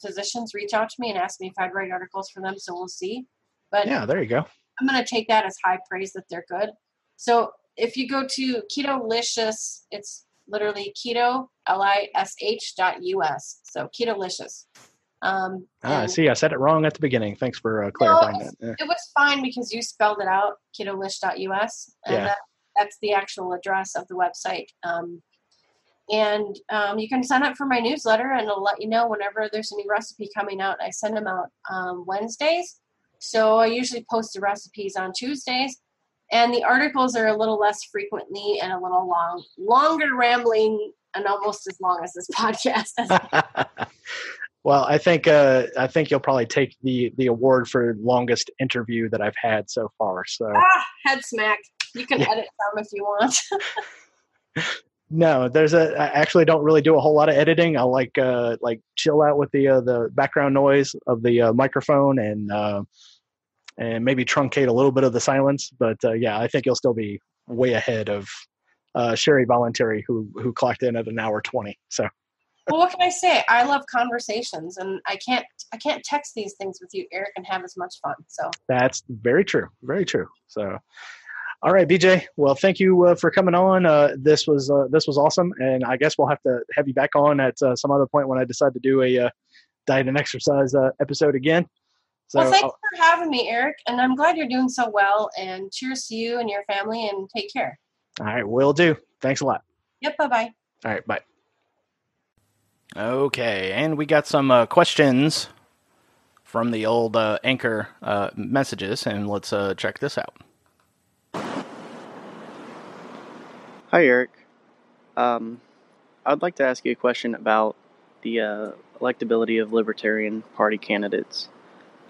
physicians reach out to me and ask me if I'd write articles for them, so we'll see. But Yeah, there you go. I'm going to take that as high praise that they're good. So if you go to Ketolicious, it's literally keto l i s h dot us. So Ketolicious. Um, Ah, and see, I said it wrong at the beginning. Thanks for uh, clarifying it's- that. Yeah. it was fine because you spelled it out, ketolish.us, and Yeah. that, that's the actual address of the website. Um, and um, you can sign up for my newsletter, and it'll let you know whenever there's a new recipe coming out. I send them out um, Wednesdays, so I usually post the recipes on Tuesdays. And the articles are a little less frequently and a little long, longer, rambling, and almost as long as this podcast. well, I think uh, I think you'll probably take the the award for longest interview that I've had so far. So ah, head smack. You can Yeah. edit some if you want. no, there's a. I actually don't really do a whole lot of editing. I like uh, like chill out with the uh, the background noise of the uh, microphone and uh, and maybe truncate a little bit of the silence. But uh, yeah, I think you'll still be way ahead of uh, Sherry Voluntary, who who clocked in at an hour twenty. So well what can i say i love conversations and i can't i can't text these things with you eric and have as much fun so That's very true. Very true. So, all right, BJ. Well, thank you uh, for coming on. Uh, this was uh, this was awesome, and I guess we'll have to have you back on at uh, some other point when I decide to do a uh, diet and exercise uh, episode again. So, well thanks I'll- for having me eric and i'm glad you're doing so well and cheers to you and your family and take care all right, will do. Thanks a lot. yep bye-bye All right, bye. Okay, and we got some uh, questions from the old uh, anchor uh, messages, and let's uh, check this out. Hi, Eric. Um, I'd like to ask you a question about the uh, electability of Libertarian Party candidates.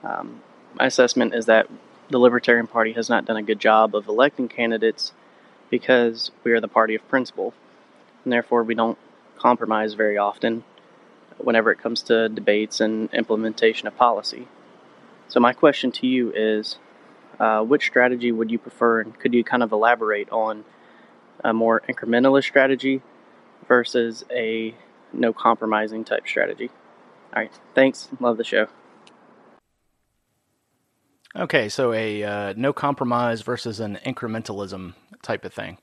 Um, my assessment is that the Libertarian Party has not done a good job of electing candidates because we are the party of principle, and therefore we don't compromise very often whenever it comes to debates and implementation of policy. So, my question to you is uh, which strategy would you prefer, and could you kind of elaborate on? a more incrementalist strategy versus a no compromising type strategy. All right, thanks. Love the show. Okay, so a uh, no compromise versus an incrementalism type of thing.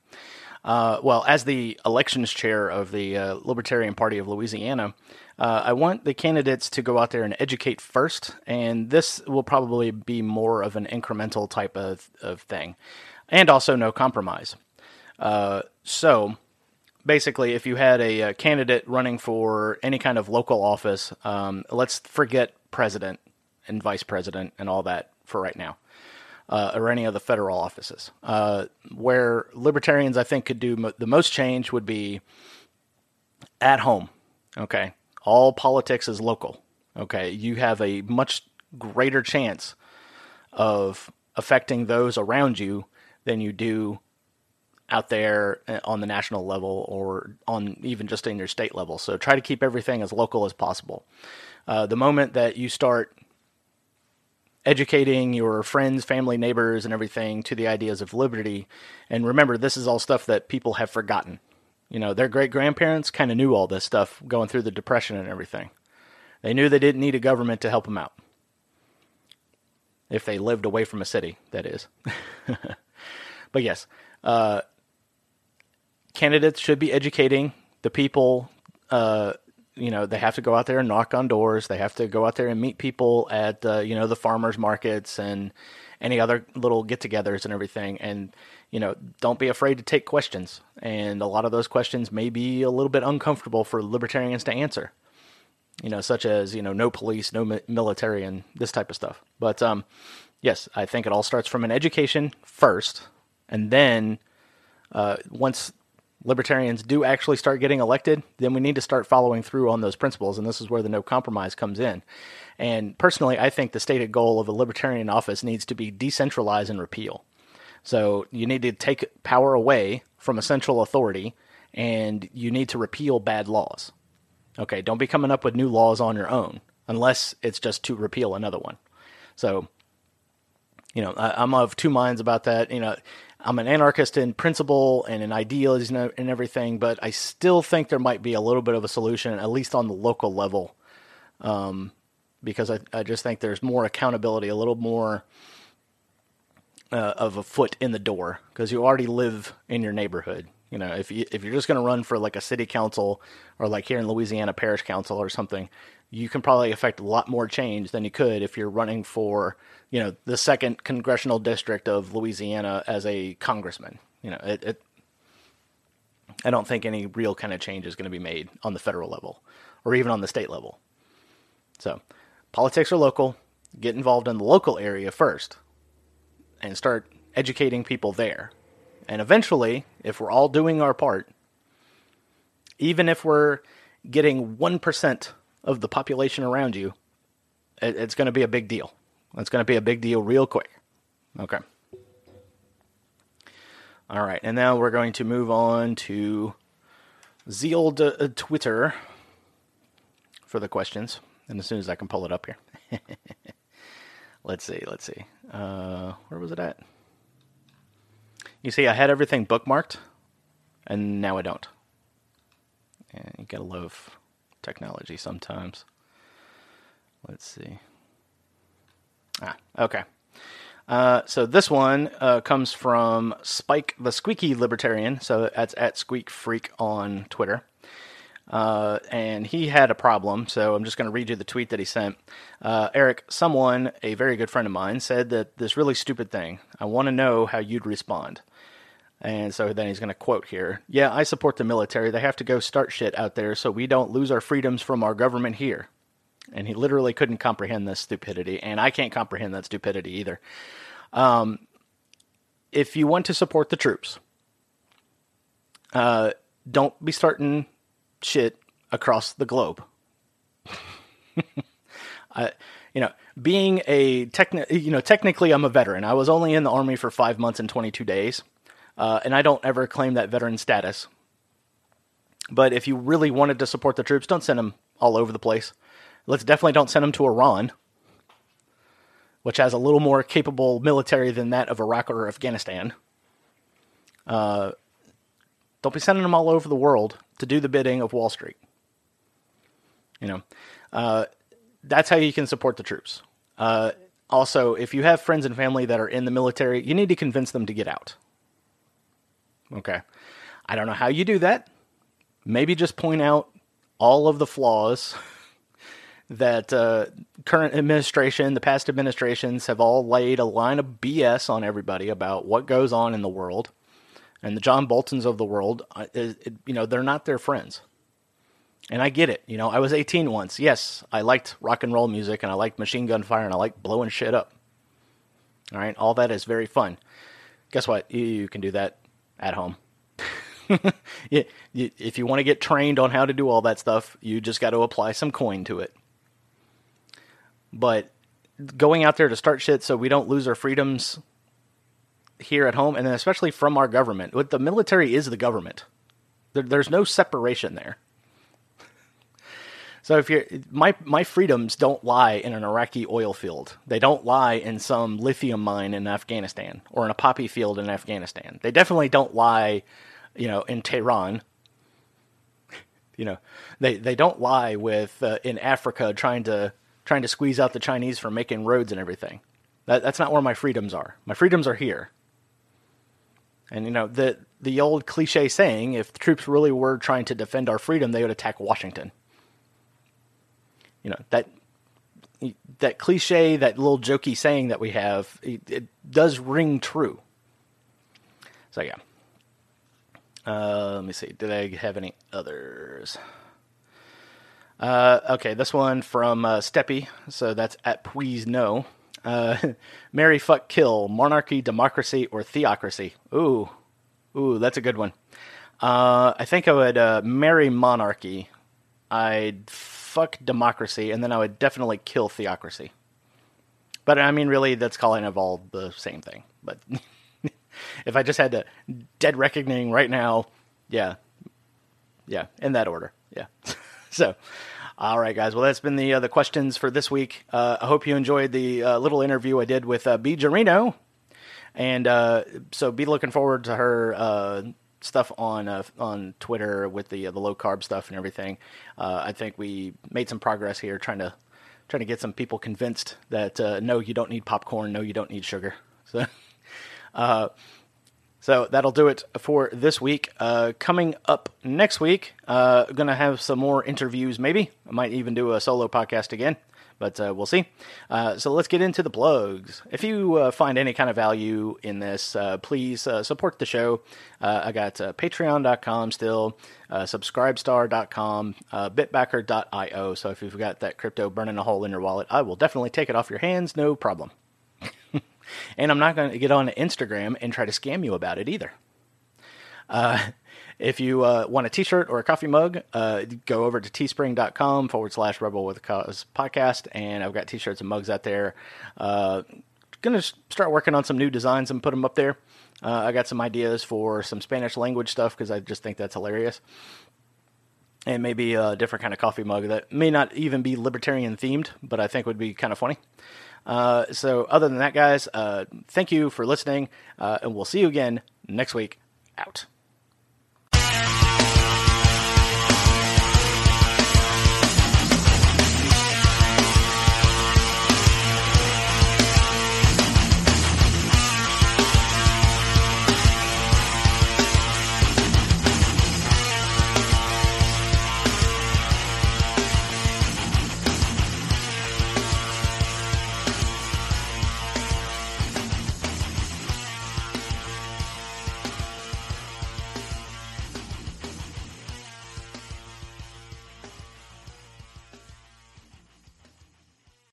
Uh, well, as the elections chair of the uh, Libertarian Party of Louisiana, uh, I want the candidates to go out there and educate first, and this will probably be more of an incremental type of, of thing, and also no compromise. Uh, so, basically, if you had a, uh candidate running for any kind of local office, um, let's forget president and vice president and all that for right now, uh, or any of the federal offices. Uh, where libertarians, I think, could do mo- the most change would be at home. Okay, all politics is local. Okay, you have a much greater chance of affecting those around you than you do out there uh, on the national level or on even just in your state level. So try to keep everything as local as possible. Uh, the moment that you start educating your friends, family, neighbors, and everything to the ideas of liberty, and remember, this is all stuff that people have forgotten. You know, their great grandparents kind of knew all this stuff going through the Depression and everything. They knew they didn't need a government to help them out. If they lived away from a city, that is. but yes, uh, candidates should be educating the people. Uh, you know, they have to go out there and knock on doors. They have to go out there and meet people at, uh, you know, the farmers markets and any other little get-togethers and everything. And you know, don't be afraid to take questions. And a lot of those questions may be a little bit uncomfortable for libertarians to answer. You know, such as you know, no police, no mi- military, and this type of stuff. But um, yes, I think it all starts from an education first, and then uh, once libertarians do actually start getting elected, then we need to start following through on those principles, and this is where the no compromise comes in. And personally, I think the stated goal of a libertarian office needs to be decentralize and repeal. So you need to take power away from a central authority, and you need to repeal bad laws. Okay, don't be coming up with new laws on your own unless it's just to repeal another one. So, you know, I, am of two minds about that. You know, I'm an anarchist in principle and in ideas and everything, but I still think there might be a little bit of a solution, at least on the local level, um, because I, I just think there's more accountability, a little more uh, of a foot in the door because you already live in your neighborhood. You know, if you if you're just going to run for like a city council or like here in Louisiana parish council or something, you can probably affect a lot more change than you could if you're running for you know the second congressional district of Louisiana as a congressman. You know, it, it I don't think any real kind of change is going to be made on the federal level or even on the state level. So, politics are local. Get involved in the local area first and start educating people there. And eventually, if we're all doing our part, even if we're getting 1% of the population around you, it's going to be a big deal. It's going to be a big deal real quick. Okay. All right, and now we're going to move on to Zeal uh, Twitter for the questions. And as soon as I can pull it up here. let's see, let's see. Uh, where was it at? You see, I had everything bookmarked, and now I don't. And you gotta love technology sometimes. Let's see. Ah, okay. Uh, so this one uh, comes from Spike the Squeaky Libertarian. So that's at Squeak Freak on Twitter. Uh, and he had a problem, so I'm just going to read you the tweet that he sent. Uh, Eric, someone, a very good friend of mine, said that this really stupid thing. I want to know how you'd respond. And so then he's going to quote here Yeah, I support the military. They have to go start shit out there so we don't lose our freedoms from our government here. And he literally couldn't comprehend this stupidity. And I can't comprehend that stupidity either. Um, if you want to support the troops, uh, don't be starting shit across the globe. I, you know, being a techni- you know, technically I'm a veteran. I was only in the army for five months and 22 days, uh, and I don't ever claim that veteran status. But if you really wanted to support the troops, don't send them all over the place. Let's definitely don't send them to Iran, which has a little more capable military than that of Iraq or Afghanistan. Uh, don't be sending them all over the world to do the bidding of Wall Street. You know, uh, that's how you can support the troops. Uh, also, if you have friends and family that are in the military, you need to convince them to get out. Okay. I don't know how you do that. Maybe just point out all of the flaws that uh, current administration, the past administrations have all laid a line of BS on everybody about what goes on in the world and the John Boltons of the world, uh, it, you know, they're not their friends. And I get it. You know, I was 18 once. Yes, I liked rock and roll music and I liked machine gun fire and I liked blowing shit up. All right, all that is very fun. Guess what? You, you can do that at home. if you want to get trained on how to do all that stuff, you just got to apply some coin to it. But going out there to start shit so we don't lose our freedoms here at home, and especially from our government. The military is the government. There's no separation there. So if you're my my freedoms don't lie in an Iraqi oil field. They don't lie in some lithium mine in Afghanistan or in a poppy field in Afghanistan. They definitely don't lie, you know, in Tehran. You know, they they don't lie with uh, in Africa trying to trying to squeeze out the Chinese from making roads and everything. That, that's not where my freedoms are. My freedoms are here. And you know the the old cliche saying: if troops really were trying to defend our freedom, they would attack Washington. You know that that cliche, that little jokey saying that we have, it, it does ring true. So yeah. Uh, let me see. Did I have any others? Uh, okay, this one from uh, Steppy. So that's at Please No. Uh, marry, fuck, kill, monarchy, democracy, or theocracy. Ooh, ooh, that's a good one. Uh, I think I would uh, marry monarchy. I'd fuck democracy, and then I would definitely kill theocracy. But I mean, really, that's calling of all the same thing. But if I just had to dead reckoning right now, yeah, yeah, in that order, yeah. so, all right, guys. Well, that's been the uh, the questions for this week. Uh, I hope you enjoyed the uh, little interview I did with uh, B. And uh, so be looking forward to her uh, stuff on uh, on Twitter with the uh, the low carb stuff and everything. Uh, I think we made some progress here, trying to trying to get some people convinced that uh, no, you don't need popcorn, no, you don't need sugar. So, uh, so that'll do it for this week. Uh, coming up next week, uh, gonna have some more interviews. Maybe I might even do a solo podcast again but uh, we'll see. Uh, so let's get into the plugs. If you uh, find any kind of value in this, uh, please uh, support the show. Uh, I got patreon.com still, subscribestar.com, bitbacker.io. So if you've got that crypto burning a hole in your wallet, I will definitely take it off your hands, no problem. and I'm not going to get on Instagram and try to scam you about it either. If you uh, want a t-shirt or a coffee mug, uh, go over to teespring.com forward slash rebel with a cause podcast. And I've got t-shirts and mugs out there. Uh, gonna start working on some new designs and put them up there. Uh, I got some ideas for some Spanish language stuff because I just think that's hilarious. And maybe a different kind of coffee mug that may not even be libertarian themed, but I think would be kind of funny. Uh, so, other than that, guys, uh, thank you for listening, uh, and we'll see you again next week. Out.